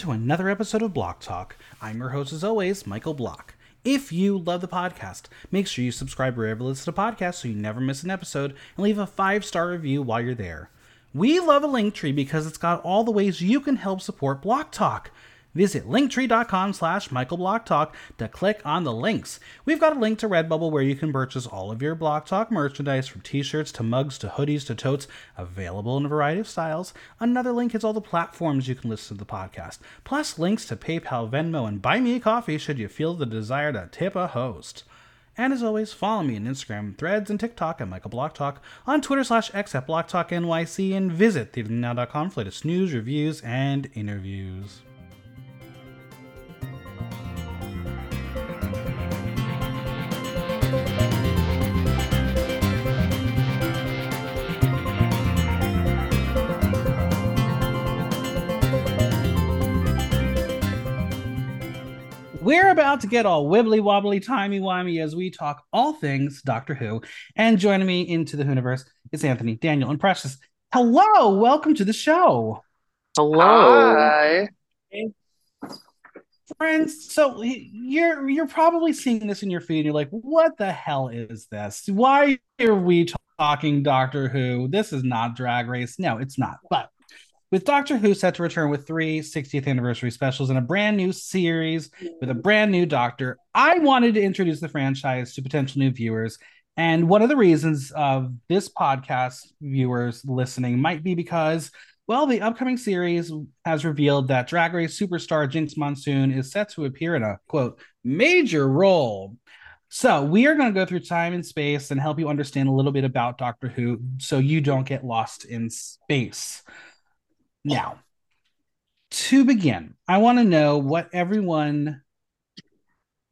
to another episode of Block Talk. I'm your host, as always, Michael Block. If you love the podcast, make sure you subscribe wherever you listen to podcasts so you never miss an episode and leave a five star review while you're there. We love a link tree because it's got all the ways you can help support Block Talk. Visit linktree.com slash michaelblocktalk to click on the links. We've got a link to Redbubble where you can purchase all of your Block Talk merchandise from t-shirts to mugs to hoodies to totes, available in a variety of styles. Another link is all the platforms you can listen to the podcast, plus links to PayPal, Venmo, and Buy Me a Coffee should you feel the desire to tip a host. And as always, follow me on Instagram, Threads, and TikTok at Michael Block Talk, on Twitter slash X at Block Talk NYC, and visit theaternow.com for latest news, reviews, and interviews. We're about to get all wibbly wobbly, timey wimey as we talk all things Doctor Who. And joining me into the Whoniverse is Anthony, Daniel, and Precious. Hello, welcome to the show. Hello. Hi. Friends, so you're you're probably seeing this in your feed and you're like, what the hell is this? Why are we talking Doctor Who? This is not drag race. No, it's not. But with Doctor Who set to return with three 60th anniversary specials and a brand new series with a mm-hmm. brand new Doctor, I wanted to introduce the franchise to potential new viewers. And one of the reasons of this podcast viewers listening might be because, well, the upcoming series has revealed that Drag Race superstar Jinkx Monsoon is set to appear in a quote major role. So we are going to go through time and space and help you understand a little bit about Doctor Who so you don't get lost in space. Now, to begin, I want to know what everyone,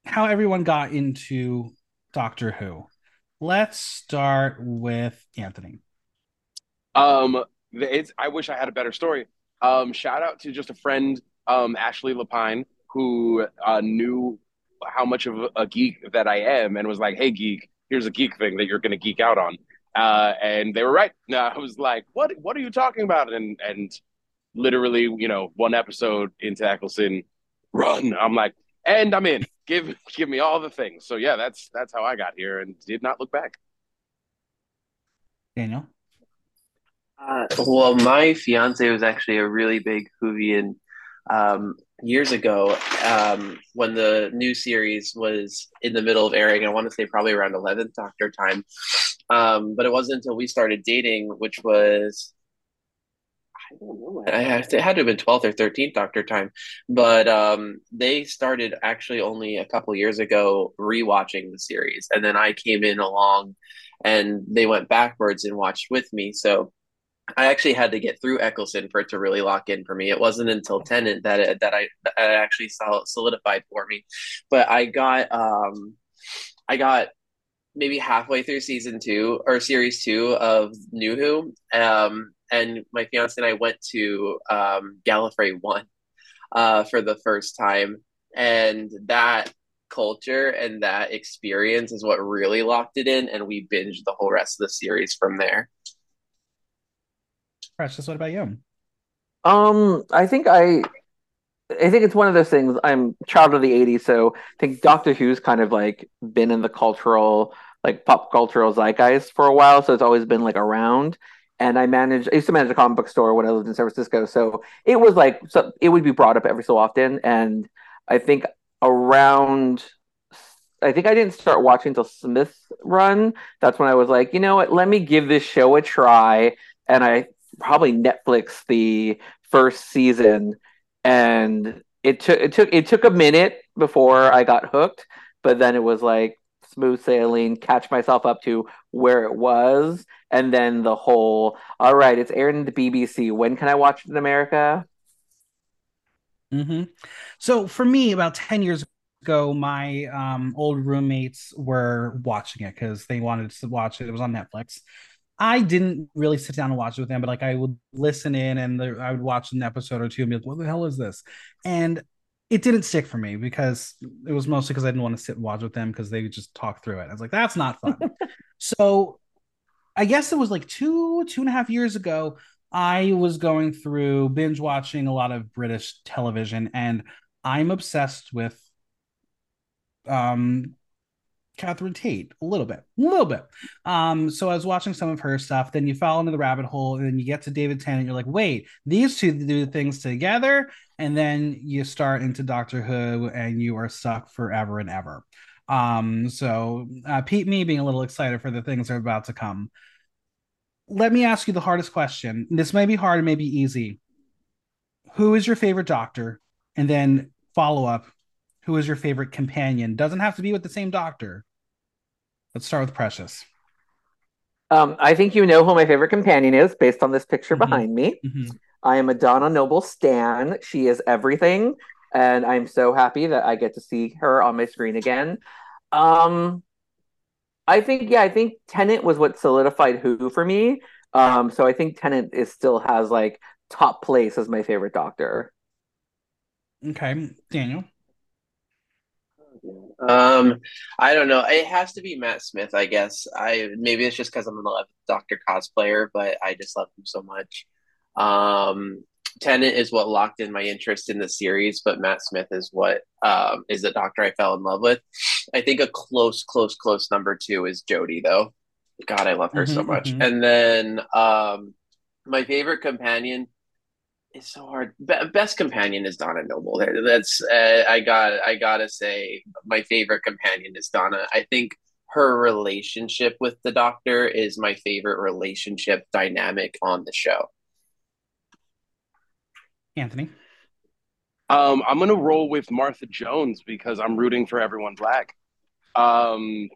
how everyone got into Doctor Who. Let's start with Anthony. Um, it's. I wish I had a better story. Um, shout out to just a friend, um, Ashley Lapine, who uh, knew how much of a geek that I am, and was like, "Hey, geek, here's a geek thing that you're going to geek out on." Uh, and they were right. Now, I was like, "What? What are you talking about?" And and literally, you know, one episode into Eccleston, run. I'm like, and I'm in. Give give me all the things. So yeah, that's that's how I got here and did not look back. Daniel. Uh, well, my fiance was actually a really big Whovian um, years ago um, when the new series was in the middle of airing. I want to say probably around 11th Doctor time. Um, but it wasn't until we started dating, which was I don't know. I had to, it had to have been 12th or 13th Doctor time, but um, they started actually only a couple years ago rewatching the series, and then I came in along, and they went backwards and watched with me. So I actually had to get through Eccleston for it to really lock in for me. It wasn't until Tennant that it, that I that I actually solidified for me. But I got um, I got maybe halfway through season two or series two of New Who. Um, and my fiance and I went to um, Gallifrey One uh, for the first time, and that culture and that experience is what really locked it in, and we binged the whole rest of the series from there. Precious, what about you? Um, I think I I think it's one of those things. I'm child of the '80s, so I think Doctor Who's kind of like been in the cultural, like pop cultural zeitgeist for a while, so it's always been like around and I managed. I used to manage a comic book store when I lived in San Francisco, so it was like so it would be brought up every so often. And I think around, I think I didn't start watching until Smith's run. That's when I was like, you know what, let me give this show a try. And I probably Netflix the first season, and it took it took it took a minute before I got hooked, but then it was like smooth sailing, catch myself up to where it was, and then the whole, all right, it's aired in the BBC. When can I watch it in America? Mm-hmm. So for me, about 10 years ago, my um, old roommates were watching it because they wanted to watch it. It was on Netflix. I didn't really sit down and watch it with them, but like I would listen in and the, I would watch an episode or two and be like, what the hell is this? And it didn't stick for me because it was mostly because I didn't want to sit and watch with them because they would just talk through it. I was like, that's not fun. so I guess it was like two, two and a half years ago. I was going through binge watching a lot of British television, and I'm obsessed with um Catherine Tate a little bit, a little bit. Um, so I was watching some of her stuff. Then you fall into the rabbit hole, and then you get to David Tennant. You're like, wait, these two do things together, and then you start into Doctor Who, and you are stuck forever and ever. Um, so uh, Pete, me being a little excited for the things that are about to come. Let me ask you the hardest question. This may be hard, it may be easy. Who is your favorite Doctor? And then follow up. Who is your favorite companion? Doesn't have to be with the same doctor. Let's start with Precious. Um, I think you know who my favorite companion is based on this picture mm-hmm. behind me. Mm-hmm. I am a Donna Noble Stan. She is everything, and I'm so happy that I get to see her on my screen again. Um, I think, yeah, I think Tennant was what solidified Who for me. Um, so I think Tennant is still has like top place as my favorite Doctor. Okay, Daniel. Um, I don't know. It has to be Matt Smith, I guess. I maybe it's just because I'm a Doctor cosplayer, but I just love him so much. Um, Tennant is what locked in my interest in the series, but Matt Smith is what um, is the Doctor I fell in love with. I think a close, close, close number two is Jodie, though. God, I love her mm-hmm, so much. Mm-hmm. And then um, my favorite companion it's so hard. Be- best companion is Donna Noble. That's uh, I got. I gotta say, my favorite companion is Donna. I think her relationship with the Doctor is my favorite relationship dynamic on the show. Anthony, um, I'm gonna roll with Martha Jones because I'm rooting for everyone black. Um,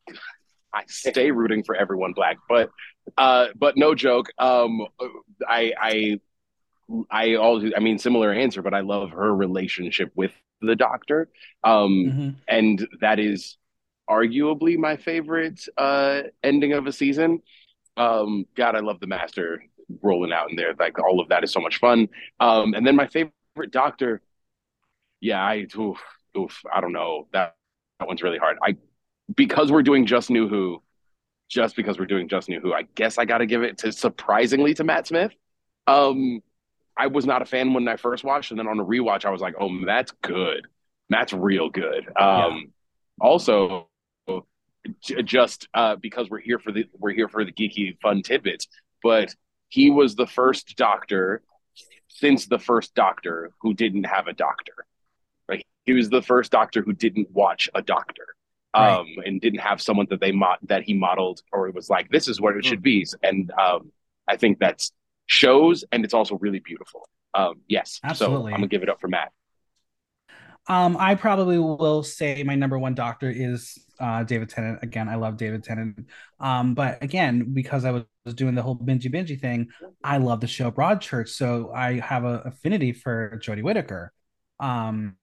I stay rooting for everyone black, but uh, but no joke. Um, I I I always, I mean, similar answer, but I love her relationship with the doctor. Um, mm-hmm. and that is arguably my favorite uh, ending of a season. Um, God, I love the master rolling out in there. Like all of that is so much fun. Um, and then my favorite doctor, yeah, I, oof, oof, I don't know. That, that one's really hard. I, because we're doing just new who, just because we're doing just new who, I guess I got to give it to surprisingly to Matt Smith. Um, I was not a fan when I first watched, and then on a rewatch, I was like, "Oh, that's good. That's real good." Um, yeah. Also, just uh, because we're here for the we're here for the geeky fun tidbits, but he was the first Doctor since the first Doctor who didn't have a doctor. Like he was the first Doctor who didn't watch a doctor. Right. Um, and didn't have someone that they mo- that he modeled or was like, this is what it should be. And um, I think that's shows and it's also really beautiful. Um, yes, Absolutely. so I'm gonna give it up for Matt. Um, I probably will say my number one doctor is uh, David Tennant. Again, I love David Tennant. Um, but again, because I was doing the whole bingy bingy thing, I love the show Broadchurch, so I have an affinity for Jodie Whittaker. Um,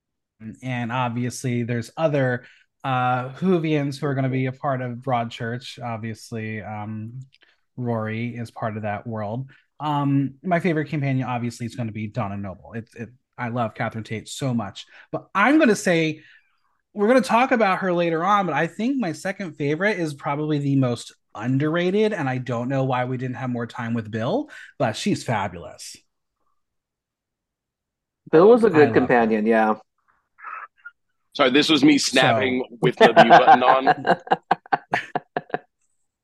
and obviously, there's other uh Whovians who are going to be a part of Broadchurch. Obviously, um, Rory is part of that world. Um, my favorite companion obviously is going to be Donna Noble. It's it, I love Catherine Tate so much, but I'm going to say we're going to talk about her later on. But I think my second favorite is probably the most underrated, and I don't know why we didn't have more time with Bill, but she's fabulous. Bill was a good companion, yeah. Sorry, this was me snapping so. with the mute button on.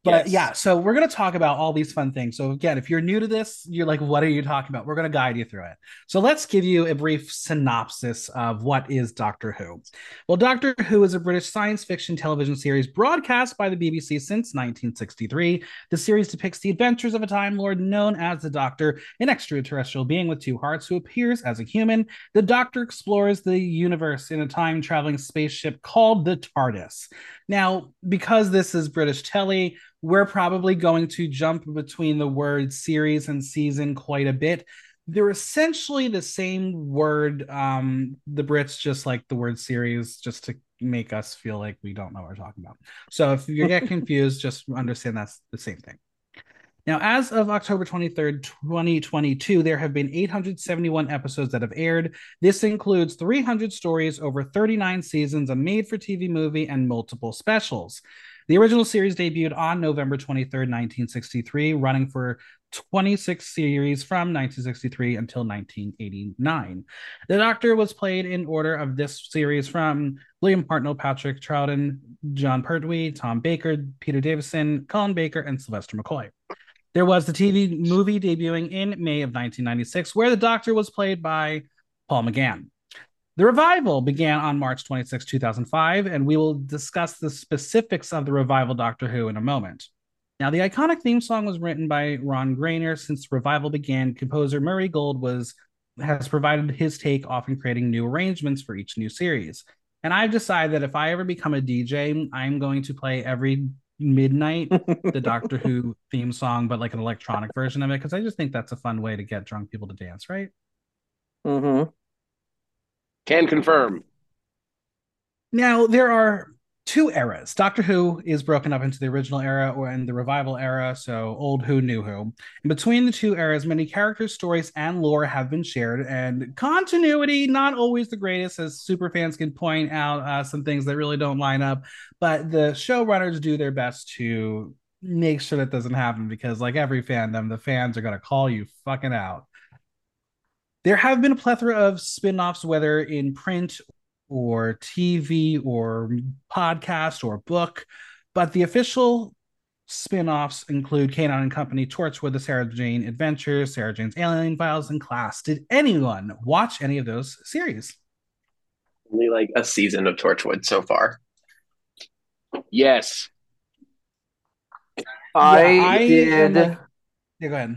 But yes. yeah, so we're going to talk about all these fun things. So again, if you're new to this, you're like, what are you talking about? We're going to guide you through it. So let's give you a brief synopsis of what is Doctor Who. Well, Doctor Who is a British science fiction television series broadcast by the BBC since 1963. The series depicts the adventures of a Time Lord known as the Doctor, an extraterrestrial being with two hearts who appears as a human. The Doctor explores the universe in a time traveling spaceship called the TARDIS. Now, because this is British telly, we're probably going to jump between the word series and season quite a bit. They're essentially the same word. Um, the Brits just like the word series just to make us feel like we don't know what we're talking about. So if you get confused, just understand that's the same thing. Now, as of October 23rd, 2022, there have been 871 episodes that have aired. This includes 300 stories over 39 seasons, a made for TV movie, and multiple specials. The original series debuted on November 23rd, 1963, running for 26 series from 1963 until 1989. The Doctor was played in order of this series from William Hartnell, Patrick Troughton, Jon Pertwee, Tom Baker, Peter Davison, Colin Baker, and Sylvester McCoy. There was the TV movie debuting in May of 1996, where the Doctor was played by Paul McGann. The revival began on March 26, 2005, and we will discuss the specifics of the revival Doctor Who in a moment. Now, the iconic theme song was written by Ron Grainer. Since revival began, composer Murray Gold was has provided his take, often creating new arrangements for each new series. And I've decided that if I ever become a DJ, I'm going to play every midnight the Doctor Who theme song, but like an electronic version of it, because I just think that's a fun way to get drunk people to dance, right? Mm-hmm. Can confirm. Now, there are two eras. Doctor Who is broken up into the original era or in the revival era, so old Who, new Who. And between the two eras, many characters, stories, and lore have been shared, and continuity not always the greatest, as super fans can point out uh, some things that really don't line up. But the showrunners do their best to make sure that doesn't happen because, like every fandom, the fans are going to call you fucking out. There have been a plethora of spin offs, whether in print or TV or podcast or book, but the official spin-offs include K9 and Company, Torchwood, The Sarah Jane Adventures, Sarah Jane's Alien Files, and Class. Did anyone watch any of those series? Only like a season of Torchwood so far. Yes. I, Yeah, I did. like- Yeah, go ahead.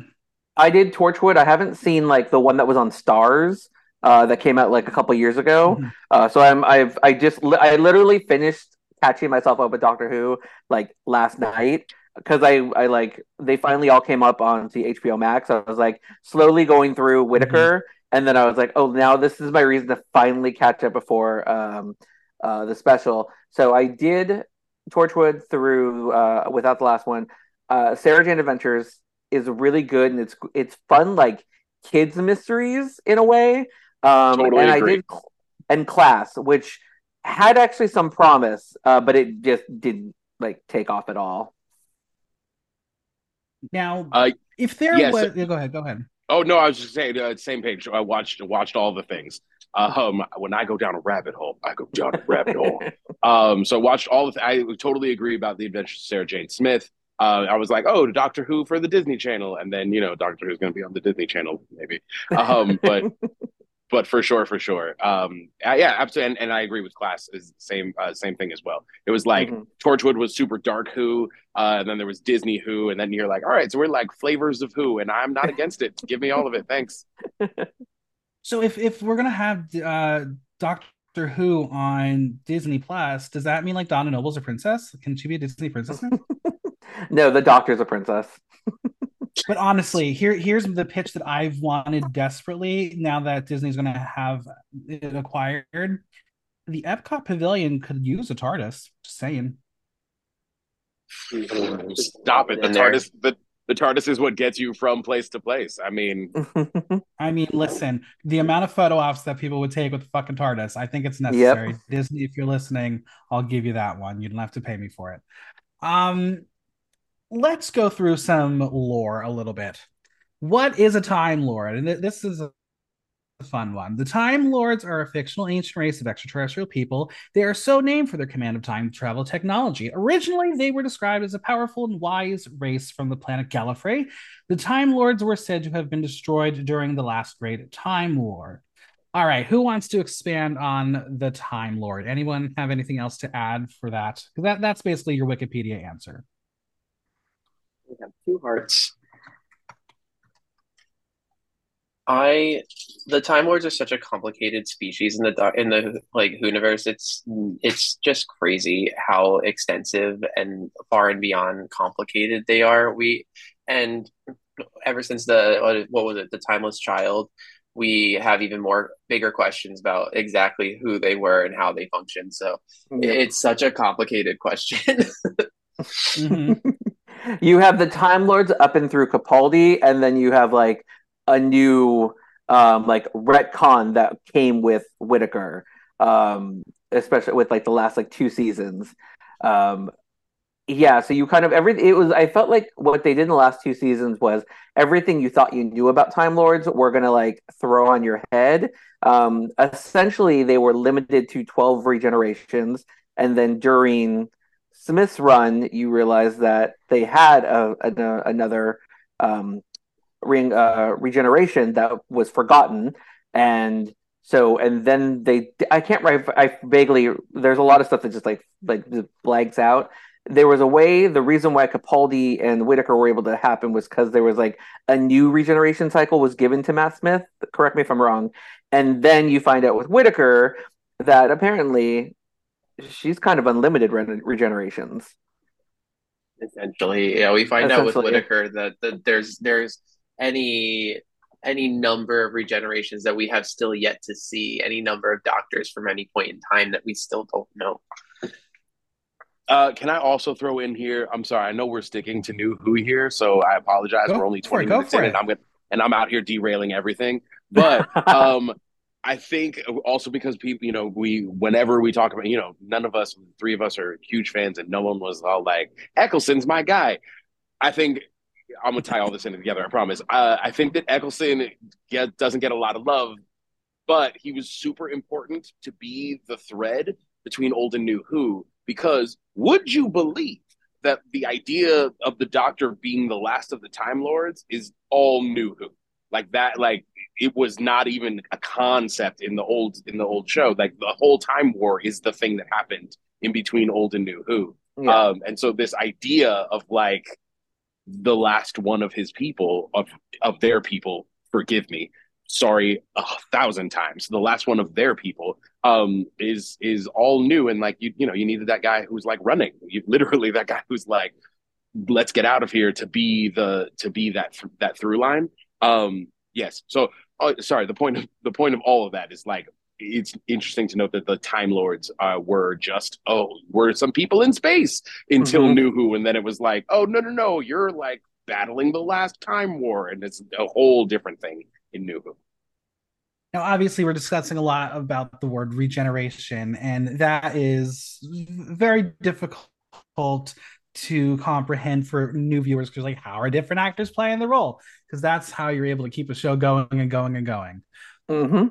I did Torchwood. I haven't seen like the one that was on Starz uh, that came out like a couple years ago. Mhm. Uh, so I'm I've I just I literally finished catching myself up with Doctor Who like last night because I I like they finally all came up on the HBO Max. I was like slowly going through Whittaker, and then I was like, oh, now this is my reason to finally catch up before um uh the special. So I did Torchwood through uh without the last one. Uh, Sarah Jane Adventures is really good and it's it's fun like kids mysteries in a way. Um, Totally and agree. I did and Class, which had actually some promise, uh, but it just didn't like take off at all. Now, Uh, if there yes. was, yeah, go ahead, go ahead. Oh no, I was just saying, uh, same page. I watched watched all the things. Um, when I go down a rabbit hole, I go down a rabbit hole. Um, so I watched all the. Th- I totally agree about the Adventures of Sarah Jane Smith. Uh, I was like, oh, Doctor Who for the Disney Channel, and then you know, Doctor Who's going to be on the Disney Channel maybe. Um, but but for sure, for sure. Um, yeah, absolutely, and, and I agree with Class is the same uh, same thing as well. It was like Mhm. Torchwood was super dark Who, uh, and then there was Disney Who, and then you're like, all right, so we're like flavors of Who, and I'm not against it. Give me all of it, thanks. So if if we're gonna have uh Doctor Who on Disney Plus, does that mean like Donna Noble's a princess? Can she be a Disney princess no, the Doctor's a princess. but honestly, here here's the pitch that I've wanted desperately now that Disney's gonna have it acquired. The Epcot Pavilion could use a TARDIS. Just saying. Stop it. The TARDIS, the, the TARDIS is what gets you from place to place. I mean, I mean, listen, the amount of photo ops that people would take with the fucking TARDIS, I think it's necessary. Disney, if you're listening, I'll give you that one. You don't have to pay me for it. Um, let's go through some lore a little bit. What is a Time Lord? And th- this is a fun one. The Time Lords are a fictional ancient race of extraterrestrial people. They are so named for their command of time travel technology. Originally, they were described as a powerful and wise race from the planet Gallifrey. The Time Lords were said to have been destroyed during the last Great Time War. All right, who wants to expand on the Time Lord? Anyone have anything else to add for that? That, that's basically your Wikipedia answer. We have two hearts. I the Time Lords are such a complicated species in the in the like universe. It's it's just crazy how extensive and far and beyond complicated they are. We and ever since the what, what was it the Timeless Child, we have even more bigger questions about exactly who they were and how they function. So it's such a complicated question. Mhm. you have the Time Lords up and through Capaldi, and then you have like a new um like retcon that came with Whittaker, um, especially with like the last like two seasons. Um, Yeah, so you kind of every it was I felt like what they did in the last two seasons was everything you thought you knew about Time Lords were gonna like throw on your head. Um essentially they were limited to 12 regenerations and then during Smith's run you realize that they had a, a another um ring uh regeneration that was forgotten. And so and then they I can't write I vaguely there's a lot of stuff that just like like blags out. There was a way the reason why capaldi and Whittaker were able to happen was because there was like a new regeneration cycle was given to matt smith correct me if i'm wrong. And then you find out with Whittaker that apparently she's kind of unlimited re- regenerations essentially yeah we find out with Whittaker that, that there's there's any any number of regenerations that we have still yet to see any number of doctors from any point in time that we still don't know uh, can I also throw in here? I'm sorry, I know we're sticking to new Who here, so I apologize. Go we're only 20 minutes in, it. and I'm gonna, and I'm out here derailing everything. But um, I think also because people, you know, we whenever we talk about, you know, none of us, three of us, are huge fans, and no one was all like, "Eccleston's my guy." I think I'm gonna tie all this in together. I promise. Uh, I think that Eccleston get, doesn't get a lot of love, but he was super important to be the thread between old and new Who because would you believe that the idea of the Doctor being the last of the Time Lords is all new Who? Like that, like it was not even a concept in the old in the old show. Like the whole Time War is the thing that happened in between old and new Who. Yeah. Um, and so this idea of like the last one of his people of of their people, forgive me, sorry a thousand times the last one of their people um is is all new and like you you know you needed that guy who's like running you literally that guy who's like let's get out of here to be the to be that that through line um yes so uh, sorry the point of the point of all of that is like it's interesting to note that the time lords uh, were just oh were some people in space until mm-hmm. new who and then it was like oh no no no you're like battling the last time war and it's a whole different thing in New Who. Now, obviously, we're discussing a lot about the word regeneration, and that is very difficult to comprehend for new viewers because, like, how are different actors playing the role? Because that's how you're able to keep a show going and going and going. Mm-hmm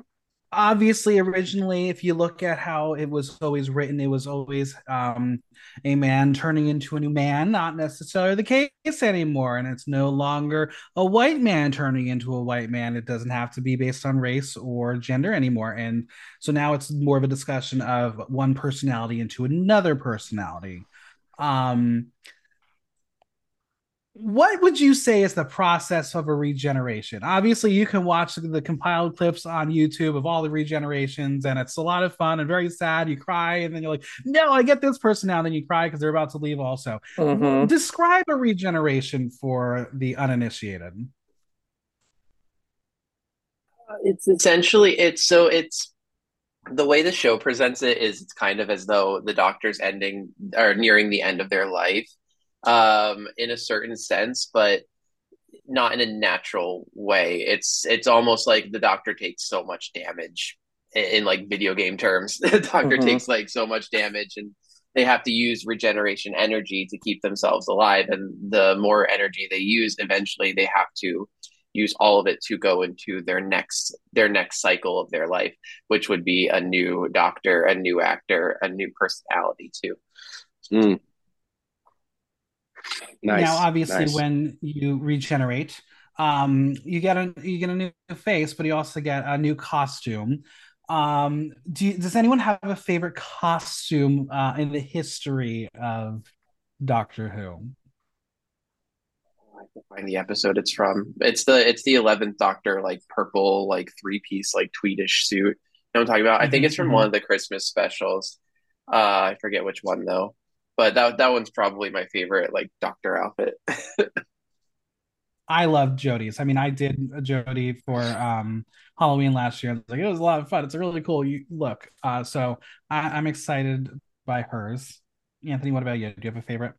obviously originally if you look at how it was always written it was always um, a man turning into a new man not necessarily the case anymore and it's no longer a white man turning into a white man it doesn't have to be based on race or gender anymore and so now it's more of a discussion of one personality into another personality um what would you say is the process of a regeneration? Obviously, you can watch the compiled clips on YouTube of all the regenerations, and it's a lot of fun and very sad. You cry, and then you're like, "No, I get this person now." And Then you cry because they're about to leave. Also, mm-hmm. describe a regeneration for the uninitiated. It's essentially it's so it's the way the show presents it is it's kind of as though the doctor's ending or nearing the end of their life um, in a certain sense, but not in a natural way. It's it's almost like the doctor takes so much damage in, in like video game terms. the doctor mm-hmm. takes like so much damage and they have to use regeneration energy to keep themselves alive and the more energy they use eventually they have to use all of it to go into their next their next cycle of their life which would be a new doctor a new actor a new personality too mm. Nice. Now, obviously, nice. when you regenerate, um, you get a you get a new face, but you also get a new costume. Um, do you, does anyone have a favorite costume uh, in the history of Doctor Who? Find the episode it's from. It's the it's the eleventh Doctor, like purple, like three piece, like tweedish suit. You know I'm talking about? I think it's from mm-hmm. one of the Christmas specials. Uh, I forget which one though but that that one's probably my favorite like doctor outfit. I love Jodie's. I mean, I did a Jodie for um, Halloween last year. Like it was a lot of fun. It's a really cool look. Uh, so I, am excited by hers. Anthony, what about you? Do you have a favorite?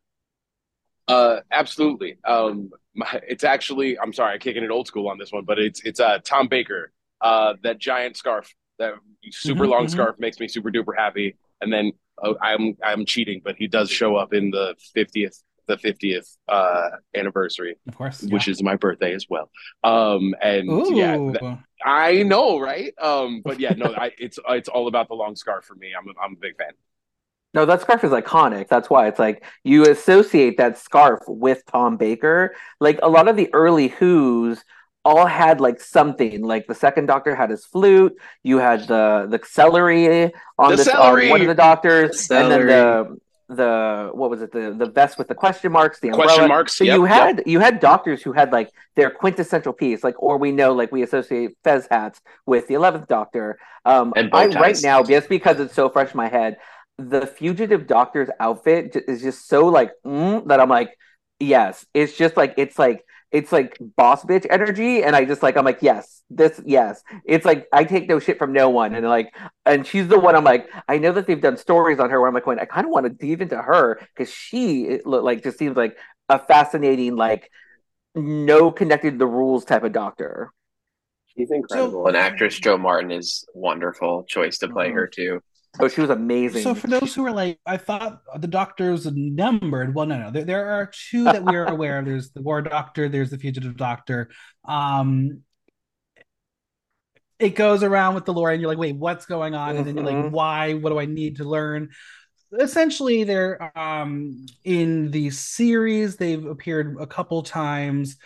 Uh, absolutely. Um, my, it's actually I'm sorry, I'm kicking it old school on this one, but it's it's uh Tom Baker. Uh, that giant scarf, that super mm-hmm, long mm-hmm. scarf makes me super duper happy. And then uh, I'm I'm cheating, but he does show up in the fiftieth the fiftieth uh, anniversary, of course, which is my birthday as well. Um, and Ooh. yeah, th- I know, right? Um, but yeah, no, I, it's it's all about the long scarf for me. I'm a, I'm a big fan. No, that scarf is iconic. That's why it's like you associate that scarf with Tom Baker. Like a lot of the early Who's all had like something. Like the second Doctor had his flute. You had the the celery on The this celery! on one of the Doctors, The and then the the what was it the the vest with the question marks, the umbrella. Question marks. So yep, you yep. had you had doctors who had like their quintessential piece, like or we know like we associate Fez hats with the eleventh Doctor. Um, And bow I right now just because it's so fresh in my head, the fugitive Doctor's outfit is just so like mm, that I'm like, yes, it's just like it's like it's like boss bitch energy, and I just like I'm like yes, this yes, it's like I take no shit from no one, and like and she's the one I'm like I know that they've done stories on her where I'm like going I kind of want to dive into her because she it, look like just seems like a fascinating like no connected to the rules type of doctor. She's incredible. and actress Jo Martin is wonderful choice to play Mhm. her too. So she was amazing. So for those who are like, I thought the doctors numbered. Well, no, no. There, there are two that we are aware of. There's the War Doctor. There's the Fugitive Doctor. Um, it goes around with the lore, and you're like, wait, what's going on? And then you're like, Mhm. why? What do I need to learn? Essentially, they're um in the series. They've appeared a couple times.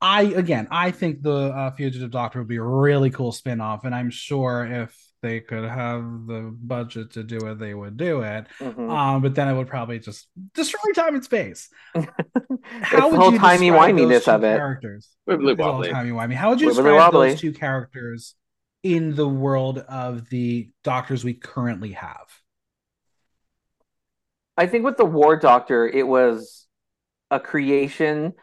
I again, I think the uh, Fugitive Doctor would be a really cool spin-off, and I'm sure if they could have the budget to do it, they would do it. Mhm. Um, but then it would probably just destroy time and space. How would you timey describe those wiminess two of it. characters? Wibbly It's all wobbly. timey-wimey. How would you Wibbly describe wobbly. those two characters in the world of the doctors we currently have? I think with the War Doctor, it was a creation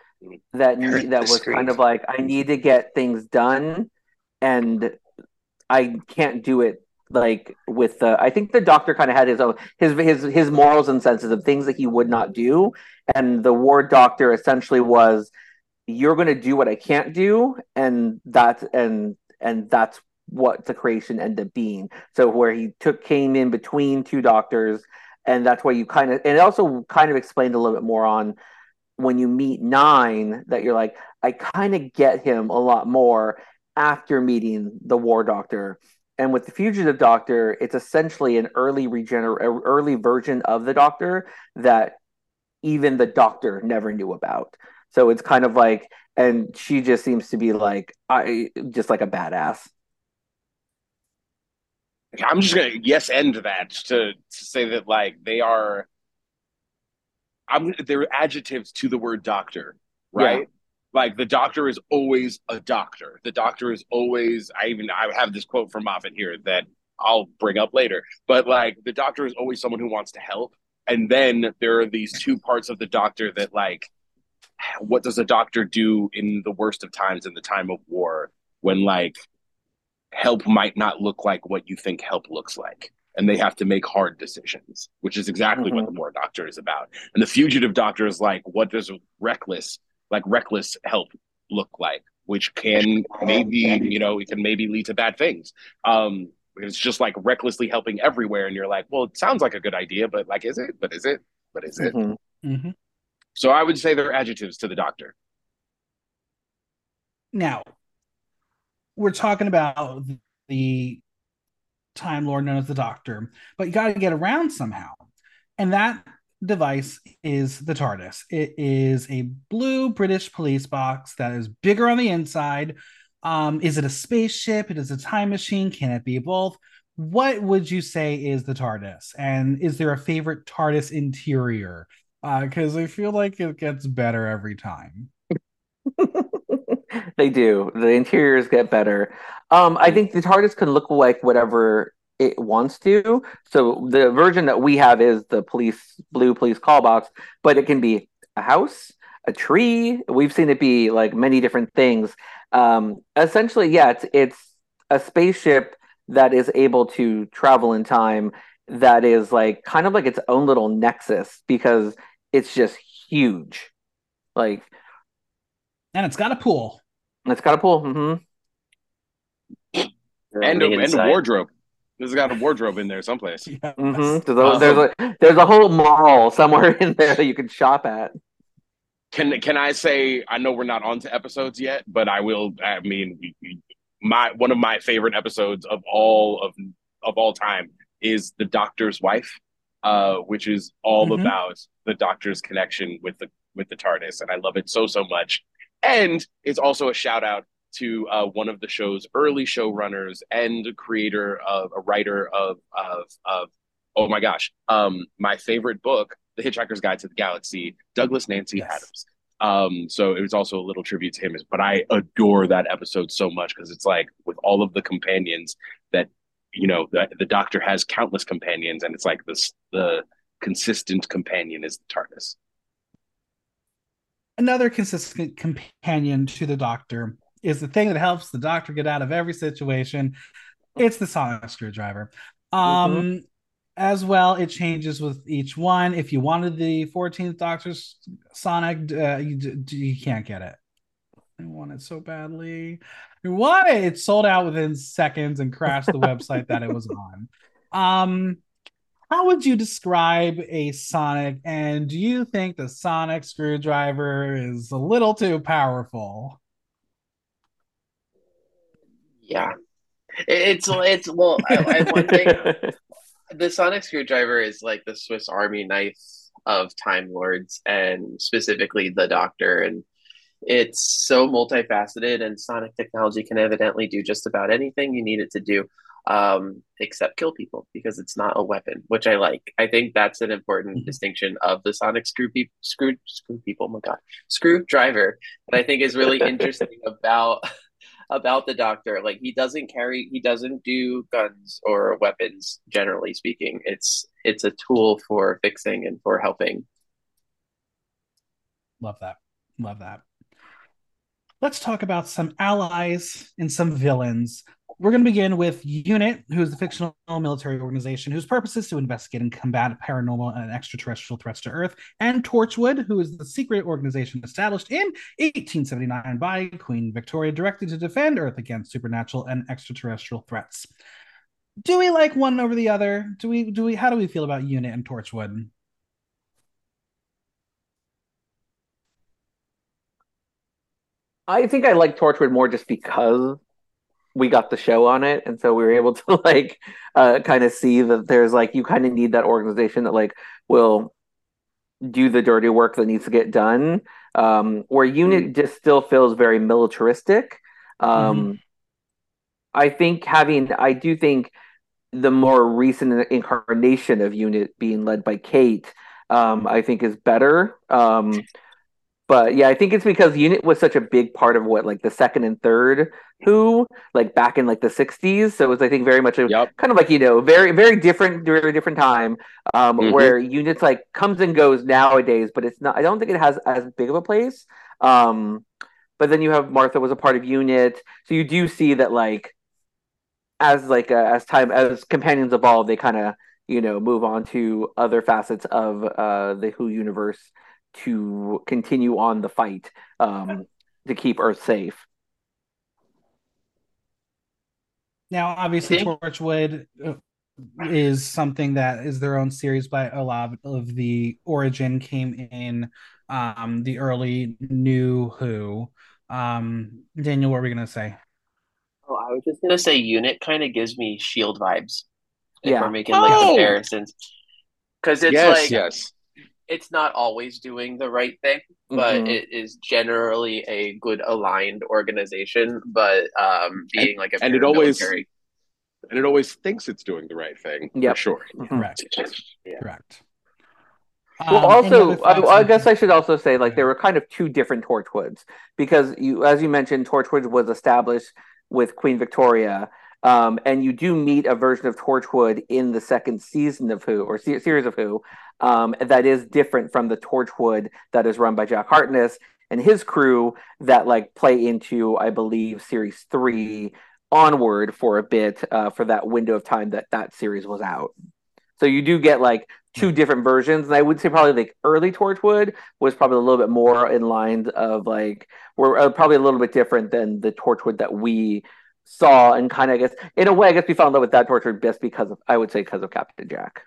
that Heard that was scream. kind of like I need to get things done, and I can't do it like with the. I think the Doctor kind of had his own his his his morals and senses of things that he would not do, and the War Doctor essentially was, you're going to do what I can't do, and that's and and that's what the creation ended up being. So where he took came in between two doctors and that's why you kind of and it also kind of explained a little bit more on when you meet nine that you're like i kind of get him a lot more after meeting the war doctor. And with the fugitive doctor it's essentially an early regener er, early version of the doctor that even the doctor never knew about. So it's kind of like and she just seems to be like i just like a badass. I'm just gonna yes end that to, to say that like they are I'm they're adjectives to the word doctor, right? Like the doctor is always a doctor. The doctor is always I even I have this quote from Moffat here that I'll bring up later. But like the doctor is always someone who wants to help. And then there are these two parts of the doctor that like what does a doctor do in the worst of times in the time of war when like help might not look like what you think help looks like and they have to make hard decisions which is exactly what mm-hmm. the war doctor is about and the fugitive doctor is like what does reckless like reckless help look like which can maybe you know it can maybe lead to bad things um it's just like recklessly helping everywhere and you're like well it sounds like a good idea but like is it but is it but is it Mhm. Mhm. so i would say they're adjectives to the doctor Now, we're talking about the Time Lord known as the Doctor, but you got to get around somehow. And that device is the TARDIS. It is a blue British police box that is bigger on the inside. Um, is it a spaceship? It is a time machine. Can it be both? What would you say is the TARDIS? And is there a favorite TARDIS interior? Because I feel like it gets better every time. they do. The interiors get better. Um, I think the TARDIS can look like whatever it wants to. So the version that we have is the police blue police call box, but it can be a house, a tree. We've seen it be like many different things. Um, essentially, yeah, it's it's a spaceship that is able to travel in time. That is like kind of like its own little nexus because it's just huge. Like And it's got a pool. it's got a pool. Mm-hmm. and a, and a wardrobe There's got a wardrobe in there someplace. Yes. Mhm. So there's, there's a there's a whole mall somewhere in there that you can shop at. Can can I say I know we're not on to episodes yet, but I will. I mean, we- we- my one of my favorite episodes of all of of all time is the Doctor's Wife, uh, which is all Mhm. about the Doctor's connection with the with the TARDIS, and I love it so so much. And it's also a shout out to uh, one of the show's early showrunners and creator of a writer of of of oh my gosh, um, my favorite book, The Hitchhiker's Guide to the Galaxy, Douglas Nancy Yes. Adams. Um, so it was also a little tribute to him, but I adore that episode so much because it's like with all of the companions that you know the, the Doctor has countless companions, and it's like this the consistent companion is the TARDIS. Another consistent companion to the Doctor is the thing that helps the Doctor get out of every situation. It's the sonic screwdriver. Um, as well, it changes with each one. If you wanted the 14th Doctor's Sonic, uh, you, you can't get it. I want it so badly. You want it. It sold out within seconds and crashed the website that it was on. Um, how would you describe a Sonic? And do you think the Sonic screwdriver is a little too powerful? Yeah, it's it's well. I, I, one thing, the sonic screwdriver is like the Swiss Army knife of Time Lords, and specifically the Doctor. And it's so multifaceted, and sonic technology can evidently do just about anything you need it to do, um, except kill people because it's not a weapon, which I like. I think that's an important Mhm. distinction of the sonic screw pe- screw screw people. Oh my god, screwdriver that I think is really interesting about about the doctor like he doesn't carry he doesn't do guns or weapons generally speaking it's it's a tool for fixing and for helping Love that. Love that. Let's talk about some allies and some villains. We're going to begin with UNIT, who is the fictional military organization whose purpose is to investigate and combat paranormal and extraterrestrial threats to Earth, and Torchwood, who is the secret organization established in 1879 by Queen Victoria, directed to defend Earth against supernatural and extraterrestrial threats. Do we like one over the other? Do we? Do we? How do we feel about UNIT and Torchwood? I think I like Torchwood more just because we got the show on it, and so we were able to like uh, kind of see that there's like you kind of need that organization that like will do the dirty work that needs to get done. Um, where Unit just still feels very militaristic. Um, I think having, I do think the more recent incarnation of Unit being led by Kate, um, I think is better. But yeah, I think it's because Unit was such a big part of what like the second and third Who, like back in like the '60s. So it was, I think, very much a Yep. kind of like you know, very very different, very different time. Um, Mhm. where Unit's like comes and goes nowadays, but it's not. I don't think it has as big of a place. Um, but then you have Martha was a part of Unit, so you do see that like as like uh, as time as companions evolve, they kind of you know move on to other facets of uh, the Who universe to continue on the fight um, to keep Earth safe. Now, obviously, think- Torchwood uh, is something that is their own series, but a lot of the origin came in um, the early New Who. Um, Daniel, what were we gonna say? Oh, I was just gonna say unit kind of gives me shield vibes if Yeah. we're making like Oh! comparisons. Because it's yes, like yes. It's not always doing the right thing, but Mhm. it is generally a good aligned organization. But um, being like a and it always- paramilitary- And it always thinks it's doing the right thing Yep. for sure. Correct. Yeah. Correct. Well, Um, also, other I, I guess I should also say like there were kind of two different Torchwoods because you, as you mentioned, Torchwood was established with Queen Victoria, um, and you do meet a version of Torchwood in the second season of Who or se- series of Who um, that is different from the Torchwood that is run by Jack Harkness and his crew that like play into, I believe, series three onward for a bit uh, for that window of time that that series was out. So you do get like two different versions, and I would say probably like early Torchwood was probably a little bit more in line of like we're uh, probably a little bit different than the Torchwood that we saw and kind of I guess in a way I guess we fell in love with that torture just because of I would say because of Captain Jack.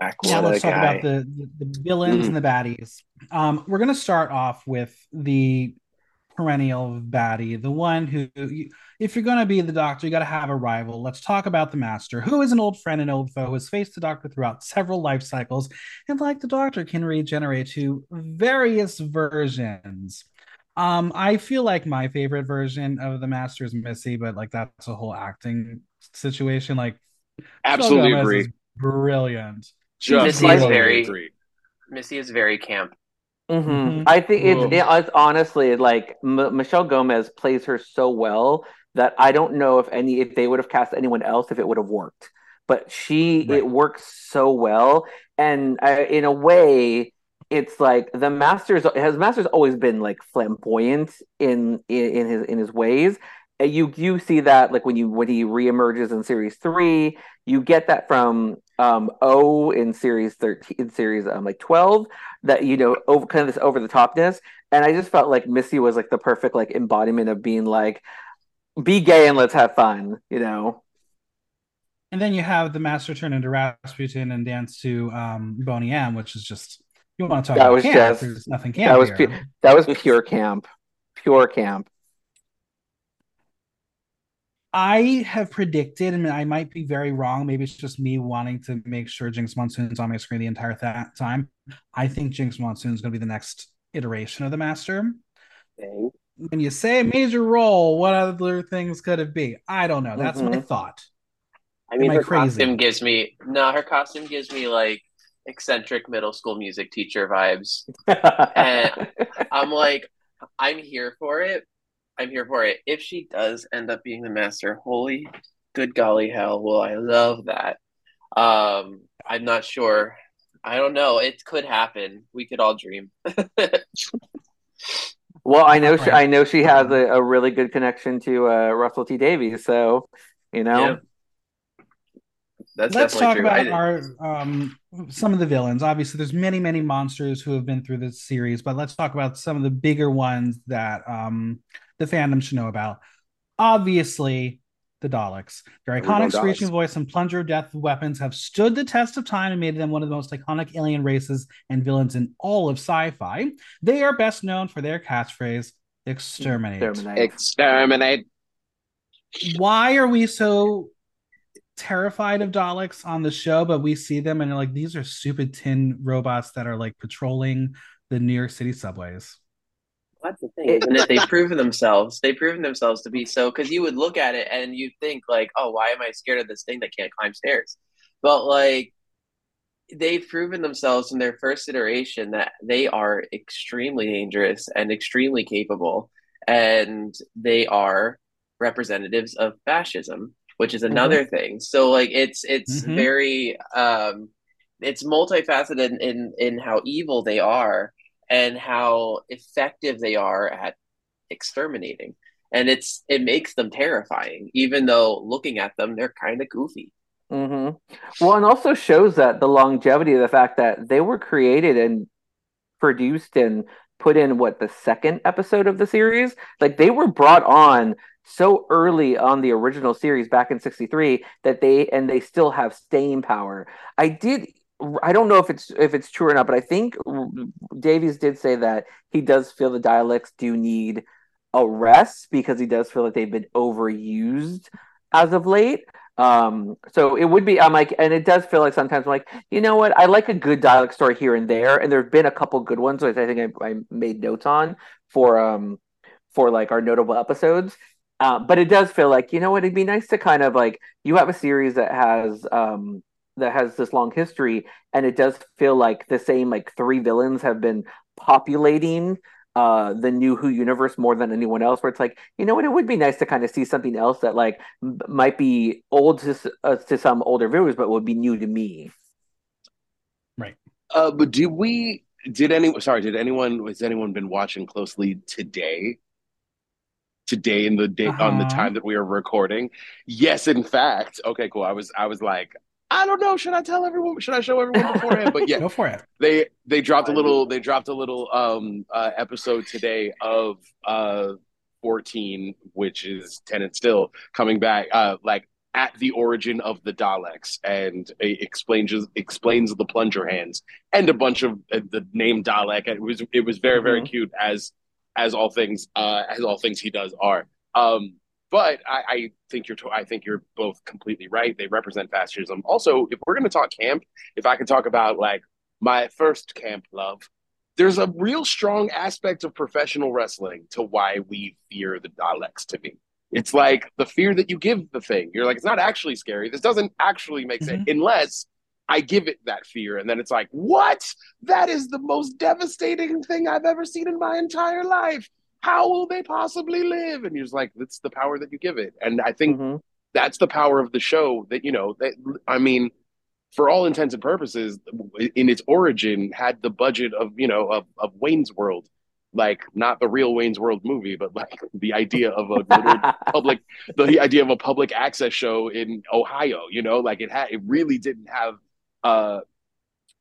Jack, Now let's talk guy. about the, the, the villains and the baddies. Um, we're going to start off with the perennial baddie, the one who, you, if you're going to be the doctor, you got to have a rival. Let's talk about the master, who is an old friend and old foe, who has faced the doctor throughout several life cycles, and like the doctor, can regenerate to various versions. Um, I feel like my favorite version of the master is Missy, but like that's a whole acting situation. Like, Absolutely Gomez agree. is brilliant. Just Missy is very- agree. Missy is very camp. Mm-hmm. Mhm. I think it's, Ugh. it's honestly like M- Michelle Gomez plays her so well that I don't know if any if they would have cast anyone else if it would have worked. But she Right. it works so well, and uh, in a way, it's like the masters. His master's always been like flamboyant in in, in his in his ways. You you see that like when you when he reemerges in series three, you get that from um O in series thirteen, in series um like twelve that you know over kind of this over the topness and i just felt like missy was like the perfect like embodiment of being like be gay and let's have fun you know And then you have the master turn into Rasputin and dance to um, Boney M, which is just you want to talk That about was camp. just- There's nothing camp that was pu- that was pure camp pure camp I have predicted, and I might be very wrong. Maybe it's just me wanting to make sure Jinkx Monsoon's on my screen the entire th- time. I think Jinkx Monsoon is going to be the next iteration of the master. Dang. When you say a major role, what other things could it be? I don't know. That's my Mhm. thought. I mean, Am I her crazy? costume gives me no. Her costume gives me like eccentric middle school music teacher vibes. And I'm like, I'm here for it. I'm here for it. If she does end up being the master, holy good golly hell, will I love that. Um, I'm not sure. I don't know. It could happen. We could all dream. well i know she i know she has a, a really good connection to uh russell t davies so you know Yeah. That's Let's talk definitely about true. I- our um, some of the villains. Obviously, there's many, many monsters who have been through this series, but let's talk about some of the bigger ones that um, the fandom should know about. Obviously, the Daleks. Their There we iconic Daleks. screeching voice and plunger of death weapons have stood the test of time and made them one of the most iconic alien races and villains in all of sci-fi. They are best known for their catchphrase "Exterminate." Exterminate. Exterminate. why are we so terrified of Daleks on the show, but we see them and they're like, these are stupid tin robots that are like patrolling the New York City subways. That's the thing, isn't it? They've proven themselves. They've proven themselves to be so. Because you would look at it and you think like, "Oh, why am I scared of this thing that can't climb stairs?" But like, they've proven themselves in their first iteration that they are extremely dangerous and extremely capable, and they are representatives of fascism, which is another thing. So like, it's it's Mhm. very um, it's multifaceted in, in in how evil they are and how effective they are at exterminating and it's it makes them terrifying even though looking at them they're kind of goofy Mm-hmm. Well, and also shows that the longevity of the fact that they were created and produced and put in what the second episode of the series. Like they were brought on so early on the original series back in 63 that they and they still have staying power. I did I don't know if it's if it's true or not, but I think Davies did say that he does feel the Daleks do need a rest because he does feel that they've been overused as of late. Um, so it would be I'm like, and it does feel like sometimes I'm like, you know what, I like a good Dalek story here and there, and there've been a couple good ones, which I think I, I made notes on for um for like our notable episodes. Uh, but it does feel like you know what, it'd be nice to kind of like you have a series that has um that has this long history, and it does feel like the same like three villains have been populating uh the new who universe more than anyone else where it's like you know what it would be nice to kind of see something else that like m- might be old to, uh, to some older viewers but would be new to me Right. Uh, but do we? Did any? Sorry, did anyone? Has anyone been watching closely today? Today in the day on the Uh-huh. time that we are recording. Yes, in fact. Okay, cool. I was I was like, I don't know. Should I tell everyone? Should I show everyone beforehand? But yeah, Go for it. they they dropped a little they dropped a little um uh episode today of uh 14, which is Tennant still coming back, uh, like at the origin of the Daleks and explains explains the plunger hands and a bunch of uh, the name Dalek. It was it was very very mm-hmm. cute as as all things uh, as all things he does are. Um, but I, I think you're I think you're both completely right. They represent fascism. Also, if we're going to talk camp, if I can talk about like my first camp love, there's a real strong aspect of professional wrestling to why we fear the Daleks to me. It's like the fear that you give the thing. You're like, it's not actually scary. This doesn't actually make mm-hmm. sense unless I give it that fear. And then it's like, what? That is the most devastating thing I've ever seen in my entire life. How will they possibly live? And you're just like, that's the power that you give it. And I think mm-hmm. that's the power of the show that, you know, that, I mean, for all intents and purposes, in its origin, had the budget of you know of, of Wayne's World, like not the real Wayne's World movie, but like the idea of a public, the idea of a public access show in Ohio. You know, like it had, it really didn't have uh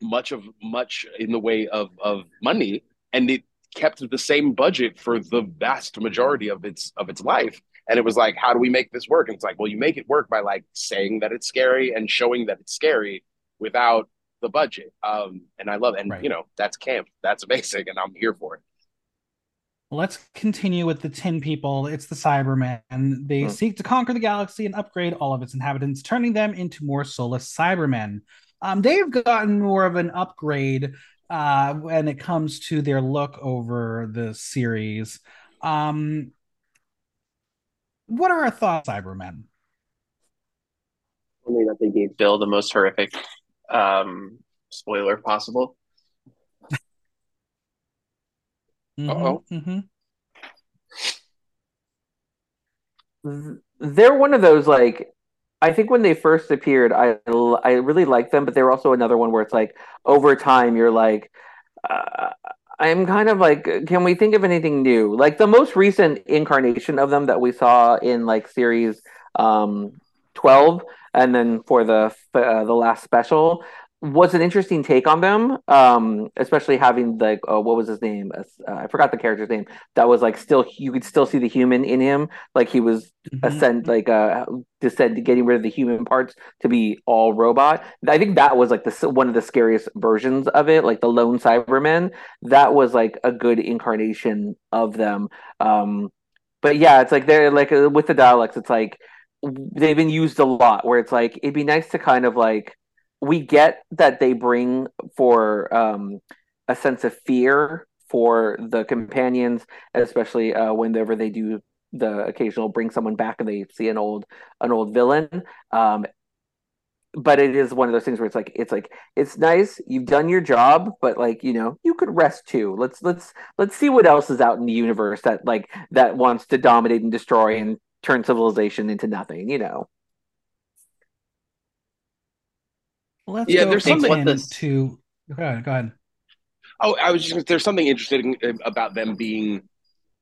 much of much in the way of of money, and it kept the same budget for the vast majority of its of its life. And it was like, how do we make this work? And it's like, well, you make it work by like saying that it's scary and showing that it's scary without the budget. Um, and I love it. And right. you know, that's camp. That's amazing, and I'm here for it. Let's continue with the Tin People. It's the Cybermen. They hmm. seek to conquer the galaxy and upgrade all of its inhabitants, turning them into more soulless Cybermen. Um, they've gotten more of an upgrade uh, when it comes to their look over the series. Um, what are our thoughts, Cybermen? I mean, I think gave Bill the most horrific um, spoiler possible. mm-hmm, oh. Mm-hmm. They're one of those like I think when they first appeared, I I really liked them, but they were also another one where it's like over time you're like, uh, I'm kind of like, can we think of anything new? Like the most recent incarnation of them that we saw in like series um, 12, and then for the uh, the last special, was an interesting take on them, um, especially having like uh, what was his name? Uh, I forgot the character's name. That was like still you could still see the human in him, like he was mm-hmm. ascend like uh descend getting rid of the human parts to be all robot. I think that was like the one of the scariest versions of it, like the lone Cybermen. That was like a good incarnation of them. Um, but yeah, it's like they're like uh, with the Daleks, it's like they've been used a lot. Where it's like it'd be nice to kind of like we get that they bring for um, a sense of fear for the companions, especially uh, whenever they do the occasional bring someone back and they see an old an old villain. Um, but it is one of those things where it's like it's like it's nice you've done your job but like you know you could rest too let's let's let's see what else is out in the universe that like that wants to dominate and destroy and turn civilization into nothing you know Let's yeah, there's something this... to go ahead. Go ahead. Oh, I was just there's something interesting about them being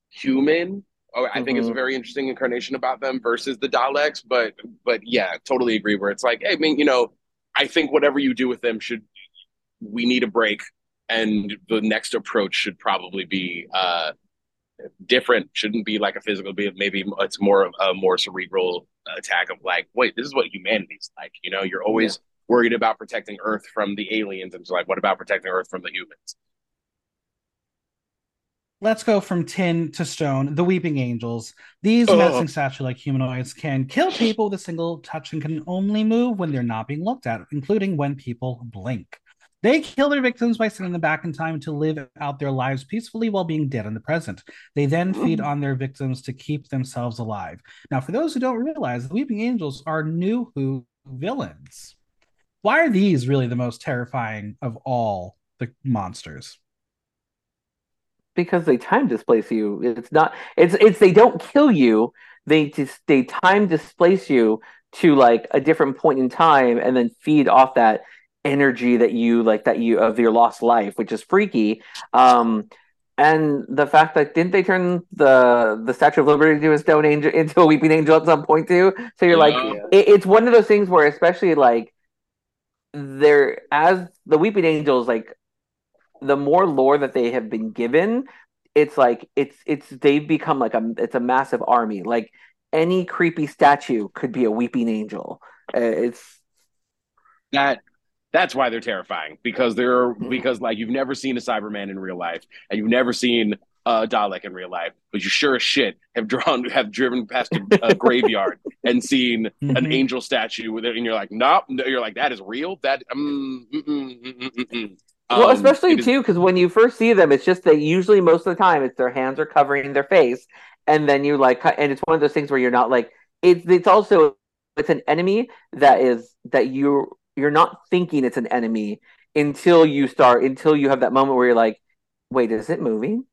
human. Oh, I mm-hmm. think it's a mm-hmm. very interesting incarnation about them versus the Daleks. But but yeah, totally agree. Where it's like, hey, I mean, you know, I think whatever you do with them should we need a break, and the next approach should probably be uh different. Shouldn't be like a physical. Be maybe it's more of a more cerebral attack of like, wait, this is what humanity's like. You know, you're always. Yeah worried about protecting Earth from the aliens, and it's like, what about protecting Earth from the humans? Let's go from tin to stone. The Weeping Angels. These oh. menacing statue-like humanoids can kill people with a single touch and can only move when they're not being looked at, including when people blink. They kill their victims by sending them back in time to live out their lives peacefully while being dead in the present. They then hmm. feed on their victims to keep themselves alive. Now, for those who don't realize, the Weeping Angels are new Who villains. Why are these really the most terrifying of all the monsters? Because they time displace you. It's not. It's it's they don't kill you. They just they time displace you to like a different point in time, and then feed off that energy that you like that you of your lost life, which is freaky. Um, and the fact that didn't they turn the the Statue of Liberty into a stone angel into a weeping angel at some point too? So you're yeah. like, it, it's one of those things where, especially like there as the weeping angels like the more lore that they have been given it's like it's it's they've become like a it's a massive army. Like any creepy statue could be a weeping angel. Uh, it's that that's why they're terrifying because they're Mhm. because like you've never seen a Cyberman in real life and you've never seen a Dalek in real life, but you sure as shit have drawn have driven past a, a graveyard and seen an Mhm. angel statue with it, and you're like, nope, no, you're like that is real. That um, mm, mm, mm, mm, mm, mm. well, Um, especially too because when you first see them, it's just that usually most of the time it's their hands are covering their face, and then you like and it's one of those things where you're not like it's it's also it's an enemy that is that you you're not thinking it's an enemy until you start until you have that moment where you're like, wait, is it moving?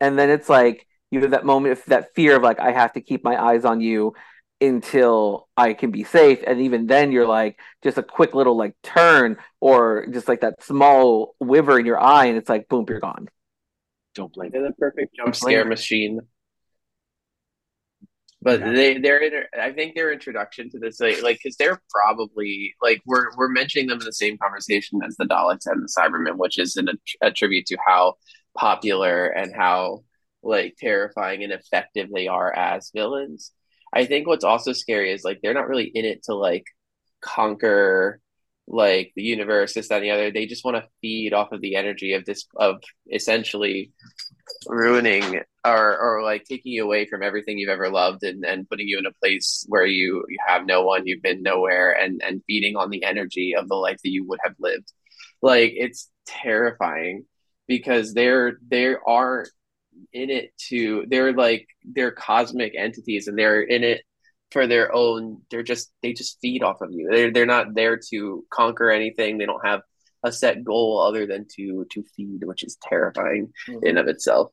And then it's like you have that moment of that fear of like I have to keep my eyes on you until I can be safe. And even then you're like just a quick little like turn or just like that small wiver in your eye and it's like boom, you're gone. don't blink. They're the perfect jump scare machine. But Yeah. they they're inter- I think their introduction to this like like because they're probably like we're we're mentioning them in the same conversation as the Daleks and the Cybermen, which is an, a tribute to how popular and how like terrifying and effective they are as villains. I think what's also scary is like they're not really in it to like conquer like the universe, this, that, and the other. They just want to feed off of the energy of this of essentially ruining or or like taking you away from everything you've ever loved and, and putting you in a place where you you have no one you've been nowhere and and feeding on the energy of the life that you would have lived like it's terrifying because they're they are in it to they're like they're cosmic entities and they're in it for their own they're just they just feed off of you. They're, they're not there to conquer anything. They don't have a set goal other than to to feed which is terrifying in of itself.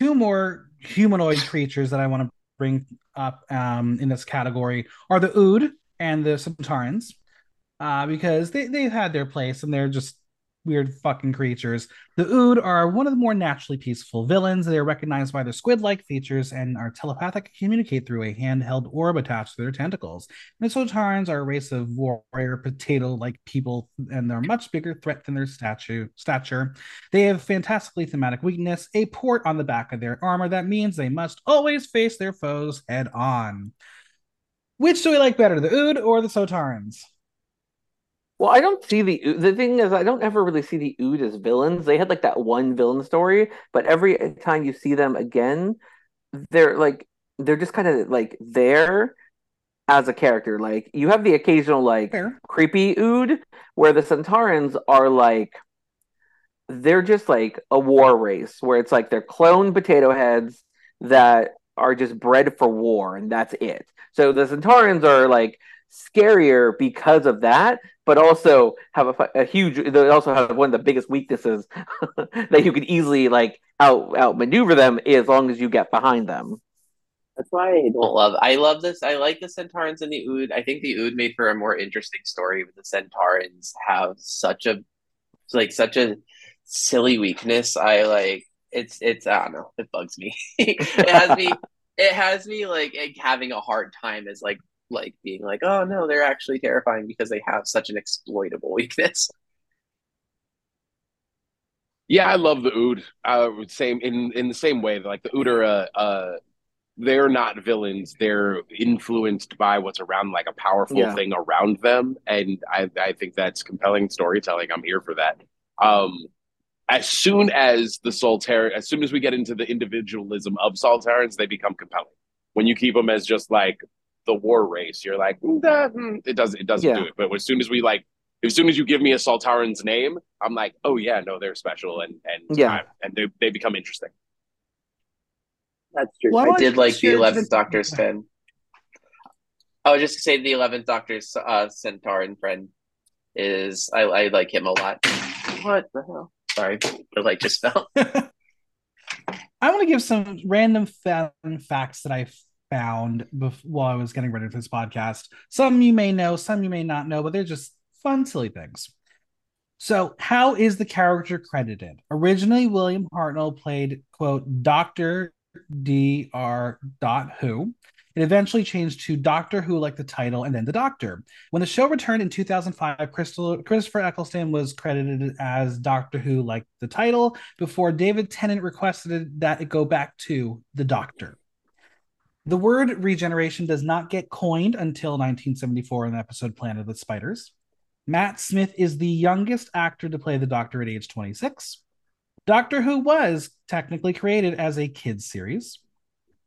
Two more humanoid creatures that I want to bring up um, in this category are the Ood and the Sontarans, uh, because they they've had their place and they're just weird fucking creatures. The Ood are one of the more naturally peaceful villains. They are recognized by their squid-like features and are telepathic communicate through a handheld orb attached to their tentacles. Sontarans are a race of warrior potato-like people, and they're a much bigger threat than their statue stature. They have fantastically thematic weakness, a port on the back of their armor that means they must always face their foes head on. Which do we like better, the Ood or the Sontarans? Well, I don't see the the thing is I don't ever really see the Ood as villains. They had like that one villain story, but every time you see them again, they're like they're just kind of like there as a character. Like you have the occasional like Fair. creepy Ood where the Sontarans are like they're just like a war race where it's like they're clone potato heads that are just bred for war and that's it. So the Sontarans are like scarier because of that, but also have a, a huge. They also have one of the biggest weaknesses that you could easily like out outmaneuver them as long as you get behind them. That's why I don't love. I love this. I like the centaurs and the Ood. I think the Ood made for a more interesting story. But the centaurs have such a like such a silly weakness. I like it's it's. I don't know. It bugs me. it has me. It has me like having a hard time as like like being like, oh no, they're actually terrifying because they have such an exploitable weakness. Yeah, I love the Ood. Uh, same in in the same way. Like the Ood are, uh, uh, they're not villains. They're influenced by what's around, like a powerful Yeah. thing around them, and I I think that's compelling storytelling. I'm here for that. Um, as soon as the Sontaran, as soon as we get into the individualism of Sontarans, they become compelling. When you keep them as just like the war race, you're like, "Mm, that, mm," it doesn't it doesn't Yeah. do it. But as soon as we like as soon as you give me a Sontaran's name, I'm like, oh yeah, no, they're special and and Yeah. I- and they they become interesting. That's true. Well, I I did like the Eleventh the- Doctor's fan. I was just to say the Eleventh Doctor's uh, Sontaran friend is I, I like him a lot. What the hell? Sorry, the light just fell. I want to give some random fun facts that I found while I was getting ready for this podcast. Some you may know, some you may not know, but they're just fun, silly things. So, how is the character credited? Originally, William Hartnell played, quote, Dr. Dr. Who. It eventually changed to Doctor Who, like the title, and then the Doctor. When the show returned in 2005, Crystal, Christopher Eccleston was credited as Doctor Who, like the title, before David Tennant requested that it go back to the Doctor. The word regeneration does not get coined until 1974 in the episode Planet of the Spiders. Matt Smith is the youngest actor to play the Doctor at age 26. Doctor Who was technically created as a kids series.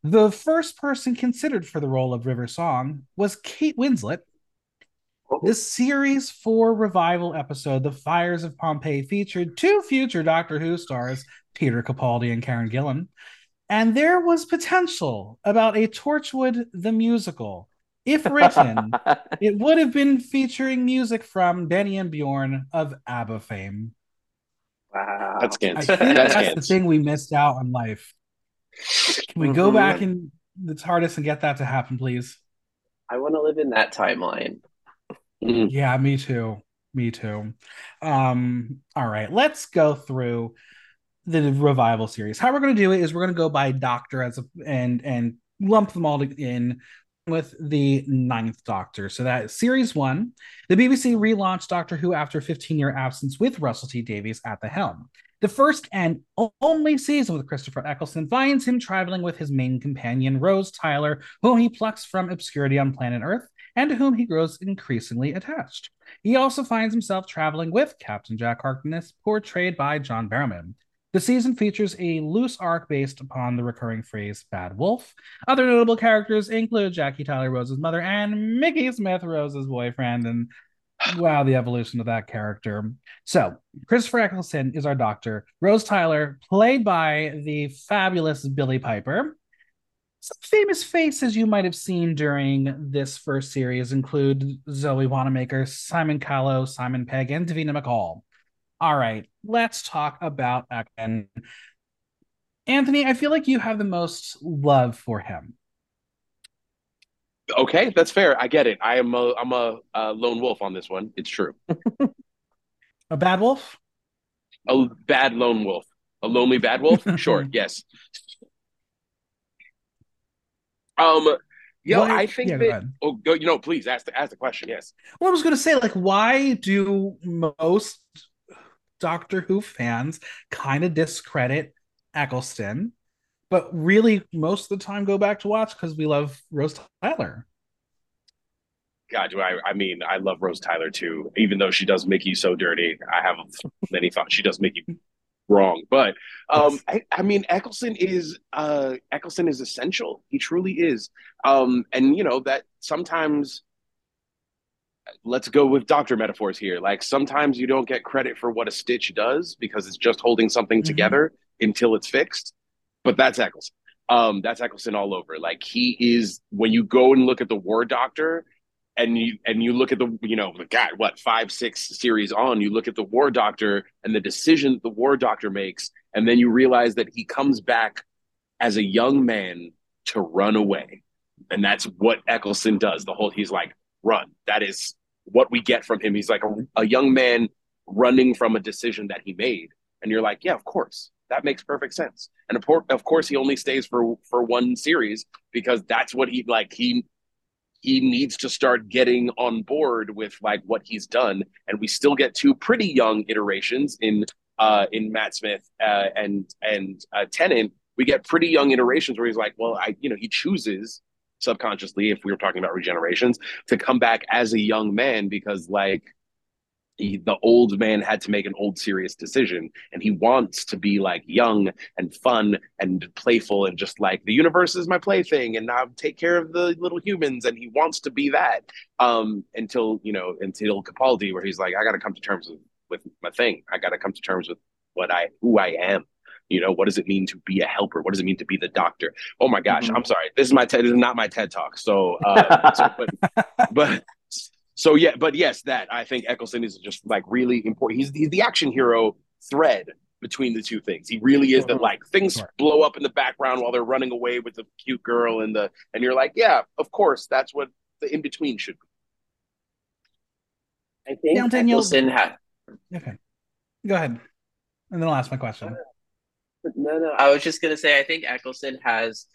The first person considered for the role of River Song was Kate Winslet. Oh. The series four revival episode, The Fires of Pompeii, featured two future Doctor Who stars, Peter Capaldi and Karen Gillan. And there was potential about a Torchwood the musical. If written, it would have been featuring music from Benny and Bjorn of ABBA fame. Wow. That's I think That's that's the thing we missed out on life. Can we go Mhm. back in the TARDIS and get that to happen, please? I want to live in that timeline. Mhm. Yeah, me too. Me too. Um, all right, let's go through the revival series. How we're going to do it is we're going to go by Doctor as a and and lump them all in with the ninth Doctor. So that series one. The BBC relaunched Doctor Who after a 15 year absence with Russell T Davies at the helm. The first and only season with Christopher Eccleston finds him traveling with his main companion, Rose Tyler, whom he plucks from obscurity on planet Earth and to whom he grows increasingly attached. He also finds himself traveling with Captain Jack Harkness, portrayed by John Barrowman. The season features a loose arc based upon the recurring phrase Bad Wolf. Other notable characters include Jackie Tyler, Rose's mother, and Mickey Smith, Rose's boyfriend. And wow, the evolution of that character. So, Christopher Eccleston is our doctor. Rose Tyler, played by the fabulous Billie Piper. Some famous faces you might have seen during this first series include Zoe Wanamaker, Simon Callow, Simon Pegg, and Davina McCall. All right, let's talk about Ekman. Anthony, I feel like you have the most love for him. Okay, that's fair. I get it. I am a I'm a, uh lone wolf on this one. It's true. A bad wolf? A bad lone wolf. A lonely bad wolf? Sure, yes. Um yo, Why- I think yeah, that ahead. oh go you know, please ask the ask the question, yes. Well, I was going to say, like, why do most Doctor Who fans kind of discredit Eccleston, but really most of the time go back to watch because we love Rose Tyler? God, do I I mean I love Rose Tyler too, even though she does make you so dirty. I have many thoughts. She does make you wrong. But um I, I mean Eccleston is uh Eccleston is essential. He truly is. Um and you know that sometimes let's go with doctor metaphors here. Like sometimes you don't get credit for what a stitch does because it's just holding something Mhm. together until it's fixed. But that's Eccleston. Um, that's Eccleston all over. Like he is when you go and look at the War Doctor, and you and you look at the you know the God what five six series on, you look at the War Doctor and the decision that the War Doctor makes, and then you realize that he comes back as a young man to run away, and that's what Eccleston does. The whole he's like run. That is what we get from him. He's like a, a young man running from a decision that he made, and you're like, yeah, of course, that makes perfect sense. And of, of course, he only stays for for one series because that's what he like. He he needs to start getting on board with like what he's done, and we still get two pretty young iterations in uh in Matt Smith uh, and and uh, Tennant. We get pretty young iterations where he's like, well, I you know he chooses subconsciously if we were talking about regenerations to come back as a young man because like he, the old man had to make an old serious decision and he wants to be like young and fun and playful and just like the universe is my plaything and I'll take care of the little humans and he wants to be that um until you know until Capaldi where he's like I got to come to terms with with my thing. I got to come to terms with what I who I am you know what does it mean to be a helper what does it mean to be the doctor oh my gosh Mhm. I'm sorry this is my TED this is not my TED talk so uh so, but but so yeah, but yes, that I think Eccleston is just like really important. He's, he's the action hero thread between the two things. He really is that like things blow up in the background while they're running away with the cute girl and the and you're like, yeah, of course, that's what the in between should be. I think Yeah, Daniel- Eccleston had Okay. Go ahead. And then I'll ask my question. No, no. I was just gonna say I think Eccleston has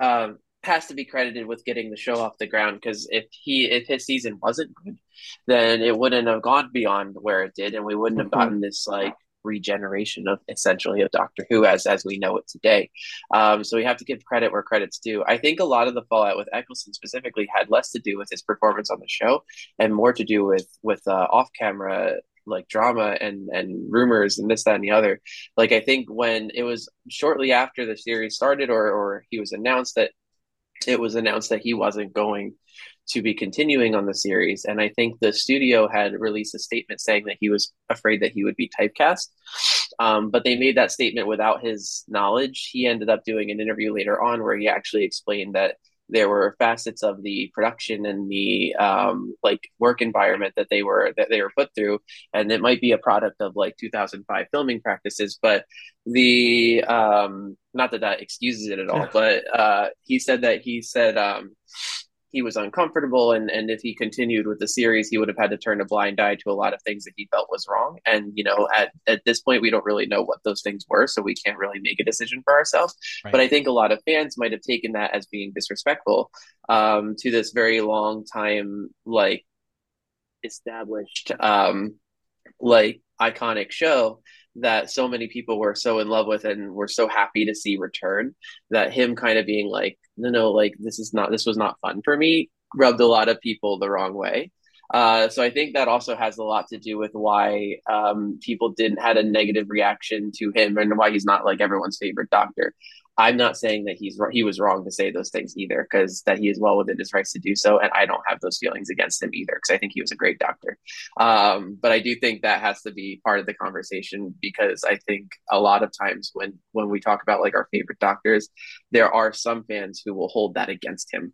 um, has to be credited with getting the show off the ground because if he if his season wasn't good, then it wouldn't have gone beyond where it did, and we wouldn't have gotten this like regeneration of essentially of Doctor Who as as we know it today. Um, so we have to give credit where credit's due. I think a lot of the fallout with Eccleston specifically had less to do with his performance on the show and more to do with with uh, off camera like drama and and rumors and this that and the other like i think when it was shortly after the series started or or he was announced that it was announced that he wasn't going to be continuing on the series. And I think the studio had released a statement saying that he was afraid that he would be typecast. Um, but they made that statement without his knowledge. He ended up doing an interview later on where he actually explained that there were facets of the production and the um, like work environment that they were that they were put through. And it might be a product of like 2005 filming practices but the um not that that excuses it at all but uh he said that he said um he was uncomfortable and and if he continued with the series he would have had to turn a blind eye to a lot of things that he felt was wrong and you know at at this point we don't really know what those things were so we can't really make a decision for ourselves right. but i think a lot of fans might have taken that as being disrespectful um to this very long time like established um like iconic show that so many people were so in love with and were so happy to see return that him kind of being like no no like this is not this was not fun for me rubbed a lot of people the wrong way uh, so I think that also has a lot to do with why um, people didn't had a negative reaction to him and why he's not like everyone's favorite doctor. I'm not saying that he's he was wrong to say those things either, because that he is well within his rights to do so, and I don't have those feelings against him either, because I think he was a great doctor. Um, but I do think that has to be part of the conversation because I think a lot of times when when we talk about like our favorite doctors, there are some fans who will hold that against him.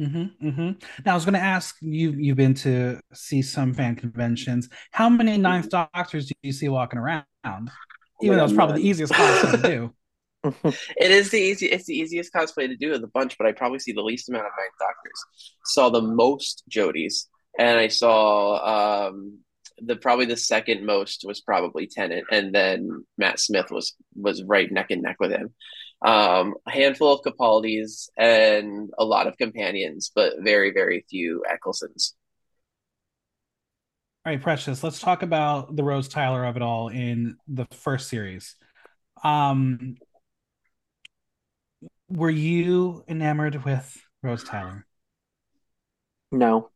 Mm-hmm, mm-hmm. Now I was going to ask you. You've been to see some fan conventions. How many Ninth Doctors do you see walking around? Even though it's probably the easiest cosplay to do. it is the easy. It's the easiest cosplay to do of the bunch, but I probably see the least amount of Ninth Doctors. Saw the most Jodies, and I saw um, the probably the second most was probably Tennant, and then Matt Smith was was right neck and neck with him. Um, a handful of Capaldis and a lot of companions, but very very few Ecclestons. All right, Precious. Let's talk about the Rose Tyler of it all in the first series. Um, were you enamored with Rose Tyler? No.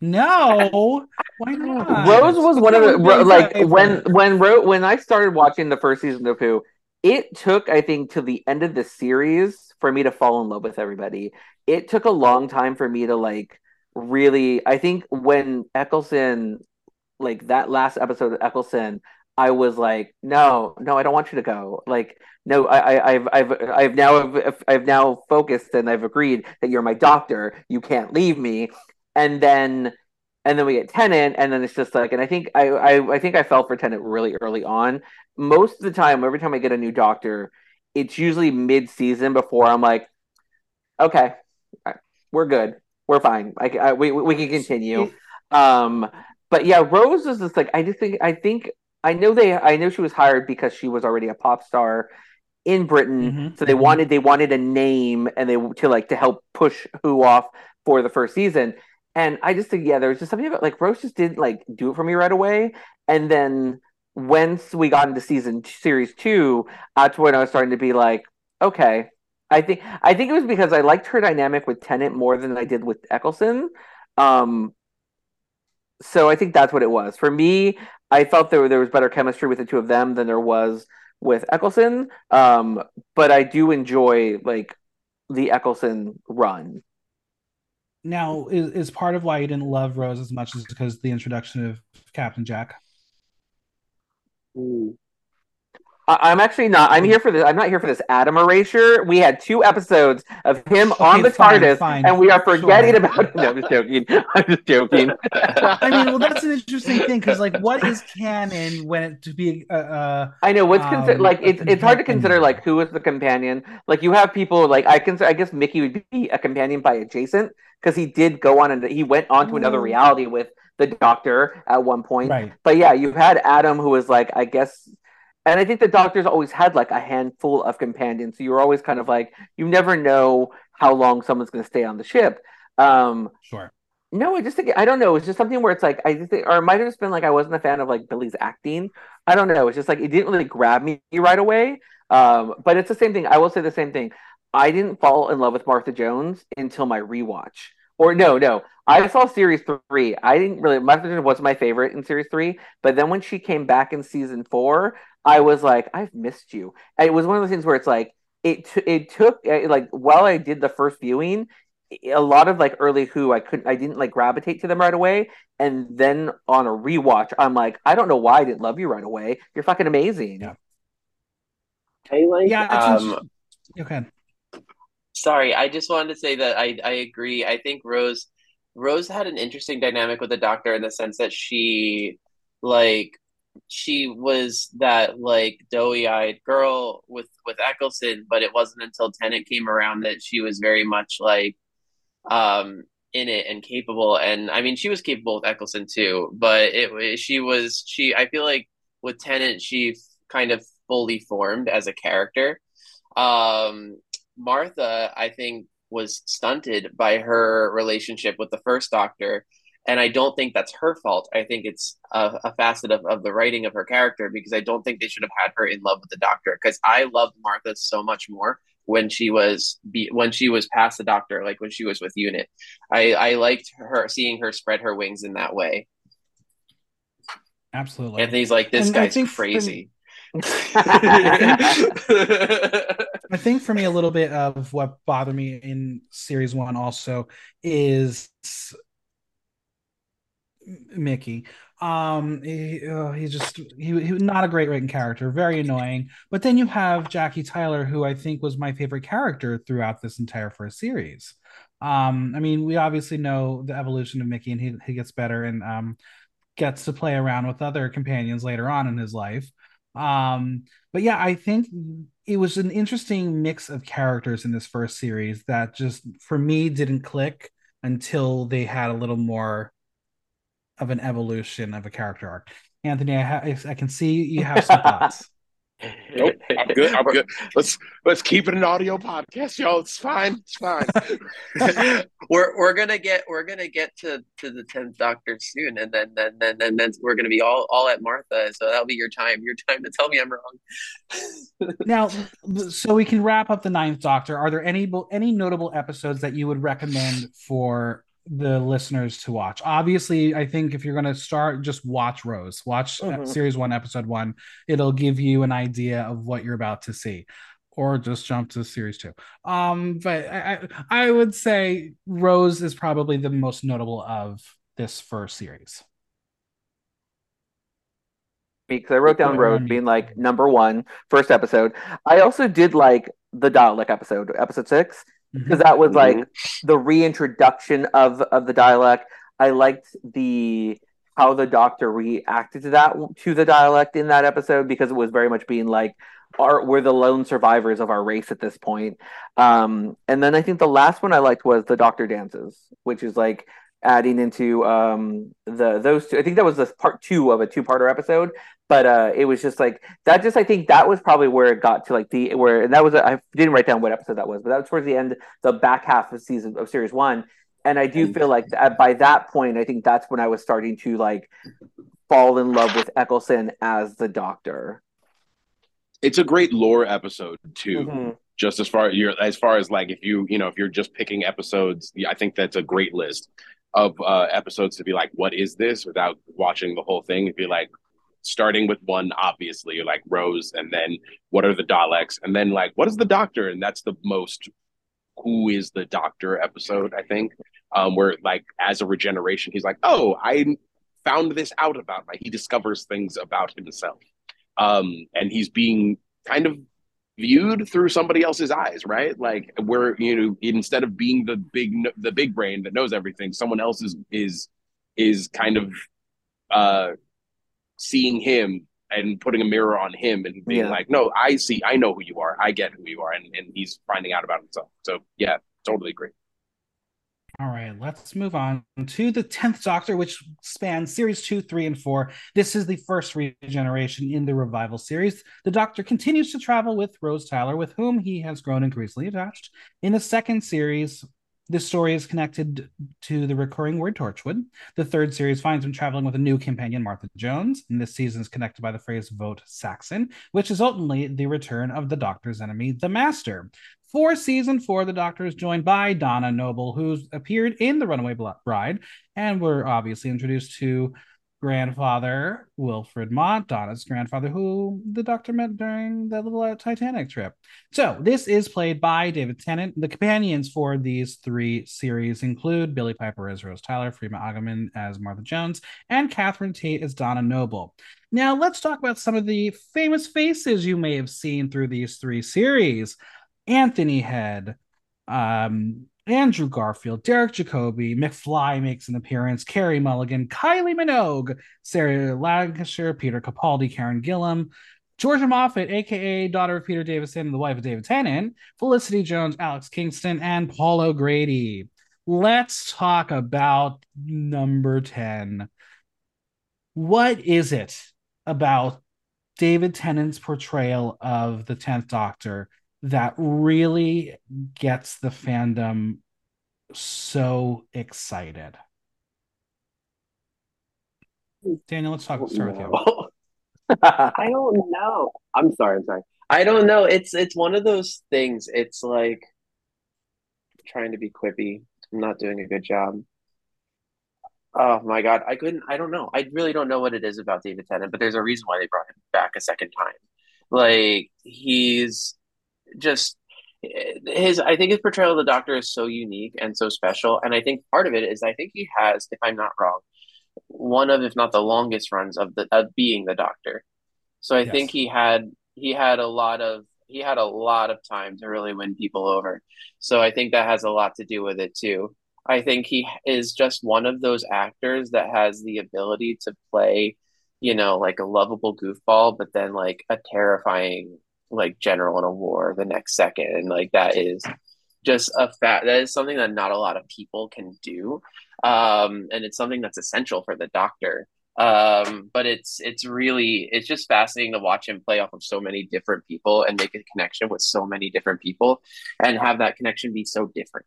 No, why not? Rose was one of the like when when Ro- when I started watching the first season of Who, it took I think to the end of the series for me to fall in love with everybody. It took a long time for me to like really. I think when Eccleston, like that last episode of Eccleston, I was like, no, no, I don't want you to go. Like no, I, have I've, I've now, I've now focused and I've agreed that you're my doctor. You can't leave me. And then, and then we get Tennant, and then it's just like, and I think I, I, I think I fell for Tennant really early on. Most of the time, every time I get a new doctor, it's usually mid-season before I'm like, okay, we're good, we're fine. I, I we we can continue. Um, but yeah, Rose is just like I just think I think I know they I know she was hired because she was already a pop star in Britain. Mm-hmm. So they mm-hmm. wanted they wanted a name and they to like to help push Who off for the first season. And I just think yeah, there was just something about like Rose just didn't like do it for me right away. And then once we got into season series two, that's when I was starting to be like, okay. I think I think it was because I liked her dynamic with Tennant more than I did with Eccleston. Um, so I think that's what it was. For me, I felt there there was better chemistry with the two of them than there was with Eccleston. Um, but I do enjoy like the Eccleston run. Now, is, is part of why you didn't love Rose as much as because the introduction of Captain Jack? Ooh. I'm actually not. I'm here for this. I'm not here for this Adam erasure. We had two episodes of him okay, on the fine, TARDIS, fine. and we are forgetting sure. about. No, I'm just joking. I'm just joking. I mean, well, that's an interesting thing because, like, what is canon when it to be? Uh, uh I know what's um, considered like it's it's hard to consider like who is the companion. Like you have people like I consider. I guess Mickey would be a companion by adjacent because he did go on and he went on to another reality with the Doctor at one point. Right. But yeah, you've had Adam who was like I guess and I think the Doctor's always had like a handful of companions, so you're always kind of like you never know how long someone's going to stay on the ship. Um, sure. No, I just think I don't know. It's just something where it's like I just think, or it might have just been like I wasn't a fan of like Billie's acting. I don't know. It's just like it didn't really grab me right away. Um, but it's the same thing. I will say the same thing. I didn't fall in love with Martha Jones until my rewatch. Or no, no. I saw series three. I didn't really Martha Jones was my favorite in series three, but then when she came back in season four, I was like, I've missed you. And it was one of those things where it's like it t- it took eh, like while I did the first viewing, a lot of like early Who I couldn't I didn't like gravitate to them right away, and then on a rewatch, I'm like, I don't know why I didn't love you right away. You're fucking amazing. Yeah. I like. Yeah. Um, okay. sorry, I just wanted to say that I I agree. I think Rose Rose had an interesting dynamic with the Doctor in the sense that she like she was that like doughy-eyed girl with with Eccleston, but it wasn't until Tennant came around that she was very much like um in it and capable. And I mean, she was capable with Eccleston too, but it she was she. I feel like with Tennant, she kind of fully formed as a character. Um, Martha, I think, was stunted by her relationship with the first Doctor and I don't think that's her fault. I think it's a, a, facet of, of the writing of her character because I don't think they should have had her in love with the doctor because I loved Martha so much more when she was be, when she was past the doctor like when she was with UNIT. I I liked her seeing her spread her wings in that way. Absolutely. And he's like this and guy's crazy. I think for me a little bit of what bothered me in series 1 also is Mickey. Um, he, uh, he just he, he not a great written character, very annoying. But then you have Jackie Tyler, who I think was my favorite character throughout this entire first series. Um, I mean, we obviously know the evolution of Mickey, and he he gets better and um gets to play around with other companions later on in his life. Um, but yeah, I think it was an interesting mix of characters in this first series that just for me didn't click until they had a little more of an evolution of a character arc. Anthony, I, ha- I can see you have some thoughts. Nope, I'm good. I'm good. Let's let's keep it an audio podcast, y'all. It's fine. It's fine. we're we're gonna get we're gonna get to to the tenth Doctor soon, and then then then then, then we're gonna be all all at Martha. So that'll be your time. Your time to tell me I'm wrong. now, so we can wrap up the ninth Doctor. Are there any any notable episodes that you would recommend for the listeners to watch. Obviously, I think if you're going to start, just watch Rose, watch mm-hmm. series one, episode one. It'll give you an idea of what you're about to see, or just jump to series two. Um, but I, I would say Rose is probably the most notable of this first series. Because I wrote down Rose being like number one, first episode. I also did like the Dalek episode, episode six because that was like mm-hmm. the reintroduction of of the Dalek. I liked the how the doctor reacted to that to the Dalek in that episode because it was very much being like are we're the lone survivors of our race at this point. Um, and then I think the last one I liked was the doctor dances, which is like adding into um the those two. I think that was the part two of a two parter episode, but uh it was just like that. Just I think that was probably where it got to like the where and that was I didn't write down what episode that was, but that was towards the end, the back half of season of series one. And I do feel like by that point, I think that's when I was starting to like fall in love with Eccleston as the Doctor. It's a great lore episode too. Mm-hmm just as far you're as far as like if you you know if you're just picking episodes i think that's a great list of uh, episodes to be like, what is this? Without watching the whole thing, it'd be like starting with one, obviously, like Rose, and then what are the Daleks, and then like what is the Doctor, and that's the most who is the Doctor episode, I think, um, where like as a regeneration, he's like, oh, I found this out about my. He discovers things about himself, um, and he's being kind of viewed through somebody else's eyes, right? Like where you know instead of being the big the big brain that knows everything, someone else is is is kind of uh seeing him and putting a mirror on him and being yeah. like, no, I see, I know who you are, I get who you are, and, and he's finding out about himself. So yeah, totally agree. All right, let's move on to the 10th Doctor, which spans series two, three, and four. This is the first regeneration in the revival series. The Doctor continues to travel with Rose Tyler, with whom he has grown increasingly attached. In the second series, this story is connected to the recurring word Torchwood. The third series finds him traveling with a new companion, Martha Jones, and this season is connected by the phrase vote Saxon, which is ultimately the return of the Doctor's enemy, the Master. For season four, the Doctor is joined by Donna Noble, who's appeared in The Runaway Bride, and we're obviously introduced to grandfather Wilfred Mott, Donna's grandfather, who the Doctor met during the little Titanic trip. So this is played by David Tennant. The companions for these three series include Billie Piper as Rose Tyler, Freema Agyeman as Martha Jones, and Catherine Tate as Donna Noble. Now let's talk about some of the famous faces you may have seen through these three series. Anthony Head, um, Andrew Garfield, Derek Jacobi, McFly makes an appearance, Carey Mulligan, Kylie Minogue, Sarah Lancashire, Peter Capaldi, Karen Gillan, Georgia Moffett, aka daughter of Peter Davison and the wife of David Tennant, Felicity Jones, Alex Kingston, and Paul O'Grady. Let's talk about number 10. What is it about David Tennant's portrayal of the 10th Doctor that really gets the fandom so excited. Daniel, let's talk. Start with you. I don't know. I'm sorry. I'm sorry. I don't know. It's it's one of those things. It's like trying to be quippy. I'm not doing a good job. Oh my god, I couldn't. I don't know. I really don't know what it is about David Tennant, but there's a reason why they brought him back a second time. Like he's just his I think his portrayal of the Doctor is so unique and so special, and I think part of it is I think he has, if I'm not wrong, one of if not the longest runs of the of being the Doctor. So I yes. think he had he had a lot of he had a lot of time to really win people over. So I think that has a lot to do with it too. I think he is just one of those actors that has the ability to play, you know, like a lovable goofball, but then like a terrifying like general in a war the next second and like that is just a fact that is something that not a lot of people can do um and it's something that's essential for the doctor um but it's it's really it's just fascinating to watch him play off of so many different people and make a connection with so many different people and have that connection be so different.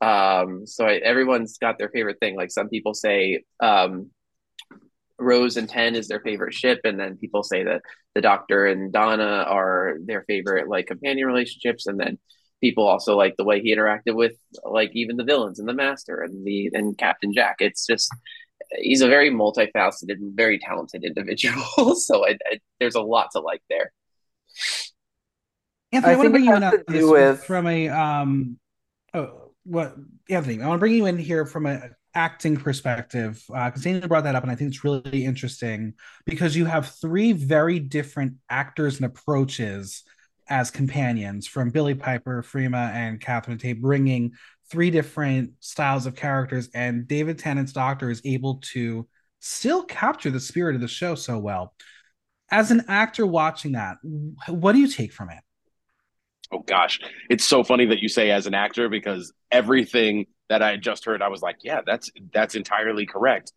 Um so I, everyone's got their favorite thing like some people say um Rose and Ten is their favorite ship, and then people say that the Doctor and Donna are their favorite like companion relationships, and then people also like the way he interacted with like even the villains and the Master and the and Captain Jack. It's just he's a very multifaceted, very talented individual. so I, I, there's a lot to like there. Anthony, I, I want to bring you in on this with... from a um, oh, what Anthony? I want to bring you in here from a acting perspective, because uh, Daniel brought that up, and I think it's really interesting because you have three very different actors and approaches as companions from Billie Piper, Freema, and Catherine Tate, bringing three different styles of characters, and David Tennant's Doctor is able to still capture the spirit of the show so well. As an actor watching that, what do you take from it? Oh gosh, it's so funny that you say as an actor because everything that I had just heard, I was like, yeah, that's that's entirely correct.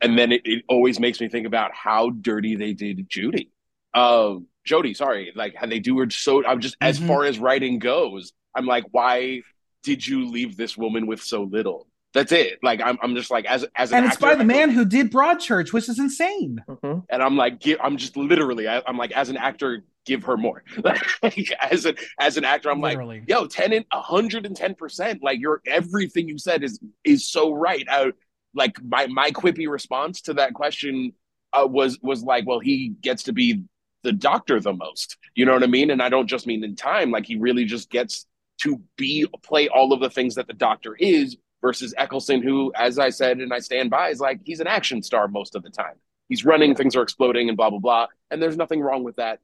And then it, it always makes me think about how dirty they did Judy. Uh, Jodie, sorry, like how they do her so. I'm just mm-hmm. as far as writing goes, I'm like, why did you leave this woman with so little? That's it. Like I'm, I'm just like as as an and it's actor, by the man who did Broadchurch, which is insane. Mm-hmm. And I'm like, I'm just literally, I, am like, as an actor, give her more. like as an as an actor, I'm literally. like, yo, Tennant, 110 percent. Like your everything you said is is so right. I, like my my quippy response to that question uh, was was like, well, he gets to be the doctor the most. You know what I mean? And I don't just mean in time. Like he really just gets to be play all of the things that the doctor is versus Eccleston, who, as I said and I stand by, is like he's an action star most of the time. He's running, things are exploding, and blah blah blah. And there's nothing wrong with that,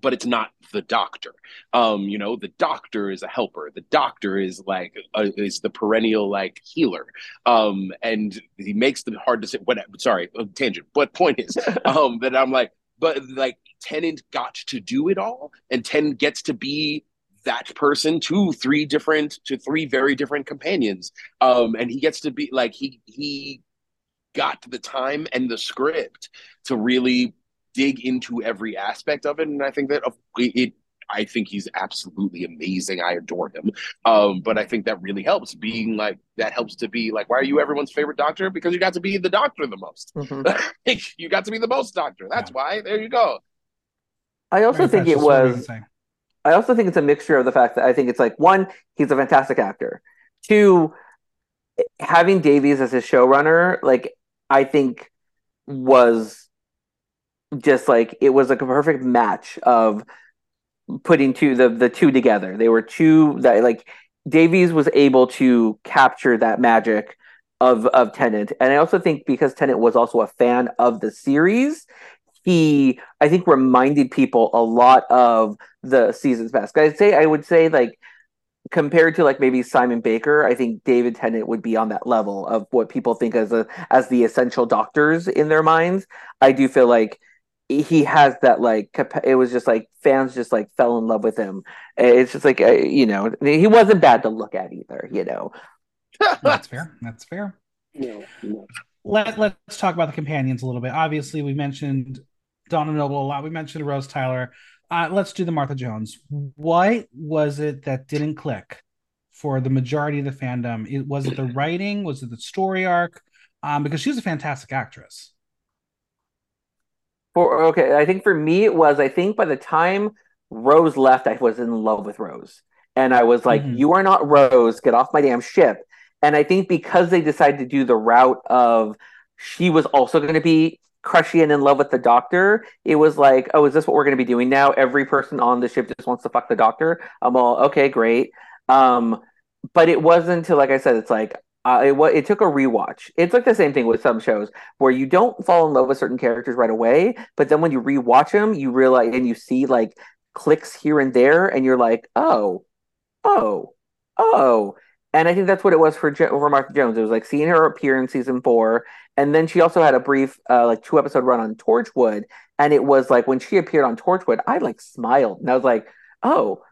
but it's not the doctor. Um, you know, the doctor is a helper. The doctor is like a, is the perennial like healer. Um, and he makes the hard decision. What? Sorry, tangent. But point is, um, that I'm like, but like Tennant got to do it all, and Tennant gets to be that person to three different to three very different companions um and he gets to be like he he got the time and the script to really dig into every aspect of it and i think that it I think he's absolutely amazing. I adore him. Um, but I think that really helps being like that helps to be like, why are you everyone's favorite doctor? Because you got to be the doctor the most. Mm-hmm. you got to be the most doctor. That's yeah. why. There you go. I also Very think it was I also think it's a mixture of the fact that I think it's like one, he's a fantastic actor. Two, having Davies as his showrunner, like I think was just like it was like a perfect match of putting two the the two together. They were two that like Davies was able to capture that magic of of Tennant, and I also think because Tennant was also a fan of the series, he I think reminded people a lot of the seasons past. I'd say I would say like compared to like maybe Simon Baker, I think David Tennant would be on that level of what people think as a as the essential doctors in their minds. I do feel like he has that like it was just like fans just like fell in love with him. It's just like uh, you know he wasn't bad to look at either you know. That's fair. That's fair. No, no. Let, let's talk about the companions a little bit. Obviously we mentioned donna noble a lot. We mentioned rose tyler. Uh, let's do the martha jones. What was it that didn't click for the majority of the fandom? It was it the writing? Was it the story arc? Um, because she's a fantastic actress for okay, I think for me it was I think by the time Rose left, I was in love with Rose. And I was like, mm-hmm. you are not Rose, get off my damn ship. And I think because they decided to do the route of she was also going to be crushy and in love with the doctor, it was like, oh, is this what we're going to be doing now? Every person on the ship just wants to fuck the doctor. I'm all, okay, great. Um, but it wasn't until, like I said, it's like, uh, it, it took a rewatch. It's like the same thing with some shows where you don't fall in love with certain characters right away, but then when you rewatch them, you realize and you see like clicks here and there, and you're like, oh, oh, oh. And I think that's what it was for for Martha Jones. It was like seeing her appear in season four, and then she also had a brief, uh, like two episode run on Torchwood, and it was like when she appeared on Torchwood, I like smiled, and I was like, oh,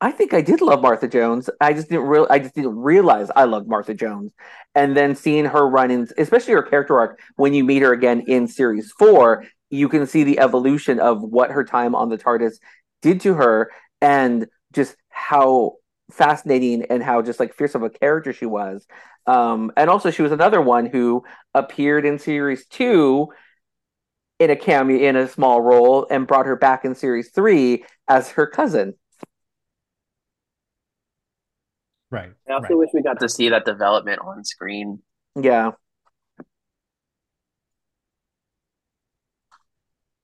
I think I did love Martha Jones. I just didn't real I just didn't realize I loved Martha Jones. And then seeing her run in, especially her character arc, when you meet her again in series four, you can see the evolution of what her time on the TARDIS did to her and just how fascinating and how just like fierce of a character she was. Um, and also she was another one who appeared in series two in a cameo in a small role and brought her back in series three as her cousin. Right. I also right. wish we got to see that development on screen. Yeah.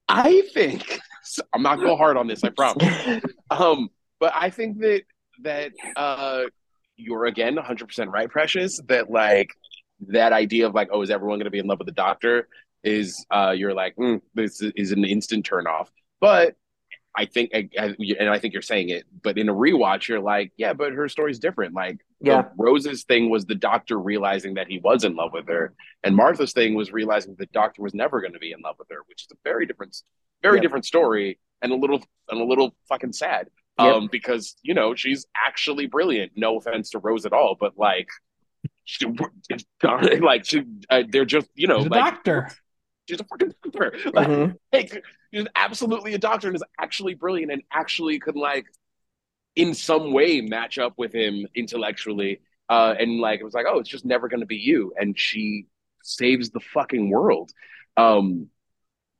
I think I'm not going hard on this, I promise. um, but I think that that uh, you're again 100 percent right, Precious. That like that idea of like, oh, is everyone going to be in love with the Doctor? Is uh, you're like, mm, this is an instant turn off. But I think, and I think you're saying it, but in a rewatch, you're like, yeah, but her story's different. Like, yeah, Rose's thing was the doctor realizing that he was in love with her, and Martha's thing was realizing the doctor was never going to be in love with her, which is a very different, very different story, and a little, and a little fucking sad. Yep. Um, because you know she's actually brilliant. No offense to Rose at all, but like, she, like she, uh, they're just you know, like, doctor she's a fucking doctor. Like, mm-hmm. like, she's absolutely a doctor and is actually brilliant and actually could like in some way match up with him intellectually. Uh, and like it was like, oh, it's just never gonna be you. And she saves the fucking world um,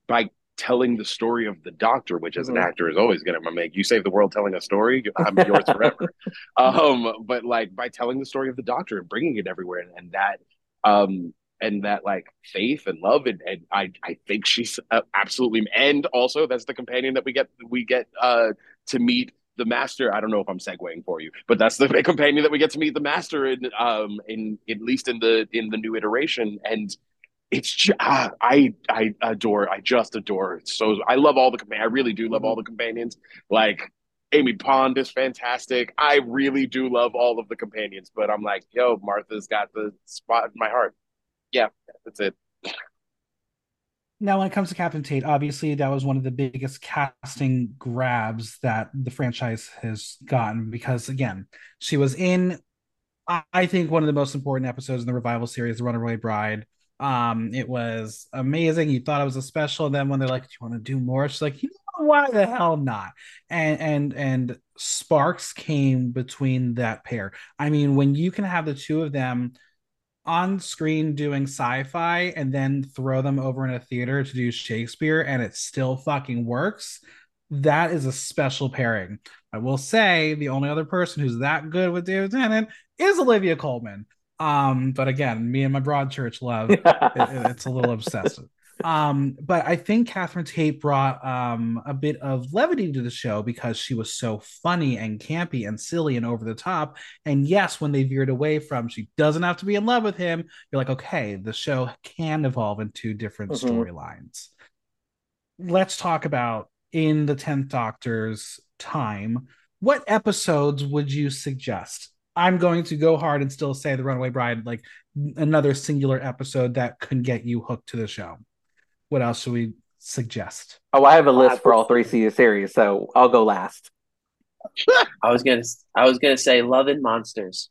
by telling the story of the doctor, which as an mm-hmm. actor is always gonna make you save the world telling a story. I'm yours forever. um, but like by telling the story of the doctor and bringing it everywhere, and, and that um, and that like faith and love and, and I I think she's uh, absolutely and also that's the companion that we get we get uh to meet the master. I don't know if I'm segueing for you but that's the companion that we get to meet the master in um in at least in the in the new iteration. And it's just, ah, I I adore I just adore it. So I love all the I really do love all the companions. Like Amy Pond is fantastic. I really do love all of the companions, but I'm like, yo, Martha's got the spot in my heart yeah, that's it. Now, when it comes to Catherine Tate, obviously that was one of the biggest casting grabs that the franchise has gotten because, again, she was in, I think, one of the most important episodes in the revival series, The Runaway Bride. Um, it was amazing. You thought it was a special, then when they're like, "Do you want to do more?" She's like, "You know, why the hell not?" And and and sparks came between that pair. I mean, when you can have the two of them on screen doing sci-fi and then throw them over in a theater to do Shakespeare and it still fucking works, that is a special pairing. I will say the only other person who's that good with David Tennant is Olivia Colman. Um, but again, me and my Broadchurch love it, it's a little obsessive. Um, but I think Catherine Tate brought um a bit of levity to the show because she was so funny and campy and silly and over the top. And yes, when they veered away from she doesn't have to be in love with him, you're like, okay, the show can evolve into different mm-hmm. storylines. Let's talk about in the 10th Doctor's time. What episodes would you suggest? I'm going to go hard and still say the Runaway Bride, like another singular episode that can get you hooked to the show what else should we suggest? Oh, I have a list for all three series, so I'll go last. I was gonna, I was gonna say Love and Monsters.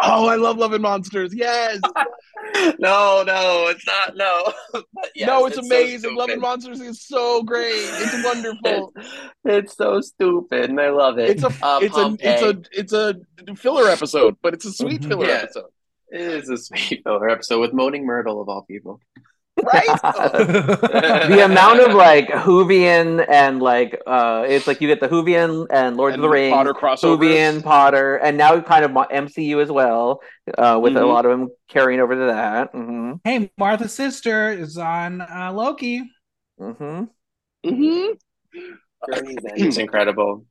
Oh, I love Love and Monsters. Yes. no, no, it's not. No. yes, no, it's, it's amazing. So Love and Monsters is so great. It's wonderful. it's so stupid, and I love it. It's a, uh, it's a, it's a, it's a filler episode, but it's a sweet mm-hmm. filler yeah. episode. It is a sweet filler episode with Moaning Myrtle of all people right? the amount of like Whovian and like uh it's like you get the Whovian and Lord and of the Rings, Potter crossovers. Whovian, Potter, and now kind of MCU as well, uh, with mm-hmm. a lot of them carrying over to that. Mm-hmm. Hey, Martha's sister is on uh, Loki. Mm-hmm. Mm-hmm. It's incredible.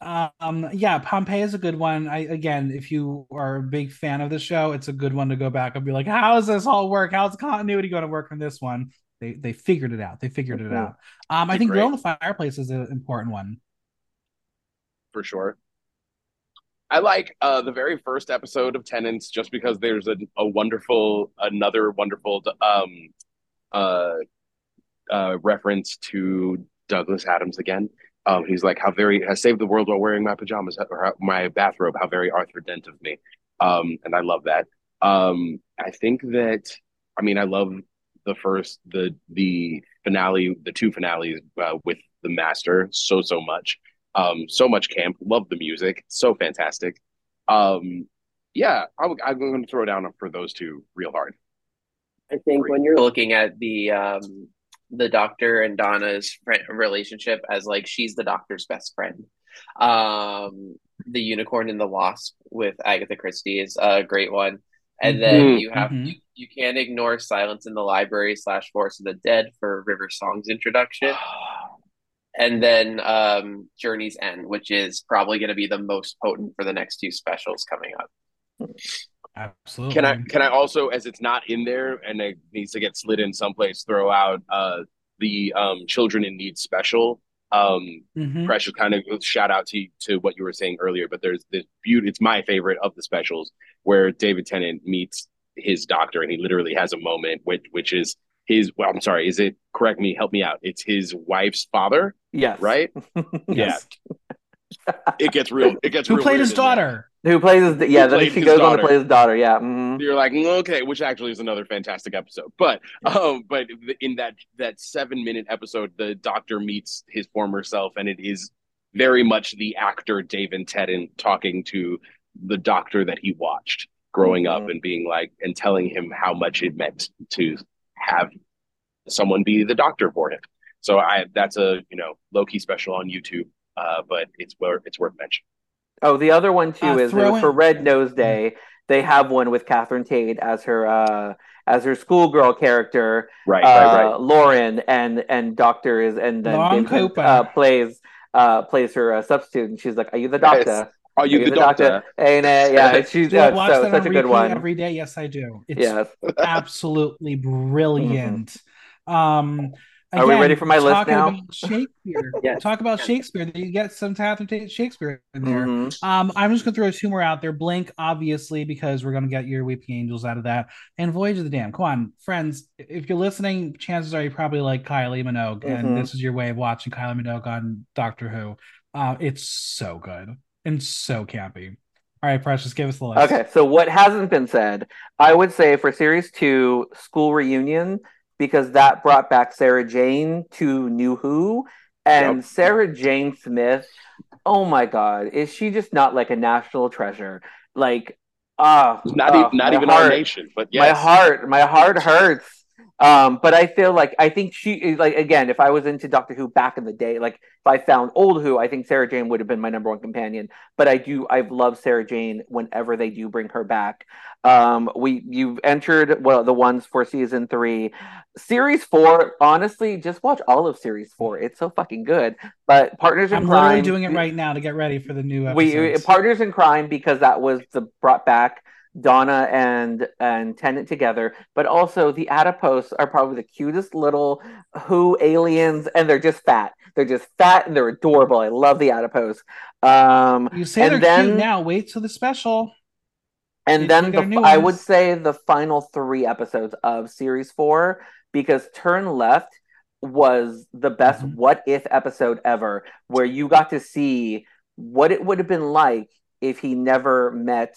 Um, yeah, Pompeii is a good one. I again, if you are a big fan of the show, it's a good one to go back and be like, how does this all work? How's continuity going to work in this one? They they figured it out. They figured it out. Um, I think Girl in the Fireplace is an important one. For sure. I like uh, the very first episode of Tennant's just because there's a, a wonderful, another wonderful um, uh, uh, reference to Douglas Adams again. Um, he's like, how very has saved the world while wearing my pajamas or my bathrobe. How very Arthur Dent of me. Um, and I love that. Um, I think that, I mean, I love the first, the, the finale, the two finales uh, with the master so, so much. Um, so much camp. Love the music. So fantastic. Um, yeah, I'm, I'm going to throw down for those two real hard. I think when you're looking at the um, the doctor and Donna's relationship as like she's the doctor's best friend. Um, the unicorn and the wasp with Agatha Christie is a great one. And then mm-hmm. you have mm-hmm. you, you can't ignore Silence in the Library slash Forest of the Dead for River Song's introduction. and then um, Journey's End, which is probably going to be the most potent for the next two specials coming up. Absolutely. Can I can I also, as it's not in there and it needs to get slid in someplace, throw out uh the um Children in Need special. Um mm-hmm. Precious kind of shout out to to what you were saying earlier, but there's this beauty it's my favorite of the specials where David Tennant meets his doctor and he literally has a moment which which is his well, I'm sorry, is it correct me, help me out. It's his wife's father. Yes. Right? yes. Yeah. it gets real it gets Who played his daughter? Who plays his yeah? Then she goes daughter. on to play his daughter. Yeah. Mm-hmm. You're like okay, which actually is another fantastic episode. But um, but in that that seven minute episode, the doctor meets his former self, and it is very much the actor David Tennant talking to the doctor that he watched growing mm-hmm. up and being like and telling him how much it meant to have someone be the doctor for him. So I that's a you know low key special on YouTube, uh, but it's where it's worth mentioning. Oh, the other one too uh, is for Red Nose Day. They have one with Catherine Tate as her uh, as her schoolgirl character, right, uh, right, right. Lauren, and and Doctor is and then David, uh, plays uh, plays her uh, substitute, and she's like, "Are you the doctor?" Yes. Are you, Are you the, the, doctor? doctor? Ain't it? Yeah, she's uh, so, such a good one every day. Yes, I do. It's yes. absolutely brilliant. Mm-hmm. Um, Are we ready for my list now? About Shakespeare. Yes. Talk about Shakespeare. You get some Catherine Tate Shakespeare in there. Mhm. Um, I'm just gonna throw two more out there. Blink, obviously, because we're gonna get your Weeping Angels out of that, and Voyage of the Damned. Come on, friends. If you're listening, chances are you probably like Kylie Minogue, Mhm. and this is your way of watching Kylie Minogue on Doctor Who. Uh, it's so good and so campy. All right, Precious, give us the list. Okay, so what hasn't been said, I would say for series two, school reunion, because that brought back Sarah Jane to New Who, and Yep. Sarah Jane Smith. Oh my God, is she just not like a national treasure? Like, ah, Not, ah, e- not even our nation, but yes. my heart my heart hurts um but i feel like i think she like again if i was into doctor who back in the day like if i found old who i think sarah jane would have been my number one companion but i do i've loved sarah jane whenever they do bring her back um we you've entered well the ones for season three series four honestly just watch all of series four it's so fucking good but partners in crime. I'm crime literally doing it right now to get ready for the new episode. we partners in crime because that was the brought back Donna and and Tennant together, but also the adipose are probably the cutest little Who aliens, and they're just fat. They're just fat and they're adorable. I love the adipose. Um, you say and they're then- cute now. Wait till the special. and These then the, I would say the final three episodes of series four because Turn Left was the best Mhm. what if episode ever, where you got to see what it would have been like if he never met,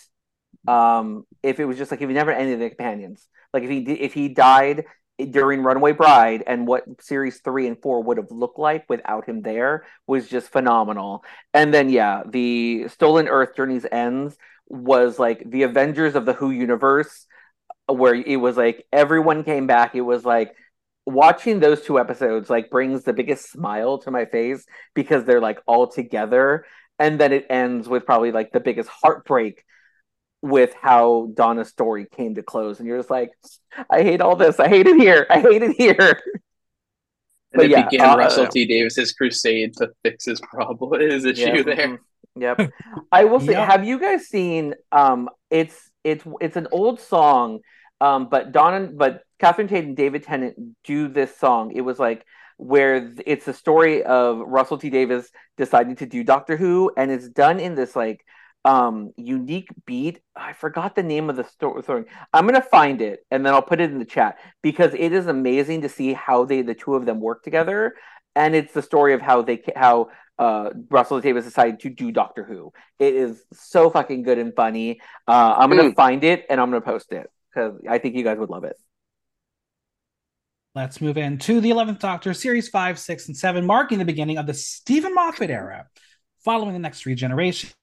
um, if it was just like if he never of the companions, like if he if he died during Runaway Bride and what series three and four would have looked like without him there was just phenomenal. And then yeah, the Stolen Earth Journeys Ends was like the Avengers of the Who universe, where it was like everyone came back. It was like watching those two episodes like brings the biggest smile to my face because they're like all together, and then it ends with probably like the biggest heartbreak with how Donna's story came to close, and you're just like, I hate all this. I hate it here. I hate it here. And But it yeah, began uh, Russell T Davies's crusade to fix his problem, his issue Yep, there. mhm. Yep. I will say, Yep. have you guys seen um it's it's it's an old song, um, but Donna but Catherine Tate and David Tennant do this song. It was like where it's the story of Russell T. Davies deciding to do Doctor Who, and it's done in this like um unique beat. I forgot the name of the story. I'm gonna find it and then I'll put it in the chat because it is amazing to see how they the two of them work together. And it's the story of how they how uh, Russell T. Davies decided to do Doctor Who. It is so fucking good and funny. Uh, I'm gonna Mm. find it and I'm gonna post it because I think you guys would love it. Let's move into the 11th Doctor, Series 5, 6, and 7, marking the beginning of the Steven Moffat era. Following the next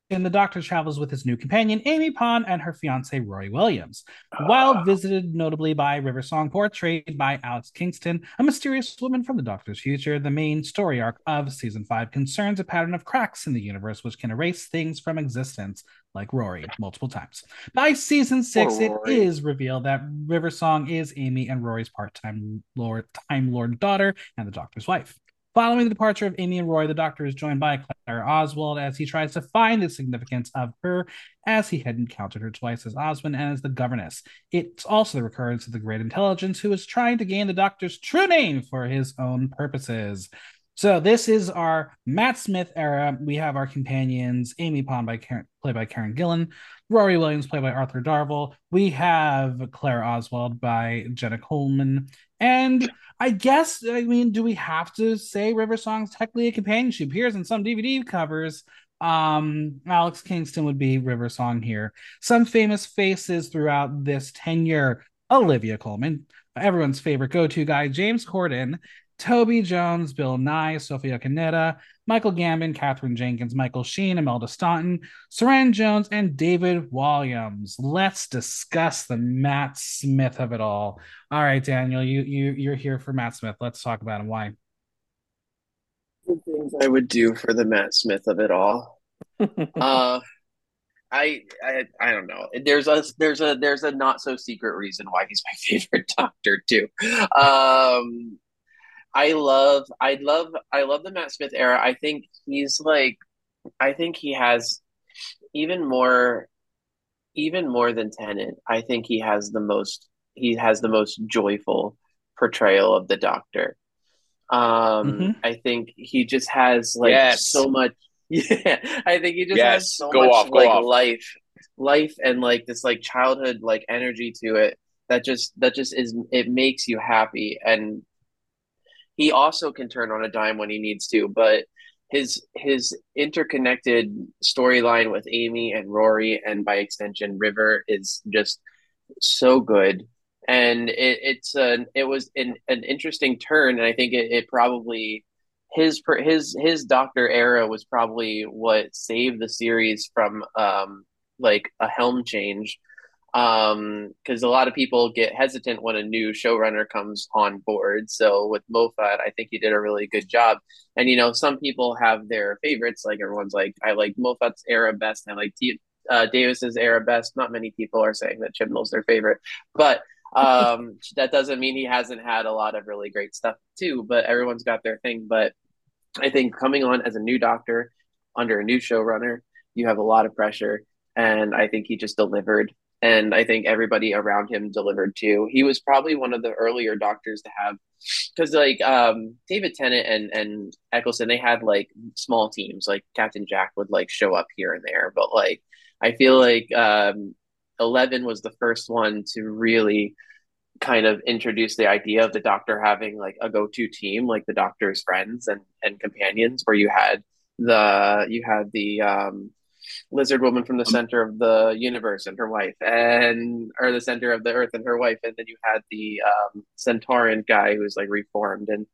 regeneration, the Doctor travels with his new companion, Amy Pond, and her fiance, Rory Williams. Ah. While visited notably by River Song, portrayed by Alex Kingston, a mysterious woman from the Doctor's future, the main story arc of Season 5 concerns a pattern of cracks in the universe which can erase things from existence, like Rory, multiple times. By Season 6, it is revealed that River Song is Amy and Rory's part-time Lord, Time Lord daughter and the Doctor's wife. Following the departure of Amy and Roy, the Doctor is joined by Clara Oswald as he tries to find the significance of her, as he had encountered her twice as Osmond and as the governess. It's also the recurrence of the Great Intelligence, who is trying to gain the Doctor's true name for his own purposes. So this is our Matt Smith era. We have our companions: Amy Pond by Karen, played by Karen Gillan, Rory Williams played by Arthur Darvill. We have Clara Oswald by Jenna Coleman, and I guess I mean, do we have to say River Song's technically a companion companionship? Here's in some DVD covers. Um, Alex Kingston would be River Song here. Some famous faces throughout this tenure: Olivia Colman, everyone's favorite go-to guy, James Corden, Toby Jones, Bill Nighy, Sophia Canetta, Michael Gambon, Katherine Jenkins, Michael Sheen, Imelda Staunton, Saran Jones, and David Walliams. Let's discuss the Matt Smith of it all. All right, Daniel, you you you're here for Matt Smith. Let's talk about him. Why? The things I would do for the Matt Smith of it all. Uh, I, I I don't know. There's a there's a there's a not so secret reason why he's my favorite Doctor too. Um, I love I love I love the Matt Smith era. I think he's like I think he has even more even more than Tennant. I think he has the most he has the most joyful portrayal of the Doctor. Um, Mhm. I think he just has like Yes. so much. Yeah, I think he just Yes. has so Go much off, like off. life, life, and like this like childhood like energy to it that just that just is it makes you happy. And he also can turn on a dime when he needs to, but his his interconnected storyline with Amy and Rory and by extension River is just so good. And it, it's an it was an, an interesting turn, and I think it, it probably his his his Doctor era was probably what saved the series from um like a helm change um because a lot of people get hesitant when a new showrunner comes on board. So with Moffat I think he did a really good job. And you know some people have their favorites. Like everyone's like I like Moffat's era best. And I like T- uh, Davies's era best. Not many people are saying that Chibnall's their favorite. But um that doesn't mean he hasn't had a lot of really great stuff too but everyone's got their thing. But I think coming on as a new doctor under a new showrunner you have a lot of pressure. And I think he just delivered and I think everybody around him delivered too. He was probably one of the earlier doctors to have, because like um, David Tennant and and Eccleston, they had like small teams. Like Captain Jack would like show up here and there, but like I feel like um, Eleven was the first one to really kind of introduce the idea of the Doctor having like a go-to team, like the Doctor's friends and and companions, where you had the you had the um lizard woman from the center of the universe and her wife and or the center of the earth and her wife and then you had the um Sontaran guy who's like reformed and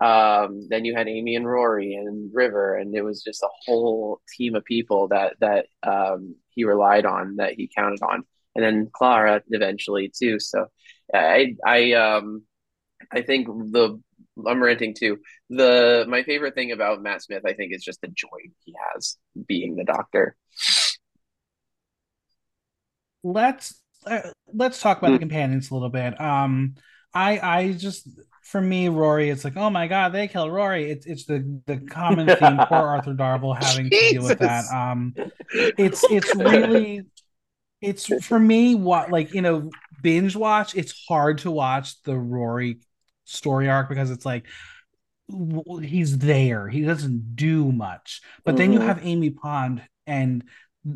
um then you had amy and rory and river and it was just a whole team of people that that um he relied on that he counted on and then clara eventually too so i i um i think the i'm ranting too the my favorite thing about matt smith i think is just the joy he has being the doctor let's uh, let's talk about Hmm. the companions a little bit. Um, I I just for me, Rory, it's like, oh my god, they killed Rory. It's it's the the common theme. Poor Arthur Darvill having to deal with that. Um, it's it's really it's for me what like you know binge watch. It's hard to watch the Rory story arc because it's like he's there. He doesn't do much. But then you Mhm. have Amy Pond and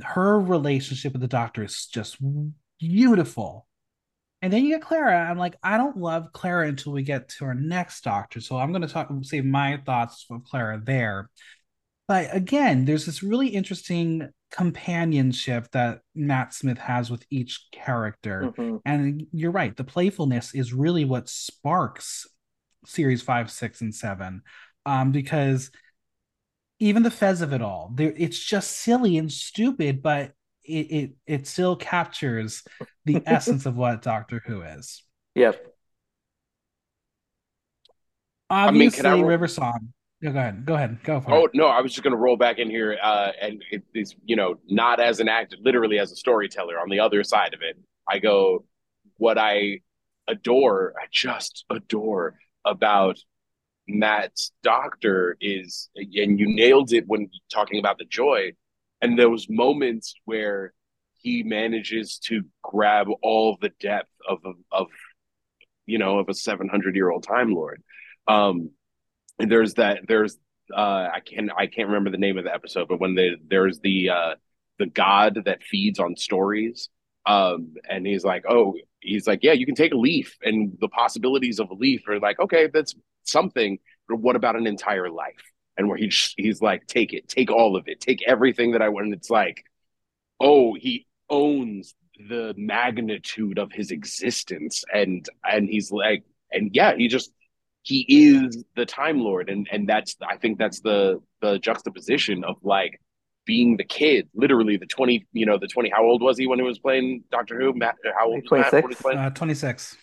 her relationship with the doctor is just beautiful. And then you get Clara. I'm like, I don't love Clara until we get to our next doctor. So I'm going to talk, save my thoughts of Clara there. But again, there's this really interesting companionship that Matt Smith has with each character. Mhm. And you're right, the playfulness is really what sparks series five, six, and seven. Um, because even the fez of it all, there it's just silly and stupid, but it it, it still captures the essence of what Doctor Who is. Yep. mean, Obviously, I roll- River Song. Yeah, go ahead. Go ahead. Go for Oh it. Oh no, I was just gonna roll back in here, uh, and it is you know not as an actor, literally as a storyteller. On the other side of it, I go, what I adore, I just adore about Matt's Doctor is, and you nailed it when talking about the joy, and those moments where he manages to grab all the depth of of, of you know of a seven hundred year old Time Lord. Um, there's that there's uh I can I can't remember the name of the episode, but when the there's the uh the god that feeds on stories, um, and he's like, oh, he's like, yeah, you can take a leaf, and the possibilities of a leaf are like, okay, that's something, but what about an entire life? And where he's he's like, take it, take all of it, take everything that I want. And it's like, oh, he owns the magnitude of his existence, and and he's like, and yeah, he just he is the time lord and and that's i think that's the the juxtaposition of like being the kid literally the 20 you know the 20 how old was he when he was playing doctor who matt how old was matt when he 26. playing Uh, 26.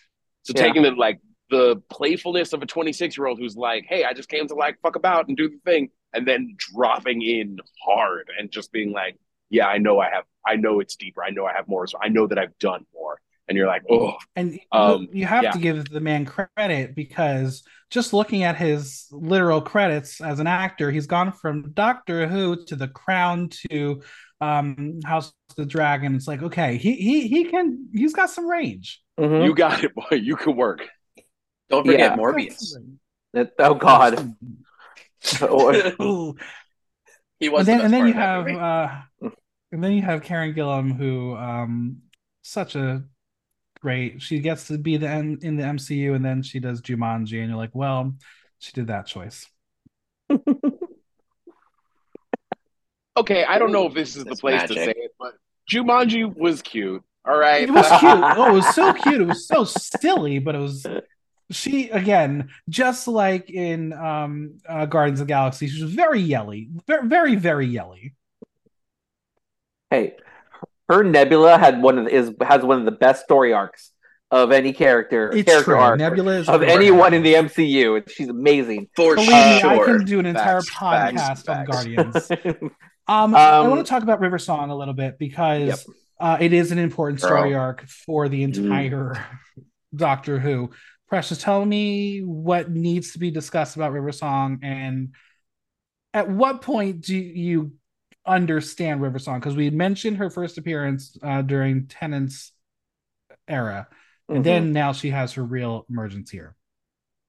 so Yeah. taking the like the playfulness of a 26 year old who's like hey i just came to like fuck about and do the thing and then dropping in hard and just being like yeah i know i have i know it's deeper i know i have more so i know that i've done more and you're like oh And you- Um, you have yeah. to give the man credit because just looking at his literal credits as an actor, he's gone from Doctor Who to The Crown to um, House of the Dragon. It's like, okay, he he he can he's got some range. Mhm. you got it boy you can work don't forget Yeah. Morbius some range. It- oh God. He was and then, the best and then you have uh and then you have Karen Gillan who um such a great. She gets to be the M- in the MCU and then she does Jumanji and you're like well she did that choice. Okay, I don't know if this is the It's place to say it, but Jumanji was cute. All right. it was cute. Oh it was so cute. It was so silly but it was she again just like in um uh, Guardians of the Galaxy she was very yelly very very very yelly. Hey, her Nebula had one of the, is has one of the best story arcs of any character it's character true arc Nebula is of anyone in the MCU. She's amazing. For believe me I sure. can do an entire Facts, podcast facts, on facts. Guardians Um, I Um, want to talk about River Song a little bit because Yep. uh, it is an important story Girl. arc for the entire Doctor Who. Precious, tell me what needs to be discussed about River Song and at what point do you understand River Song? Because we mentioned her first appearance uh, during Tennant's era, and Mhm. then now she has her real emergence here.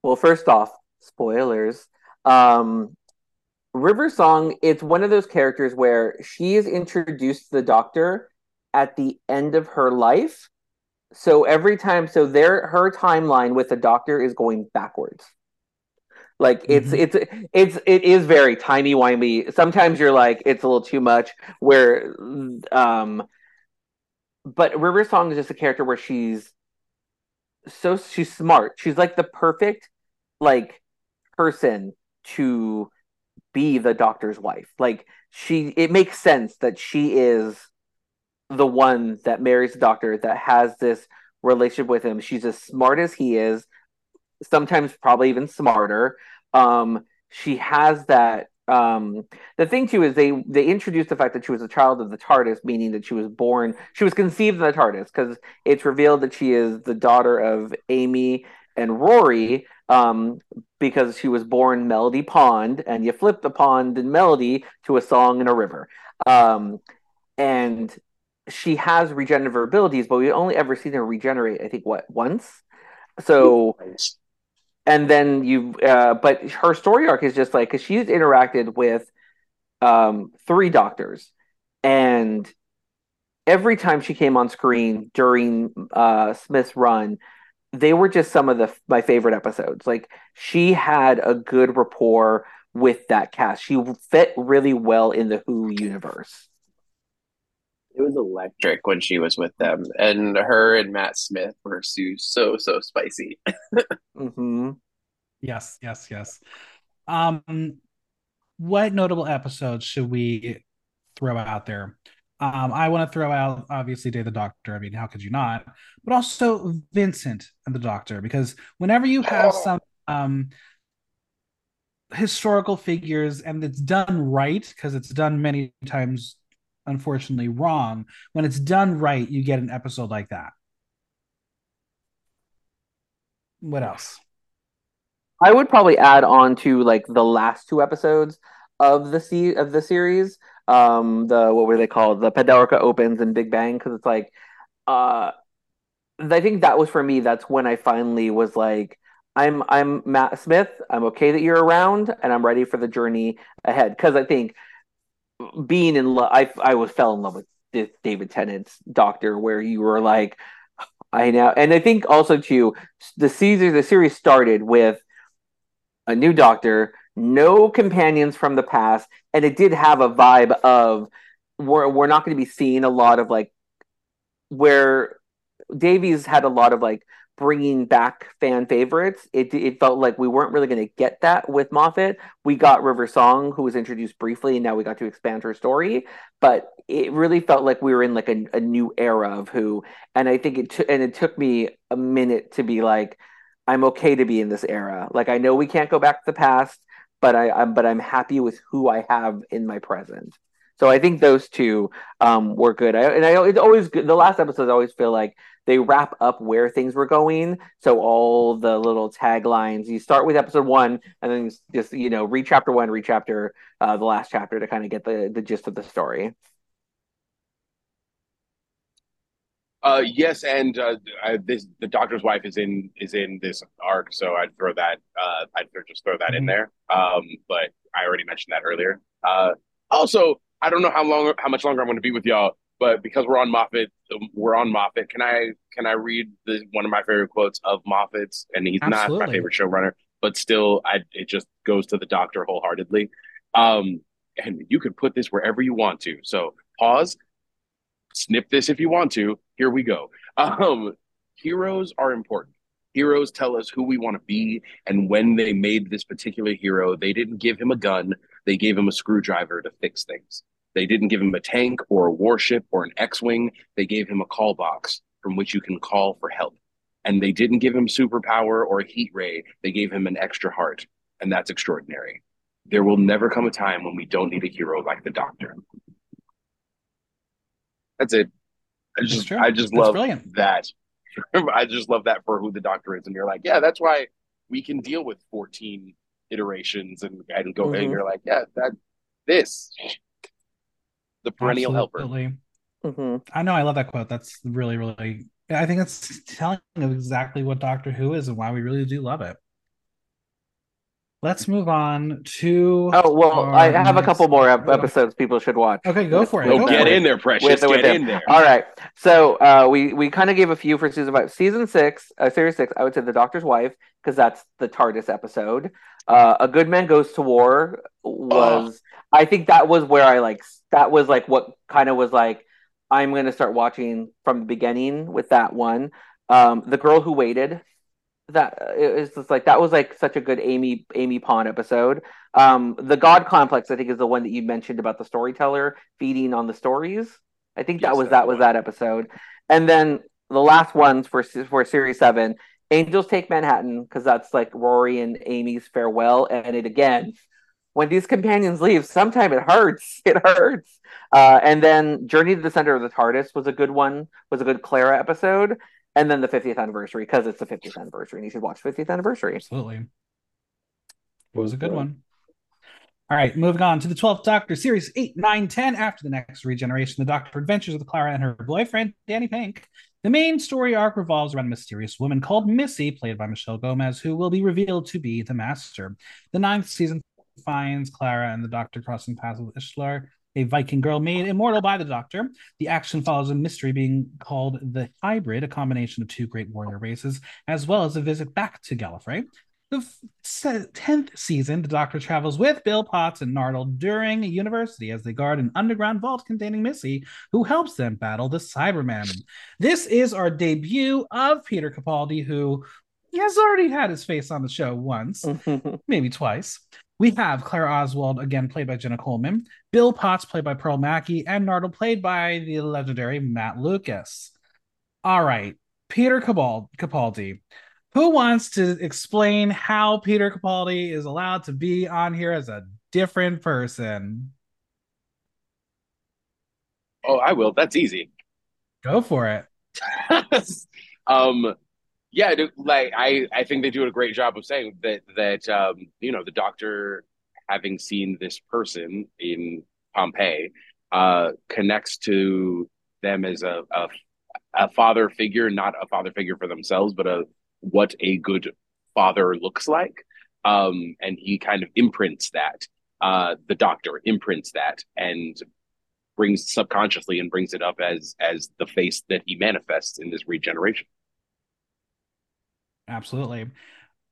Well, first off, spoilers. Um, River Song, it's one of those characters where she is introduced to the Doctor at the end of her life. So every time, so there, her timeline with the Doctor is going backwards. Like it's Mhm. it's it's it is very timey wimey. Sometimes you're like it's a little too much. Where, um, but River Song is just a character where she's so she's smart. She's like the perfect like person to be the doctor's wife. Like she it makes sense that she is the one that marries the doctor that has this relationship with him. She's as smart as he is, sometimes probably even smarter. Um she has that um the thing too is they they introduced the fact that she was a child of the TARDIS, meaning that she was born she was conceived in the TARDIS because it's revealed that she is the daughter of Amy and Rory um because she was born Melody Pond and you flip the pond and melody to a song in a river. Um and she has regenerative abilities, but we only ever seen her regenerate, I think, what once. So, and then you, uh, but her story arc is just like because she's interacted with um, three doctors, and every time she came on screen during uh, Smith's run, they were just some of the my favorite episodes. Like she had a good rapport with that cast. She fit really well in the Who universe. It was electric when she was with them, and her and Matt Smith were so so, so spicy. hmm Yes, yes, yes. Um, what notable episodes should we throw out there? Um, I want to throw out obviously Day the Doctor. I mean, how could you not? But also Vincent and the Doctor, because whenever you have some um historical figures and it's done right, because it's done many times, unfortunately, wrong. When it's done right, you get an episode like that. What else? I would probably add on to like the last two episodes of the se- of the series. Um, the what were they called? The Pandorica opens and Big Bang because it's like, uh, I think that was for me. That's when I finally was like, I'm I'm Matt Smith. I'm okay that you're around, and I'm ready for the journey ahead. Because I think being in love, I I was fell in love with David Tennant's Doctor, where you were like, I know, and I think also too, the Caesar the series started with a new Doctor, no companions from the past, and it did have a vibe of we're we're not going to be seeing a lot of like where Davies had a lot of like bringing back fan favorites. It it felt like we weren't really going to get that with Moffat. We got River Song, who was introduced briefly, and now we got to expand her story. But it really felt like we were in like a, a new era of Who, and I think it t- and it took me a minute to be like, I'm okay to be in this era. Like I know we can't go back to the past, but I, I'm but I'm happy with who I have in my present. So I think those two um, were good. I, and I it's always good. The last episodes I always feel like they wrap up where things were going. So all the little taglines. You start with episode one, and then just you know read chapter one, read chapter uh, the last chapter to kind of get the the gist of the story. Uh, yes, and uh, this the doctor's wife is in is in this arc, so I'd throw that. Uh, I'd just throw that in Mhm. there. Um, but I already mentioned that earlier. Uh, also, I don't know how long, how much longer I'm going to be with y'all, but because we're on Moffat, we're on Moffat. Can I can I read the one of my favorite quotes of Moffat's? And he's not my favorite showrunner, but still, I it just goes to the doctor wholeheartedly. Um, and you could put this wherever you want to. So pause, snip this if you want to. Here we go. Um, heroes are important. Heroes tell us who we want to be. And when they made this particular hero, they didn't give him a gun, they gave him a screwdriver to fix things. They didn't give him a tank or a warship or an X Wing, they gave him a call box from which you can call for help. And they didn't give him superpower or a heat ray, they gave him an extra heart. And that's extraordinary. There will never come a time when we don't need a hero like the Doctor. That's it. I just, true. I just That's love brilliant. that. I just love that for who the Doctor is, and you're like, yeah, that's why we can deal with 14 iterations and and go. Mhm. And you're like, yeah, that this the perennial helper. Absolutely. hmm I know. I love that quote. That's really, really. I think it's telling of exactly what Doctor Who is and why we really do love it. Let's move on to. Oh well, I have a couple more ep- episodes people should watch. Okay, go for it. Oh, Go get for it. in there, precious. With- with get him. in there. All right. So uh, we we kind of gave a few for season five, season six, uh, series six. I would say the Doctor's Wife because that's the TARDIS episode. Uh, a Good Man Goes to War was. I think that was where I like. That was like what kind of was like. I'm going to start watching from the beginning with that one. Um, the Girl Who Waited. That it was just like that was like such a good Amy Amy Pond episode. Um, the God Complex, I think, is the one that you mentioned about the storyteller feeding on the stories. I think that was that's that was that episode. And then the last ones for for series seven, Angels Take Manhattan, because that's like Rory and Amy's farewell. And it again, when these companions leave, sometimes it hurts. It hurts. Uh, and then Journey to the Center of the TARDIS was a good one. Was a good Clara episode. And then the 50th anniversary because it's the 50th anniversary, and you should watch 50th anniversary. Absolutely. It was a good one. All right, moving on to the 12th Doctor, Series 8, 9, 10. After the next regeneration, the Doctor adventures with Clara and her boyfriend, Danny Pink. The main story arc revolves around a mysterious woman called Missy, played by Michelle Gomez, who will be revealed to be the Master. The ninth season finds Clara and the Doctor crossing paths with Ishlar, a Viking girl made immortal by the Doctor. The action follows a mystery being called the Hybrid, a combination of two great warrior races, as well as a visit back to Gallifrey. The f- se- 10th season, the Doctor travels with Bill Potts and Nardole during university as they guard an underground vault containing Missy, who helps them battle the Cyberman. This is our debut of Peter Capaldi, who has already had his face on the show once, maybe twice. We have Clara Oswald, again played by Jenna Coleman, Bill Potts, played by Pearl Mackie, and Nardole, played by the legendary Matt Lucas. All right, Peter Capal- Capaldi. Who wants to explain how Peter Capaldi is allowed to be on here as a different person? Oh, I will. That's easy. Go for it. um, yeah, like I, I think they do a great job of saying that that um, you know, the doctor having seen this person in Pompeii uh, connects to them as a, a a father figure, not a father figure for themselves, but a what a good father looks like. Um, and he kind of imprints that. Uh, the doctor imprints that and brings subconsciously and brings it up as as the face that he manifests in this regeneration. Absolutely.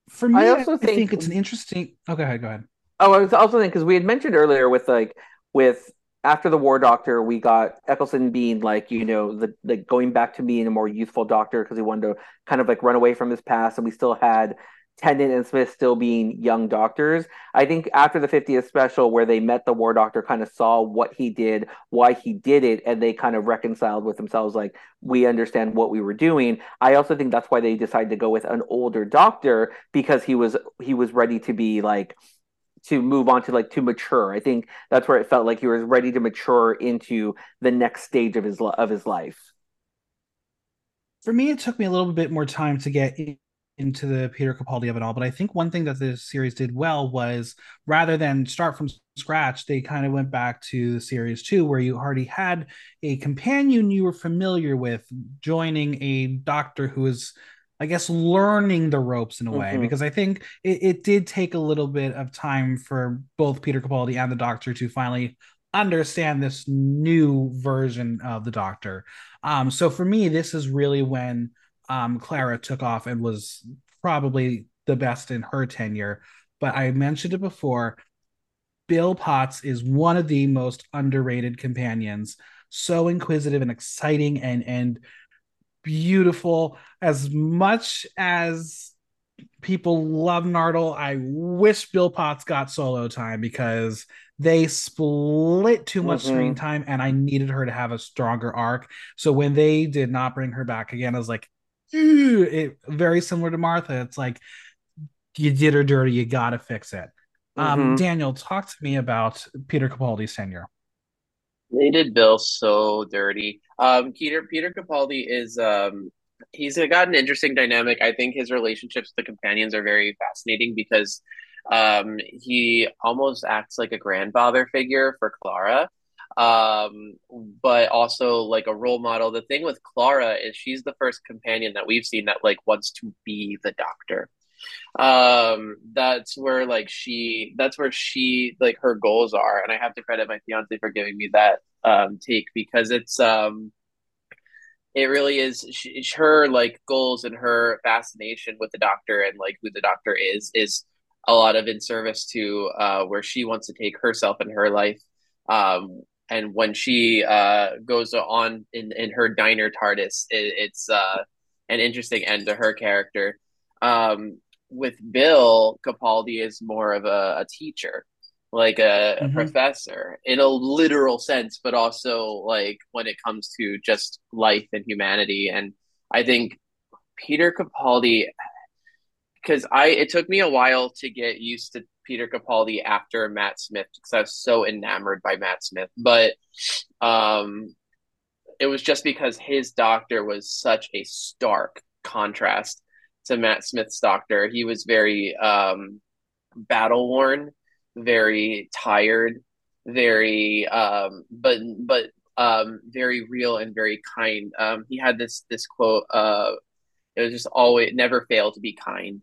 For me, I I also think, think- it's an interesting. Oh, go ahead. Go ahead. Oh, I was also thinking because we had mentioned earlier with like with after the War Doctor, we got Eccleston being like you know the like going back to being a more youthful Doctor because he wanted to kind of like run away from his past, and we still had Tennant and Smith still being young doctors. I think after the 50th special, where they met the War Doctor, kind of saw what he did, why he did it, and they kind of reconciled with themselves, like we understand what we were doing. I also think that's why they decided to go with an older Doctor because he was he was ready to be like to move on to like to mature. I think that's where it felt like he was ready to mature into the next stage of his of his life. For me, it took me a little bit more time to get into the Peter Capaldi of it all, but I think one thing that the series did well was rather than start from scratch, they kind of went back to the series two, where you already had a companion you were familiar with joining a doctor who is I guess learning the ropes in a way mm-hmm. because I think it, it, did take a little bit of time for both Peter Capaldi and the Doctor to finally understand this new version of the Doctor. Um, so for me, this is really when um, Clara took off and was probably the best in her tenure. But I mentioned it before. Bill Potts is one of the most underrated companions. So inquisitive and exciting and and beautiful. As much as people love Nardole, I wish Bill Potts got solo time because they split too much mm-hmm. screen time and I needed her to have a stronger arc. So when they did not bring her back again, I was like, it very similar to Martha. It's like you did her dirty, you gotta fix it. Um, mm-hmm. Um, Daniel, talk to me about Peter Capaldi's tenure. They did Bill so dirty. Um, Peter Peter Capaldi is um, he's got an interesting dynamic. I think his relationships with the companions are very fascinating because um, he almost acts like a grandfather figure for Clara, um, but also like a role model. The thing with Clara is she's the first companion that we've seen that like wants to be the Doctor um that's where like she that's where she like her goals are. And i have to credit my fiance for giving me that um take because it's um it really is she, her like goals and her fascination with the doctor and like who the doctor is is a lot of in service to uh where she wants to take herself and her life. Um and when she uh goes on in in her diner tardis it, it's uh an interesting end to her character. Um with Bill, Capaldi is more of a, a teacher, like a, mm-hmm. a, professor in a literal sense, but also like when it comes to just life and humanity. And I think Peter Capaldi, because I it took me a while to get used to Peter Capaldi after Matt Smith because I was so enamored by Matt Smith, but um, it was just because his doctor was such a stark contrast to Matt Smith's doctor. He was very um, battle worn, very tired, very um, but but um, very real and very kind. Um, he had this this quote. Uh, it was just always never fail to be kind.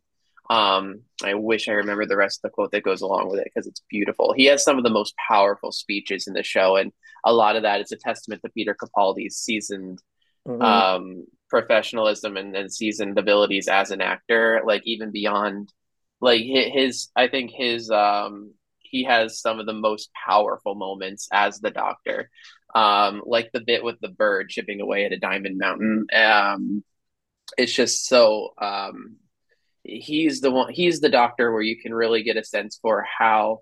Um, I wish I remember the rest of the quote that goes along with it because it's beautiful. He has some of the most powerful speeches in the show, and a lot of that is a testament to Peter Capaldi's seasoned mm-hmm. um, professionalism and, and seasoned abilities as an actor, like even beyond like his, I think his, um, he has some of the most powerful moments as the doctor. Um, like the bit with the bird chipping away at a diamond mountain. Um, it's just so, um, he's the one, he's the doctor where you can really get a sense for how,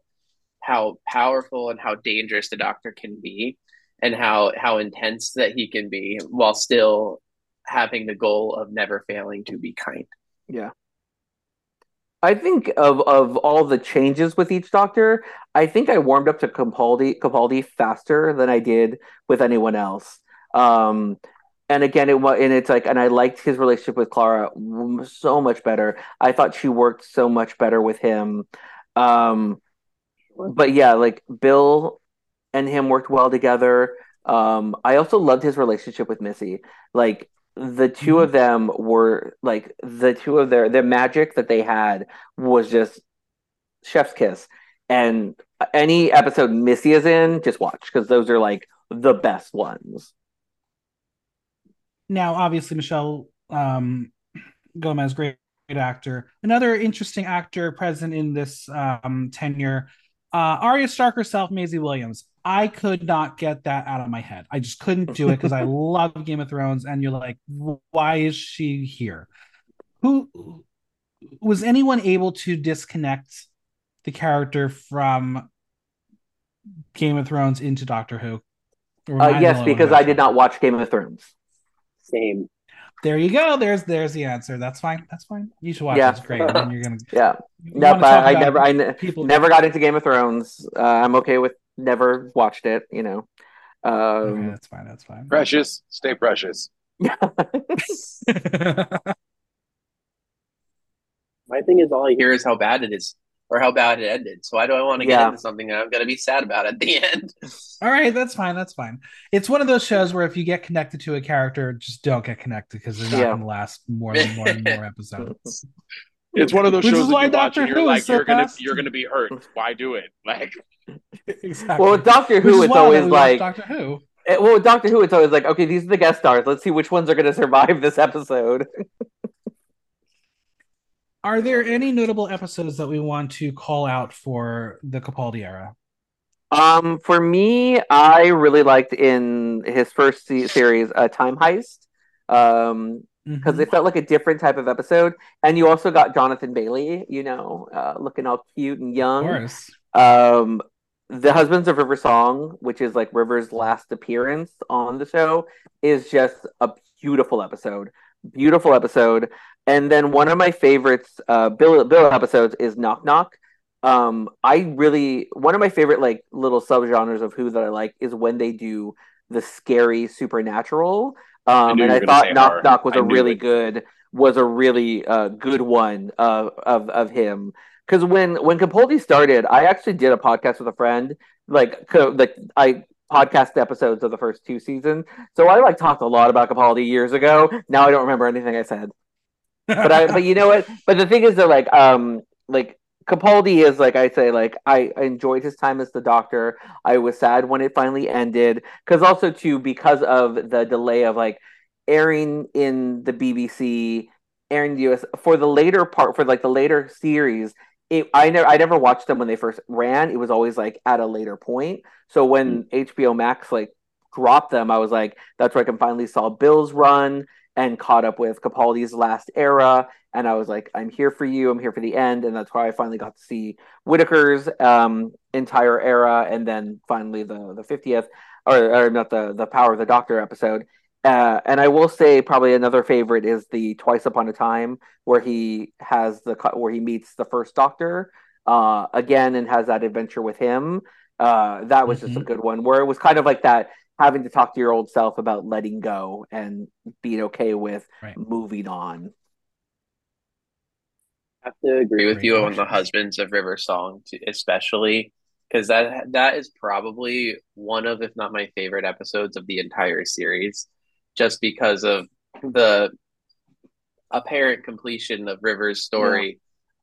how powerful and how dangerous the doctor can be and how how intense that he can be while still having the goal of never failing to be kind. Yeah. I think of of all the changes with each doctor, I think I warmed up to Capaldi Capaldi faster than I did with anyone else. Um, and again, it was and it's like, and I liked his relationship with Clara so much better. I thought she worked so much better with him. Um, but yeah, like Bill and him worked well together. Um, I also loved his relationship with Missy. Like the 2 mm-hmm. of them were like the two of their their magic that they had was just chef's kiss. And any episode Missy is in, just watch because those are like the best ones. Now, obviously, Michelle um, Gomez, great, great actor. Another interesting actor present in this um, tenure, uh, Arya Stark herself, Maisie Williams. I could not get that out of my head. I just couldn't do it because I love Game of Thrones, and you're like, why is she here? Who was anyone able to disconnect the character from Game of Thrones into Doctor Who? Uh, yes, because I did not watch Game of Thrones. Same. There you go. There's there's the answer. That's fine. That's fine. You should watch yeah. It's great. And you're gonna yeah. No, but I never I people never got into Game of Thrones. Uh, I'm okay with never watched it, you know. Um, okay, that's fine. That's fine. Precious, stay precious. My thing is all I hear is how bad it is or how bad it ended. So why do I want to get Yeah. into something that I'm going to be sad about at the end? All right, that's fine. That's fine. It's one of those shows where if you get connected to a character, just don't get connected because they're not Yeah. going to last more than more and more episodes. It's one of those Which shows is why you watch Doctor and you're Who is like, so you're gonna fast. you're gonna be hurt. Why do it? Like exactly. Well, with Doctor Which Who, is it's always like Doctor Who. Eh, Well, with Doctor Who, it's always like, okay, these are the guest stars. Let's see which ones are going to survive this episode. Are there any notable episodes that we want to call out for the Capaldi era? Um, for me, I really liked in his first se- series, uh, Time Heist, um, because Mhm. it felt like a different type of episode, and you also got Jonathan Bailey, you know, uh, looking all cute and of young. course. Um, the Husbands of River Song, which is like River's last appearance on the show, is just a beautiful episode. Beautiful episode. And then one of my favorites, uh, Bill Bill episodes is Knock Knock. Um, I really one of my favorite like little subgenres of Who that I like is when they do the scary supernatural. Um, knew and I thought Knock horror. Knock was I a really it. good was a really uh, good one of of of him because when when Capaldi started, I actually did a podcast with a friend. Like, co- like I podcast episodes of the first two seasons. So I like talked a lot about Capaldi years ago. Now I don't remember anything I said. But I, but you know what? But the thing is that like, um, like Capaldi is like I say, like I, I enjoyed his time as the Doctor. I was sad when it finally ended because also too because of the delay of like airing in the BBC, airing the US for the later part for like the later series. It, I never I never watched them when they first ran. It was always like at a later point. So when HBO Max like dropped them, I was like, that's where I can finally saw Bill's run and caught up with Capaldi's last era. And I was like, I'm here for you. I'm here for the end. And that's why I finally got to see Whittaker's um, entire era, and then finally the the 50th, or, or not the the Power of the Doctor episode. Uh, and I will say probably another favorite is the Twice Upon a Time where he has the where he meets the first Doctor uh, again and has that adventure with him. Uh, that was just a Mhm. good one where it was kind of like that having to talk to your old self about letting go and being okay with Right. moving on. I have to agree with Great you on the Husbands of River Song, t- especially because that that is probably one of, if not my favorite episodes of the entire series, just because of the apparent completion of River's story,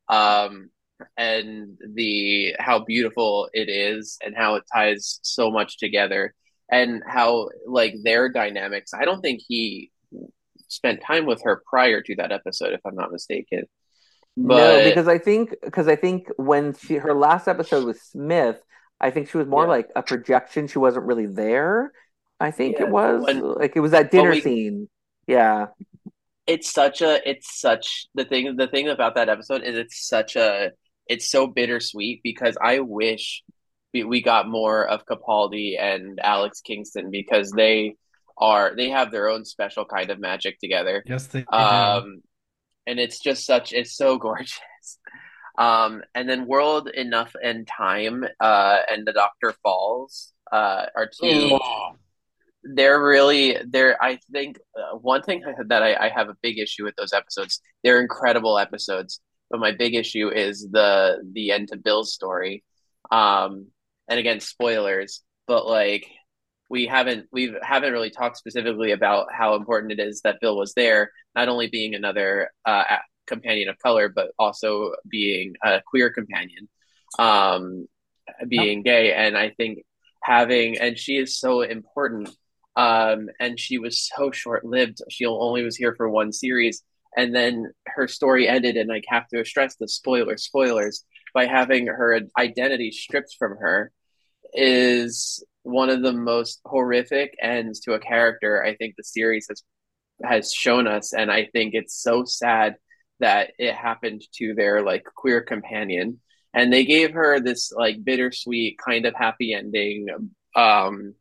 um, and the how beautiful it is, and how it ties so much together, and how like their dynamics. I don't think he spent time with her prior to that episode, if I'm not mistaken. no, because I think because I think when she her last episode with Smith, I think she was more Yeah. like a projection. She wasn't really there. I think Yeah, it was when- like it was that dinner we- scene. Yeah, it's such a it's such the thing the thing about that episode is it's such a it's so bittersweet because I wish we, we got more of Capaldi and Alex Kingston because they are they have their own special kind of magic together. Yes, they, they do. Um and it's just such it's so gorgeous. Um and then World Enough and Time uh and The Doctor Falls uh are two they're really they're i think uh, one thing that I, I have a big issue with those episodes they're incredible episodes but my big issue is the the end to bill's story um and again spoilers but like we haven't we haven't really talked specifically about how important it is that bill was there not only being another uh, companion of color but also being a queer companion um being gay. And i think having and she is so important um and she was so short-lived. She only was here for one series and then her story ended and i have to stress the spoiler spoilers by having her identity stripped from her is one of the most horrific ends to a character i think the series has has shown us. And i think it's so sad that it happened to their like queer companion. And they gave her this like bittersweet kind of happy ending um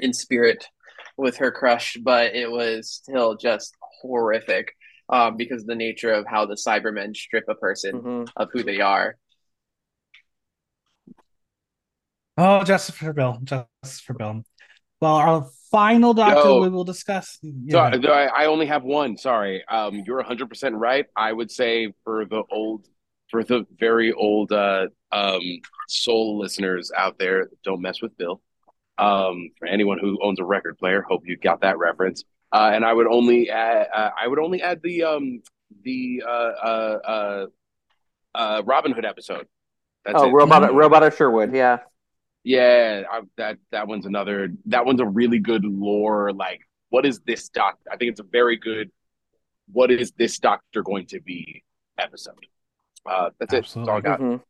in spirit with her crush but it was still just horrific um because of the nature of how the cybermen strip a person Mhm. of who they are Oh, justice for Bill. Justice for Bill. Well, our final doctor No. we will discuss. Yeah. I, I only have one. Sorry. Um, you're 100% right. I would say for the old, for the very old uh, um, soul listeners out there, don't mess with Bill. Um, for anyone who owns a record player, hope you got that reference. Uh, and I would only add, uh, I would only add the um, the uh, uh, uh, uh, Robin Hood episode. That's oh, it. robot, Mhm. robot of Sherwood. Yeah. Yeah, I, that that one's another. That one's a really good lore. Like, what is this doc? I think it's a very good. What is this doctor going to be? Episode. Uh, that's it. That's all I got. Mhm.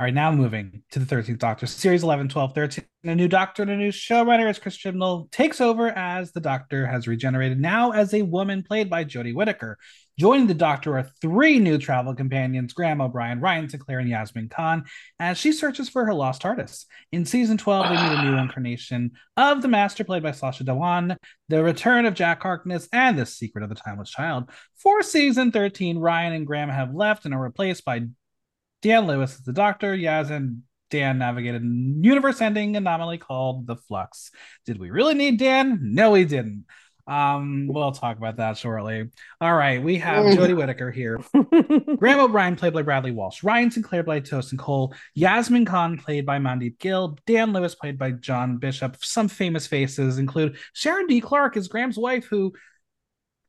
All right, now moving to the 13th Doctor, Series 11, 12, 13. A new Doctor and a new showrunner as Chris Chibnall takes over as the Doctor has regenerated, now as a woman played by Jodie Whittaker. Joining the Doctor are three new travel companions Graham O'Brien, Ryan Sinclair, and Yasmin Khan as she searches for her lost TARDIS. In season 12, we meet a new incarnation of the Master played by Sacha Dhawan, the return of Jack Harkness, and the secret of the Timeless Child. For season 13, Ryan and Graham have left and are replaced by Dan Lewis is the Doctor. Yaz and Dan navigated a universe-ending anomaly called the Flux. Did we really need Dan? No, we didn't. Um, we'll talk about that shortly. All right, we have Jodie Whittaker here. Graham O'Brien played by Bradley Walsh, Ryan Sinclair played by Tosin Cole, Yasmin Khan played by Mandip Gill, Dan Lewis played by John Bishop. Some famous faces include Sharon D. Clarke as Graham's wife, who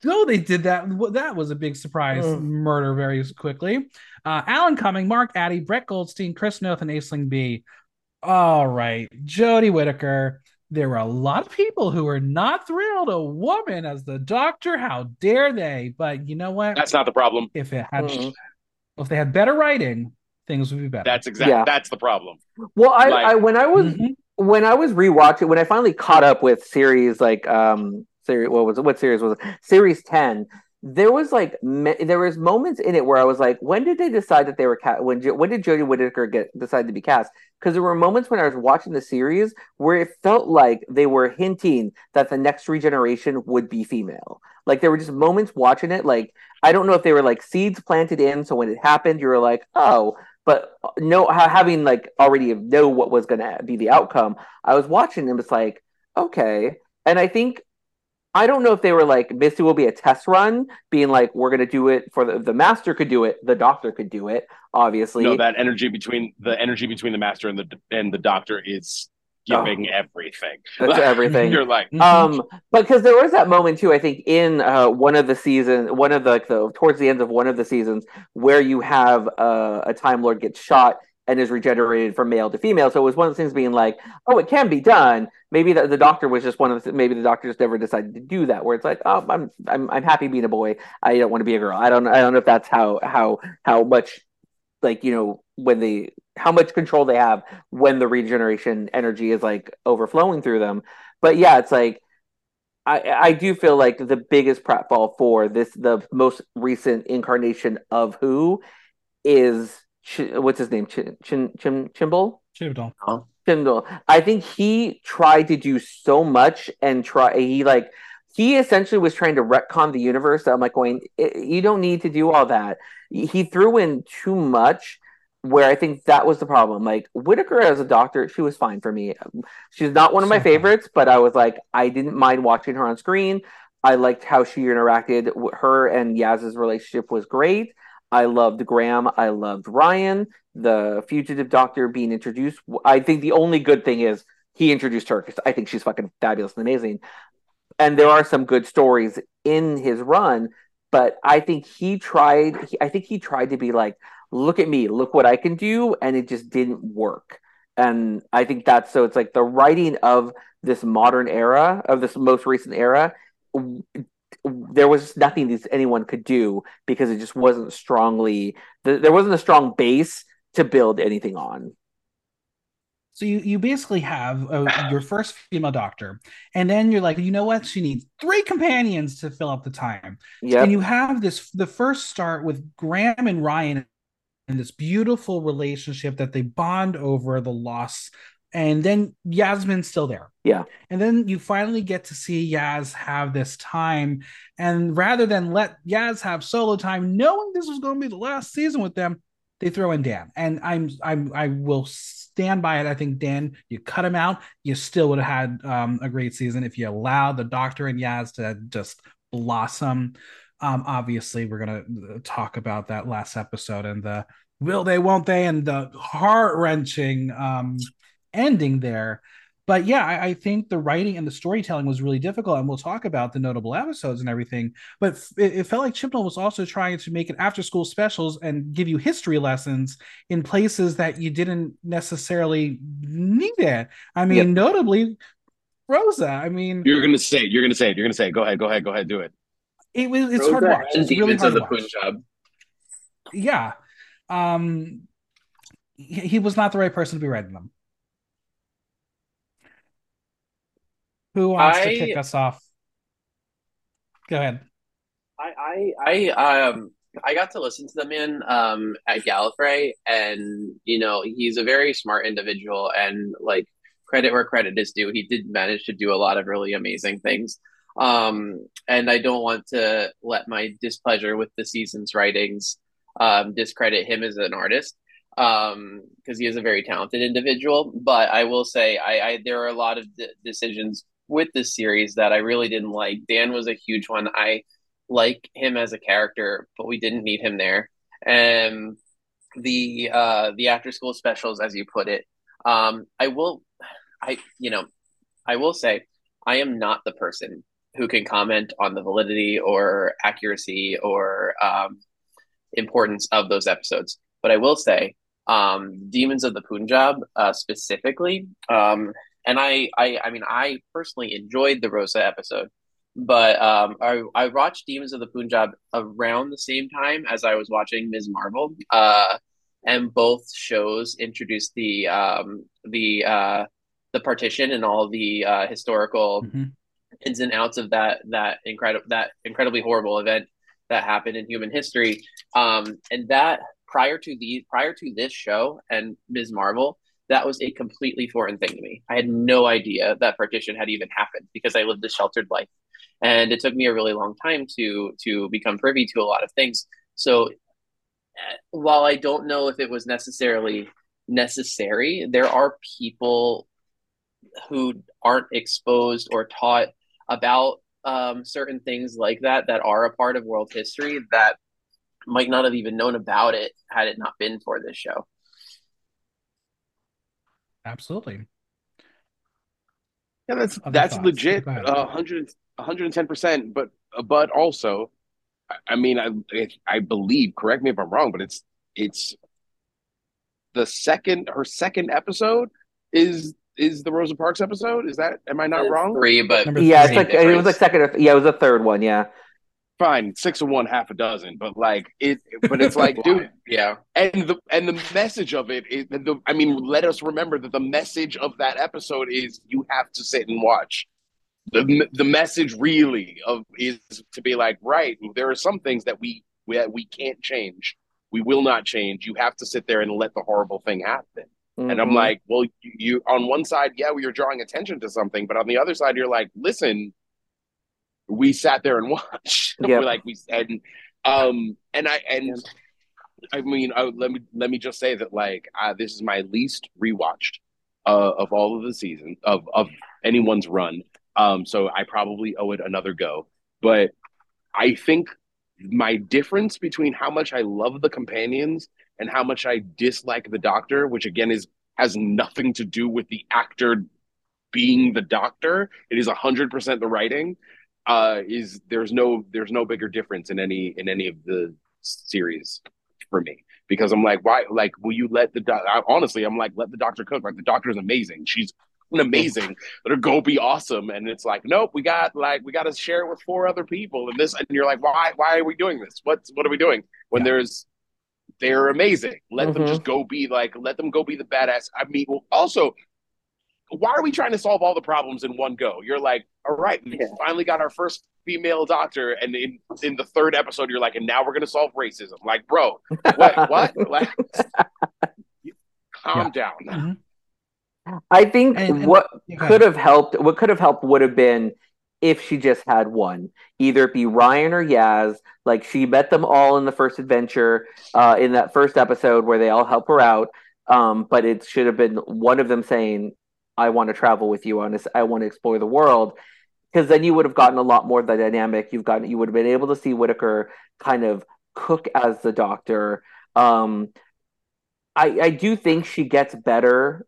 though they did that, that was a big surprise Mm. murder very quickly. Uh, Alan Cumming, Mark Addy, Brett Goldstein, Chris Noth, and Aisling Bea. All right, Jodie Whittaker. There were a lot of people who were not thrilled. A woman as the doctor. How dare they? But you know what? That's not the problem. if it had, Mhm. if they had better writing, things would be better. That's exactly. Yeah. That's the problem. well, I, Like- I when I was Mhm. when I was rewatching when I finally caught up with series like um series what was it what series was it? Series 10 there was like there was moments in it where I was like when did they decide that they were cast when when did Jodie Whittaker get decide to be cast? Because there were moments when I was watching the series where it felt like they were hinting that the next regeneration would be female. Like there were just moments watching it like I don't know if they were like seeds planted in so when it happened you were like oh but uh, no ha- having like already know what was going to be the outcome i was watching and it's like okay. And i think i don't know if they were like this will be a test run being like we're going to do it for the, the master could do it the doctor could do it obviously No, that energy between the energy between the master and the and the doctor is giving everything. That's everything. You're like, Mhm. um but because there was that moment too i think in uh one of the season one of the, like the towards the end of one of the seasons where you have uh, a time lord get shot and is regenerated from male to female. So it was one of the things being like oh it can be done. Maybe the, the doctor was just one of the maybe the doctor just never decided to do that where it's like oh i'm i'm, I'm happy being a boy. I don't want to be a girl. I don't i don't know if that's how how how much like you know when they how much control they have when the regeneration energy is like overflowing through them. But yeah it's like i i do feel like the biggest pratfall for this the most recent incarnation of who is Ch- what's his name Chin Chin Chim Chimble Chibnall. Chimble. I think he tried to do so much and try. He like he essentially was trying to retcon the universe. I'm like going, you don't need to do all that. He threw in too much. Where I think that was the problem. Like Whittaker as a doctor, she was fine for me. She's not one of my So fine. favorites, but I was like, I didn't mind watching her on screen. I liked how she interacted. Her and Yaz's relationship was great. I loved Graham. I loved Ryan the fugitive doctor being introduced. I think the only good thing is he introduced her because I think she's fucking fabulous and amazing. And there are some good stories in his run, but I think he tried. He, I think he tried to be like, "Look at me, look what I can do," and it just didn't work. And I think that's so. It's like the writing of this modern era, of this most recent era. There was nothing that anyone could do because it just wasn't strongly. There wasn't a strong base to build anything on. So you you basically have uh, your first female doctor, and then you're like, you know what? She needs three companions to fill up the time. Yeah, And you have this the first start with Graham and Ryan and this beautiful relationship that they bond over the loss. And then Yasmin's still there. Yeah. And then you finally get to see Yaz have this time. And rather than let Yaz have solo time, knowing this was going to be the last season with them, they throw in Dan. And I'm I'm I will stand by it. I think Dan, you cut him out, you still would have had um, a great season if you allowed the Doctor and Yaz to just blossom. Um, obviously, we're gonna uh, talk about that last episode and the will they, won't they, and the heart wrenching um, ending there but yeah, I, I, think the writing and the storytelling was really difficult, and we'll talk about the notable episodes and everything. But it, it, felt like Chibnall was also trying to make it after school specials and give you history lessons in places that you didn't necessarily need it. I mean, yep. notably Rosa. I mean, you're gonna say it. You're gonna say it. You're gonna say it. Go ahead. Go ahead. Go ahead. Do it. It was. It's Rosa hard to watch. It's really hard to watch. Punjab. Yeah. Um. He, he was not the right person to be writing them. Who wants I, to kick us off? Go ahead. I I I um I got to listen to the man um at Gallifrey, and you know he's a very smart individual, and like credit where credit is due, he did manage to do a lot of really amazing things. Um, and I don't want to let my displeasure with the season's writings um, discredit him as an artist um because he is a very talented individual but i will say i, I there are a lot of d- decisions with this series that I really didn't like. Dan was a huge one. I like him as a character, but we didn't need him there. And the uh the after school specials, as you put it, um, I will I you know, I will say I am not the person who can comment on the validity or accuracy or um, importance of those episodes. But I will say, um, Demons of the Punjab uh, specifically, um, and I, I, I mean, I personally enjoyed the Rosa episode, but um, I, I watched Demons of the Punjab around the same time as I was watching Ms. Marvel. Uh, and both shows introduced the um, the uh, the partition and all the uh, historical mm-hmm. ins and outs of that that incredible that incredibly horrible event that happened in human history. Um, and that prior to the prior to this show and Ms. Marvel, that was a completely foreign thing to me. I had no idea that partition had even happened because I lived a sheltered life, and it took me a really long time to to become privy to a lot of things. So, eh, while I don't know if it was necessarily necessary, there are people who aren't exposed or taught about um, certain things like that that are a part of world history that might not have even known about it had it not been for this show. Absolutely. Yeah, that's Other that's thoughts? legit. Uh, 110 percent. But but also, I mean, I I believe. Correct me if I'm wrong, but it's it's the second her second episode is is the Rosa Parks episode. Is that am I not wrong? Three, but yeah, it's like it was like second. Yeah, it was the third one. Yeah fine, six of one, half a dozen, but like it, but it's like, dude, yeah. And the and the message of it is, the, I mean, let us remember that the message of that episode is you have to sit and watch. The the message really of is to be like, right, there are some things that we we, we can't change. We will not change. You have to sit there and let the horrible thing happen. Mm-hmm. And I'm mm-hmm. like, well, you, you on one side, yeah, we are drawing attention to something, but on the other side, you're like, listen, we sat there and watched. Yep. We're like we and um and I and I mean I, let me let me just say that like uh, this is my least rewatched uh, of all of the season of of anyone's run. Um, so I probably owe it another go. But I think my difference between how much I love the companions and how much I dislike the Doctor, which again is has nothing to do with the actor being the Doctor. It is hundred percent the writing uh, is there's no there's no bigger difference in any in any of the series for me. Because I'm like why like will you let the doc- I, honestly I'm like let the doctor cook like the doctor is amazing. She's amazing. Let her go be awesome. And it's like nope we got like we got to share it with four other people. And this and you're like why why are we doing this? What what are we doing? When yeah. there's they're amazing. Let mm-hmm. them just go be like let them go be the badass. I mean well, also why are we trying to solve all the problems in one go? You're like, all right, we yeah. finally got our first female doctor, and in in the third episode, you're like, and now we're gonna solve racism. Like, bro, what? what? Like, calm yeah. down. Mm-hmm. I think and, and, what could have helped, what could have helped, would have been if she just had one, either it be Ryan or Yaz. Like she met them all in the first adventure, uh, in that first episode where they all help her out Um, but it should have been one of them saying, "I want to travel with you on this. I want to explore the world." Because then you would have gotten a lot more of the dynamic. You've gotten you would have been able to see Whittaker kind of cook as the Doctor. Um, I I do think she gets better,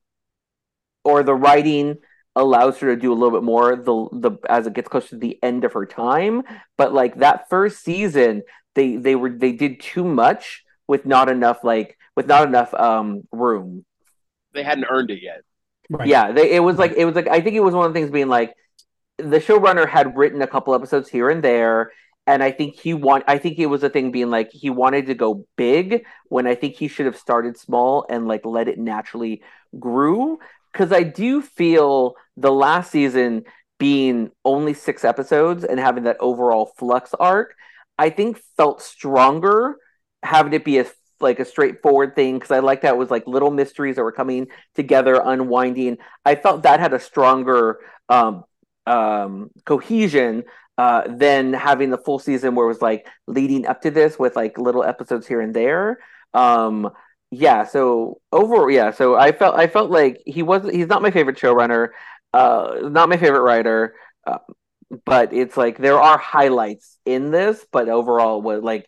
or the writing allows her to do a little bit more the the as it gets closer to the end of her time. But like that first season, they they were they did too much with not enough like with not enough um room. They hadn't earned it yet. Right. Yeah, they, it was like it was like I think it was one of the things being like the showrunner had written a couple episodes here and there and I think he want I think it was a thing being like he wanted to go big when I think he should have started small and like let it naturally grew because I do feel the last season being only six episodes and having that overall flux arc, I think felt stronger having it be a like a straightforward thing because I liked that it was like little mysteries that were coming together, unwinding. I felt that had a stronger um, um, cohesion uh, than having the full season where it was like leading up to this with like little episodes here and there. Um, yeah so overall yeah so i felt i felt like he wasn't he's not my favorite showrunner uh not my favorite writer uh, but it's like there are highlights in this but overall was like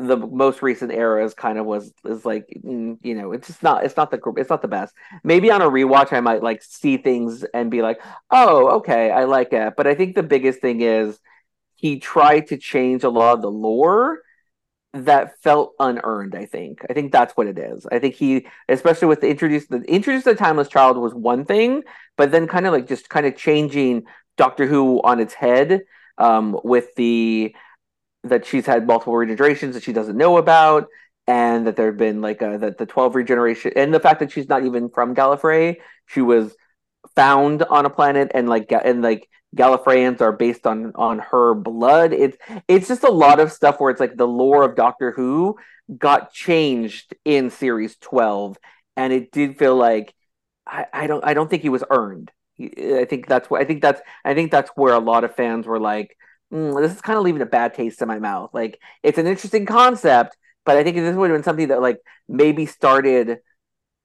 the most recent era is kind of was is like mm, you know it's just not it's not the it's not the best maybe on a rewatch i might like see things and be like oh okay i like it but i think the biggest thing is he tried to change a lot of the lore that felt unearned. I think. I think that's what it is. I think he, especially with the introduce the introduce the timeless child was one thing, but then kind of like just kind of changing Doctor Who on its head um, with the that she's had multiple regenerations that she doesn't know about, and that there have been like a, that the twelve regeneration, and the fact that she's not even from Gallifrey, she was found on a planet and like and like Gallifreyans are based on on her blood. It's it's just a lot of stuff where it's like the lore of Doctor Who got changed in series 12 and it did feel like I, I don't I don't think he was earned. I think that's what I think that's I think that's where a lot of fans were like, mm, this is kind of leaving a bad taste in my mouth. Like it's an interesting concept, but I think this would have been something that like maybe started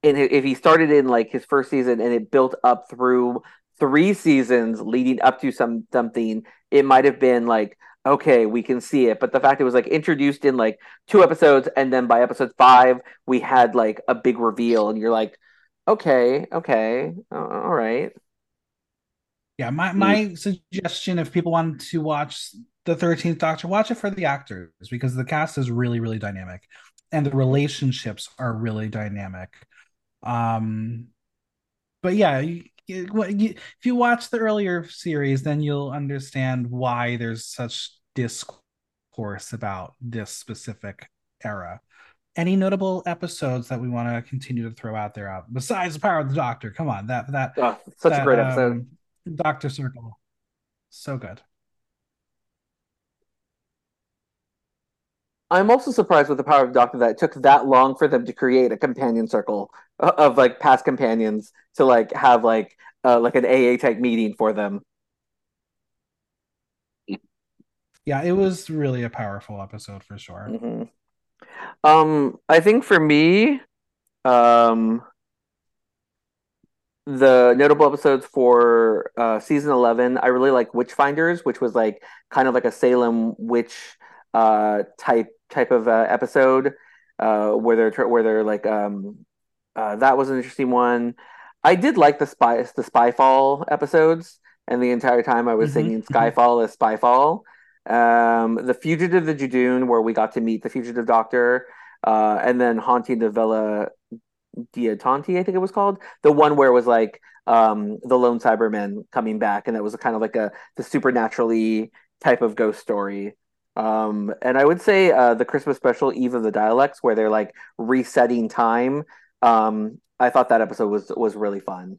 in if he started in like his first season and it built up through three seasons leading up to some something, it might have been like, okay, we can see it. But the fact it was like introduced in like two episodes, and then by episode five, we had like a big reveal, and you're like, okay, okay, all right. Yeah, my my mm. suggestion if people want to watch the Thirteenth Doctor, watch it for the actors because the cast is really really dynamic, and the relationships are really dynamic. Um, but yeah, if you watch the earlier series, then you'll understand why there's such discourse about this specific era. Any notable episodes that we want to continue to throw out there out besides the power of the Doctor? Come on, that that oh, such that, a great episode. Doctor Circle, so good. I'm also surprised with the power of Doctor that it took that long for them to create a companion circle of like past companions to like have like uh, like an AA type meeting for them. Yeah, it was really a powerful episode for sure. Mm-hmm. Um, I think for me, um, the notable episodes for uh, season 11 i really like witchfinders which was like kind of like a salem witch uh, type type of uh, episode uh, where they're where they're like um, uh, that was an interesting one. I did like the spy the Spyfall episodes, and the entire time I was mm-hmm. singing mm-hmm. Skyfall as Spyfall. Um, the Fugitive the Judoon, where we got to meet the Fugitive Doctor, uh, and then Haunting the Villa Diodati, I think it was called. The one where it was like um, the lone Cyberman coming back, and that was kind of like a the supernaturally type of ghost story. Um, and I would say uh, the Christmas special, Eve of the Daleks, where they're like resetting time. Um, I thought that episode was was really fun.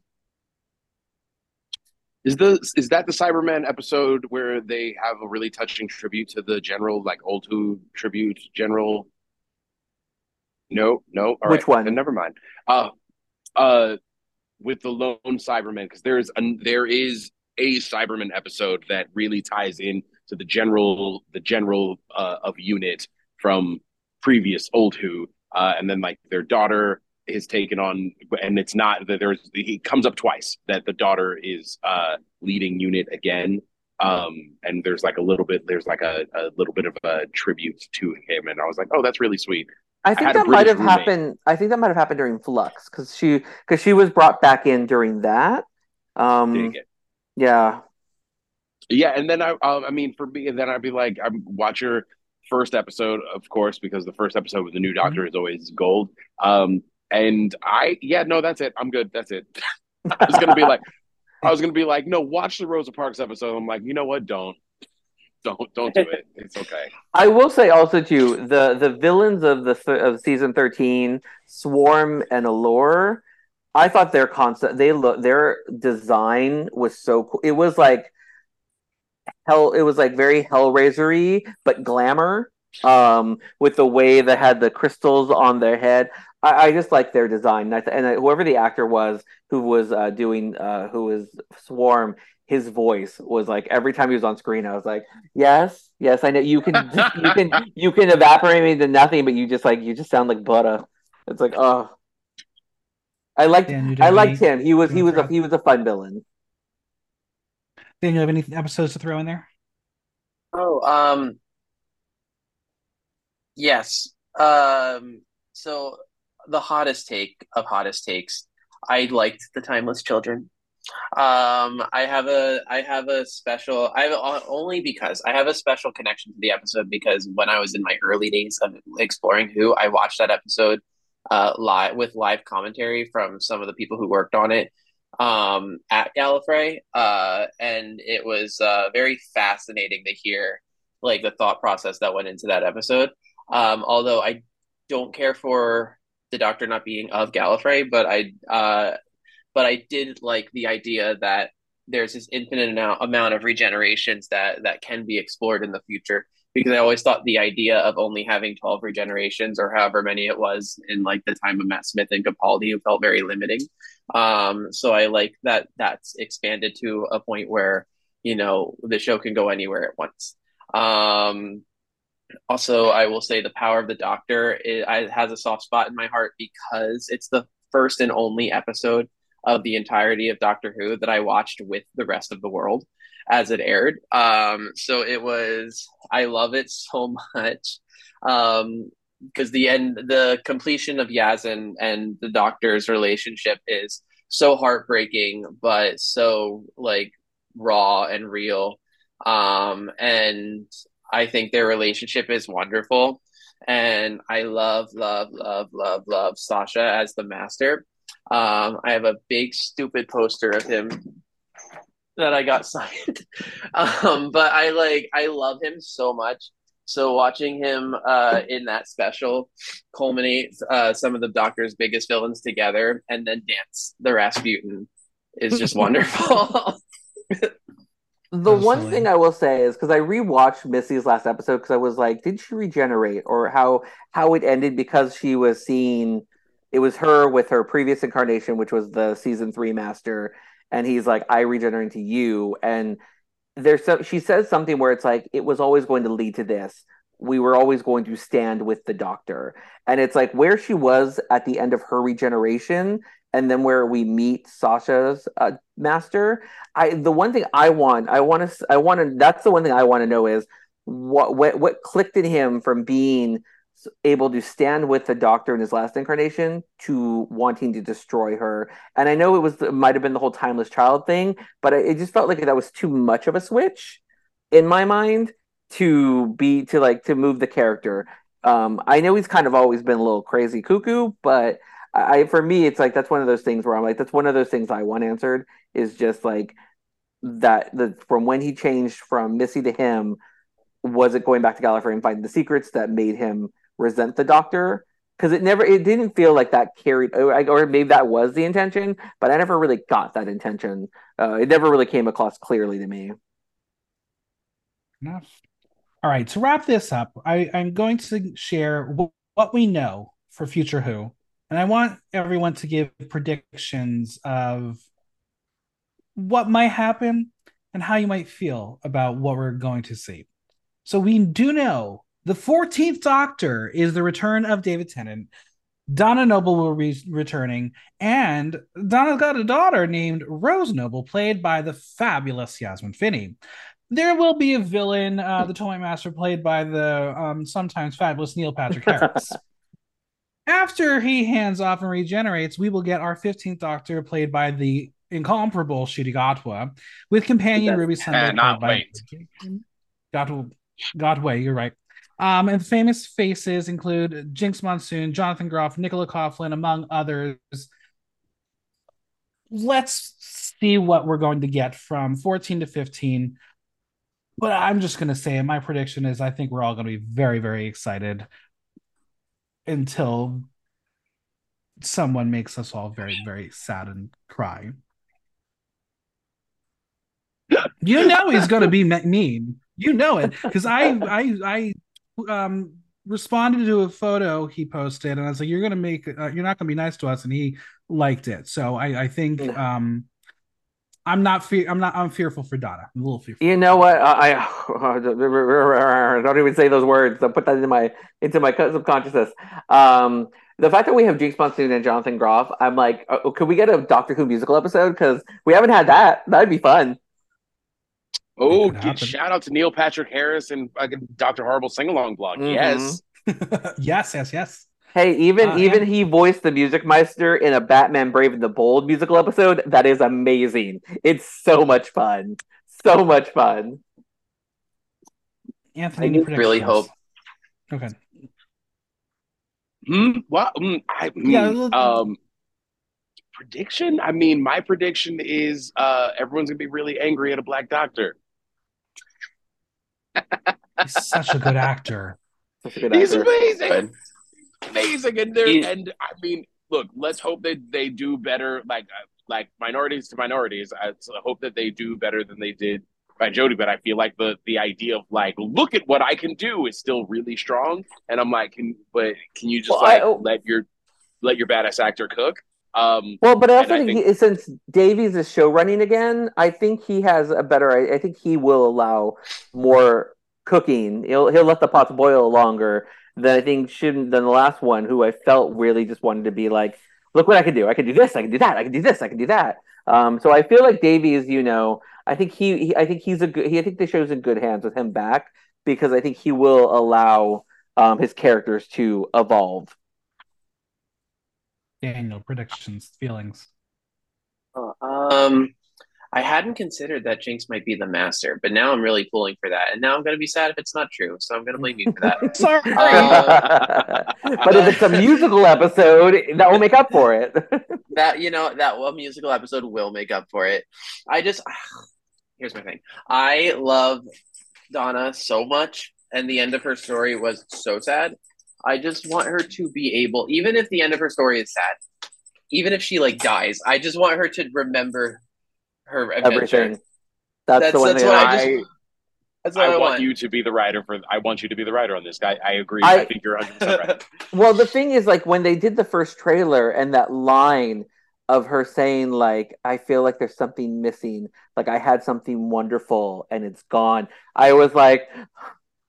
Is the is that the Cyberman episode where they have a really touching tribute to the general, like old Who tribute general? No, no. All Which right. one? Then never mind. Uh, uh, with the lone Cyberman, because there's a there is a Cyberman episode that really ties in to the general the general uh, of unit from previous old Who, uh, and then like their daughter is taken on, and it's not that there's he comes up twice that the daughter is uh, leading unit again. Um, and there's like a little bit, there's like a, a little bit of a tribute to him, and I was like, oh, that's really sweet. I think that might have roommate. happened. I think that might have happened during Flux because she because she was brought back in during that. Um, yeah, yeah, and then I, um, I mean, for me, and then I'd be like, I watch your first episode, of course, because the first episode with the new Doctor mm-hmm. is always gold. Um, and I, yeah, no, that's it. I'm good. That's it. I was gonna be like, I was gonna be like, no, watch the Rosa Parks episode. I'm like, you know what? Don't, don't, don't do it. It's okay. I will say also too the the villains of the of season 13, Swarm and Azure. I thought their concept, they look, their design was so cool. It was like hell it was like very hellraisery but glamour um with the way that had the crystals on their head i, I just like their design and, and whoever the actor was who was uh, doing uh who was swarm his voice was like every time he was on screen i was like yes yes i know you can you can you can evaporate me to nothing but you just like you just sound like butter it's like oh i liked i liked him he was he was a he was a fun villain do you have any episodes to throw in there? Oh, um, yes. Um, so the hottest take of hottest takes, I liked the Timeless Children. Um, I have a I have a special I have only because I have a special connection to the episode because when I was in my early days of exploring Who, I watched that episode uh live with live commentary from some of the people who worked on it um, at Gallifrey, uh, and it was uh, very fascinating to hear like the thought process that went into that episode. Um, although I don't care for the Doctor not being of Gallifrey, but I uh, but I did like the idea that there's this infinite amount, of regenerations that that can be explored in the future because I always thought the idea of only having 12 regenerations or however many it was in like the time of Matt Smith and Capaldi felt very limiting. Um, so I like that that's expanded to a point where, you know, the show can go anywhere at once. Um, also, I will say the power of the Doctor it, it has a soft spot in my heart because it's the first and only episode of the entirety of Doctor Who that I watched with the rest of the world as it aired. Um, so it was, I love it so much. Um, because the end, the completion of Yazan and the doctor's relationship is so heartbreaking, but so like raw and real. Um, and I think their relationship is wonderful. And I love, love, love, love, love Sacha as the master. Um, I have a big stupid poster of him that I got signed. um, but I like I love him so much. So watching him uh, in that special culminate uh, some of the Doctor's biggest villains together and then dance the Rasputin is just wonderful. the one thing I will say is because I rewatched Missy's last episode because I was like, did she regenerate or how how it ended because she was seeing it was her with her previous incarnation, which was the season three master, and he's like, I regenerate to you. And there's so she says something where it's like, it was always going to lead to this. We were always going to stand with the doctor. And it's like where she was at the end of her regeneration and then where we meet Sacha's uh, master. I the one thing I want, I want to, I want to. That's the one thing I want to know is what what what clicked in him from being able to stand with the doctor in his last incarnation to wanting to destroy her. And I know it was might have been the whole timeless child thing, but it just felt like that was too much of a switch in my mind to be to like to move the character. Um, I know he's kind of always been a little crazy cuckoo, but I for me it's like that's one of those things where I'm like that's one of those things I want answered is just like that the from when he changed from Missy to him was it going back to Gallifrey and finding the secrets that made him resent the doctor because it never it didn't feel like that carried or maybe that was the intention but i never really got that intention. Uh, it never really came across clearly to me. Enough. All right to wrap this up I, i'm going to share what we know for future who and i want everyone to give predictions of what might happen and how you might feel about what we're going to see. So we do know the 14th Doctor is the return of David Tennant. Donna Noble will be returning, and Donna's got a daughter named Rose Noble, played by the fabulous Yasmin Finney. There will be a villain, uh, the Toy Master, played by the um, sometimes fabulous Neil Patrick Harris. After he hands off and regenerates, we will get our 15th Doctor, played by the incomparable Ncuti Gatwa, with companion Ruby Sunday. Cannot played by Gatwa, Gatwa, you're right. Um, and famous faces include Jinkx Monsoon, Jonathan Groff, Nicola Coughlan, among others. Let's see what we're going to get from 14 to 15. But I'm just going to say, my prediction is I think we're all going to be very, very excited until someone makes us all very, very sad and cry. You know he's going to be mean. You know it because I, I, I um responded to a photo he posted and i was like you're gonna make uh, you're not gonna be nice to us and he liked it so i i think um i'm not fear i'm not i'm fearful for donna i'm a little fearful You know what? I, I don't even say those words. I'll put that into my into my subconsciousness. Um, the fact that we have Jinkx Monsoon and Jonathan Groff, I'm like, uh, could we get a Doctor Who musical episode? Because we haven't had that. That'd be fun. Oh, could get, shout out to Neil Patrick Harris and fucking Dr. Horrible sing along blog. Mhm. Yes. yes yes yes Hey, even Uh, even and- he voiced the Music Meister in a Batman Brave and the Bold musical episode. That is amazing. It's so much fun. So much fun. anthony I any really hope okay Hmm. What? Mm, I, mm, Yeah, look- Um. Prediction. I mean, my prediction is uh everyone's gonna be really angry at a black doctor. He's such a good actor a good He's actor. amazing. Good. amazing and they're and i mean look let's hope that they do better like uh, like minorities to minorities I hope that they do better than they did by Jodie but i feel like the the idea of like look at what i can do is still really strong and i'm like can but can you just Well, like I- let your let your badass actor cook um Well, but I also And I think, he, since Davies is show running again, I think he has a better. I, I think he will allow more cooking. He'll he'll let the pots boil longer than I think shouldn't than the last one, who I felt really just wanted to be like, look what I can do. I can do this. I can do that. I can do this. I can do that. Um, so I feel like Davies, you know, I think he, he I think he's a good. He, I think the show's in good hands with him back because I think he will allow um, his characters to evolve. Daniel predictions feelings Oh, um, I hadn't considered that Jinkx might be the master, but now I'm really pulling for that, and now I'm gonna be sad if it's not true. So I'm gonna blame you for that. sorry Uh, but if it's a musical episode, that will make up for it. that you know that one musical episode will make up for it. I just here's my thing. I love Donna so much, and the end of her story was so sad. I just want her to be able, even if the end of her story is sad, even if she like dies, I just want her to remember her adventure. Everything. That's, That's- the one that's thing. what I, I just- That's what I I, want want. you to be the writer for. I want you to be the writer on this guy. I agree. I- I, think you're 100 percent right. well, the thing is, like when they did the first trailer and that line of her saying, like, "I feel like there's something missing. Like I had something wonderful and it's gone." I was like.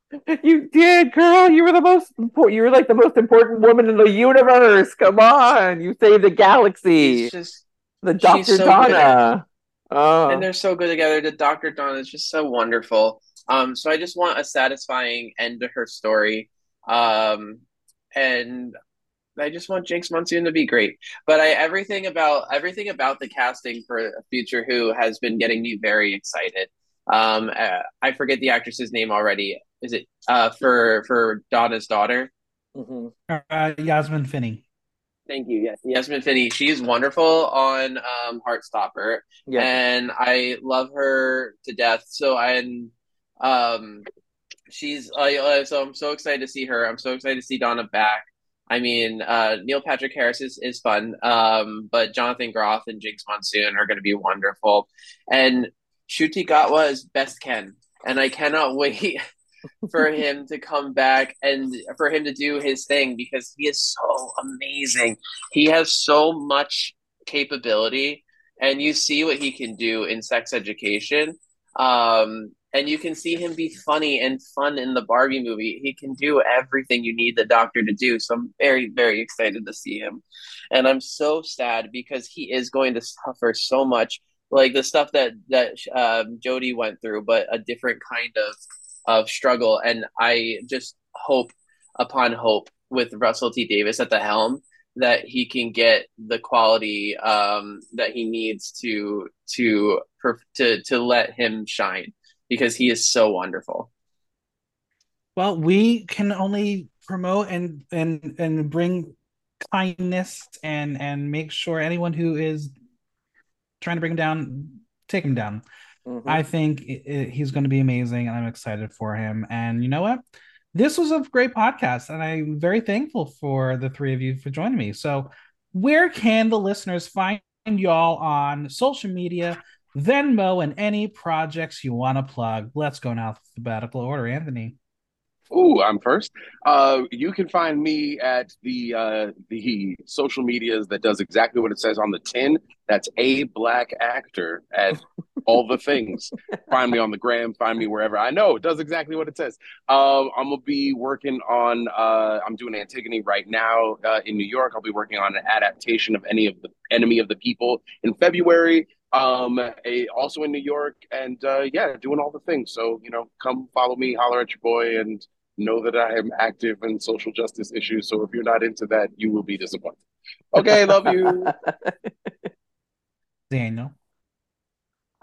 You did, girl. You were the most important. You were like the most important woman in the universe. Come on, you saved the galaxy. Just the Doctor so Donna. Oh, and they're so good together. The Doctor Donna is just so wonderful. Um, so I just want a satisfying end to her story. Um, and I just want Jinkx Monsoon to be great. But I everything about everything about the casting for Future Who has been getting me very excited. Um, uh, I forget the actress's name already. Is it uh for for Donna's daughter? mhm. uh, yasmin finney Thank you. Yes, Yasmin Finney. She's wonderful on um, Heartstopper. yeah. and I love her to death. So and um, she's I uh, so I'm so excited to see her. I'm so excited to see Donna back. I mean, uh, Neil Patrick Harris is, is fun, um, but Jonathan Groff and Jinkx Monsoon are going to be wonderful, and Ncuti Gatwa is best Ken, and I cannot wait for him to come back and for him to do his thing because he is so amazing. He has so much capability and you see what he can do in sex education. Um, and you can see him be funny and fun in the Barbie movie. He can do everything you need the doctor to do. So I'm very, very excited to see him. And I'm so sad because he is going to suffer so much, like the stuff that that um, Jodie went through, but a different kind of of struggle. And I just hope upon hope with Russell T Davies at the helm that he can get the quality um, that he needs to to to to let him shine because he is so wonderful. Well, we can only promote and and and bring kindness and and make sure anyone who is trying to bring him down take him down. Mm-hmm. I think it, it, he's going to be amazing, and I'm excited for him. And you know what? This was a great podcast, and I'm very thankful for the three of you for joining me. So, where can the listeners find y'all on social media? Venmo, and any projects you want to plug. Let's go in alphabetical order. Anthony. Ooh, I'm first. Uh, you can find me at the uh, the social medias that does exactly what it says on the tin. That's a black actor at all the things. find me on the gram. Find me wherever. I know it does exactly what it says. Um, I'm gonna be working on. Uh, I'm doing Antigone right now uh, in New York. I'll be working on an adaptation of any of the Enemy of the People in February um a, also in new york and uh yeah doing all the things so you know come follow me holler at your boy and know that i am active in social justice issues so if you're not into that you will be disappointed okay love you daniel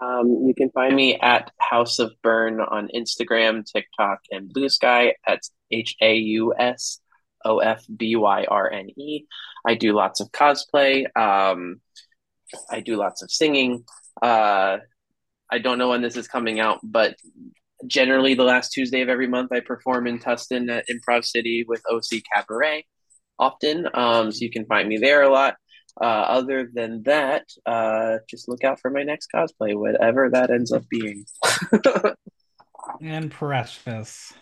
um you can find me at house of burn on instagram tiktok and Bluesky at h-a-u-s o-f-b-y-r-n-e i do lots of cosplay um I do lots of singing. Uh, I don't know when this is coming out, but generally the last Tuesday of every month I perform in Tustin at Improv City with OC Cabaret often. Um, so you can find me there a lot. Uh, other than that, uh, just look out for my next cosplay, whatever that ends up being. and precious.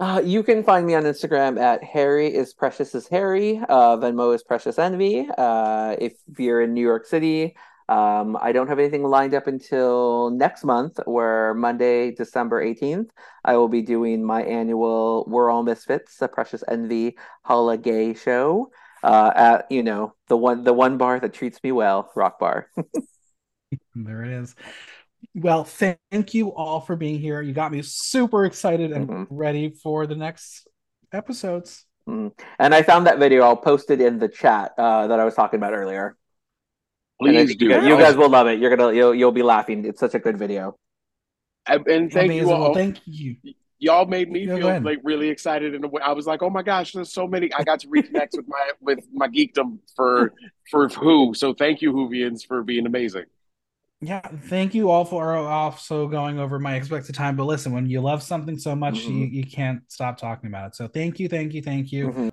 Uh, you can find me on Instagram at Harry is precious as Harry. Uh, Venmo is precious envy. Uh, if you're in New York City, um, I don't have anything lined up until next month, where Monday, December 18th, I will be doing my annual We're All Misfits, a Precious Envy holiday show uh, at you know the one the one bar that treats me well, Rock Bar. there it is. Well, thank you all for being here. You got me super excited and mm-hmm. ready for the next episodes. Mm. And I found that video. I'll post it in the chat uh, that I was talking about earlier. Please do. You guys, you guys, will love it. You're gonna you'll you'll be laughing. It's such a good video. And, and thank Amazing. you all. Well, thank you. Y'all made me yeah, feel like really excited in a way. I was like, oh my gosh, there's so many. I got to reconnect with my with my geekdom for for who. So thank you, Whovians, for being amazing. Yeah, thank you all for also going over my expected time. But listen, when you love something so much, mm-hmm. you, you can't stop talking about it. So thank you, thank you, thank you. Mm-hmm.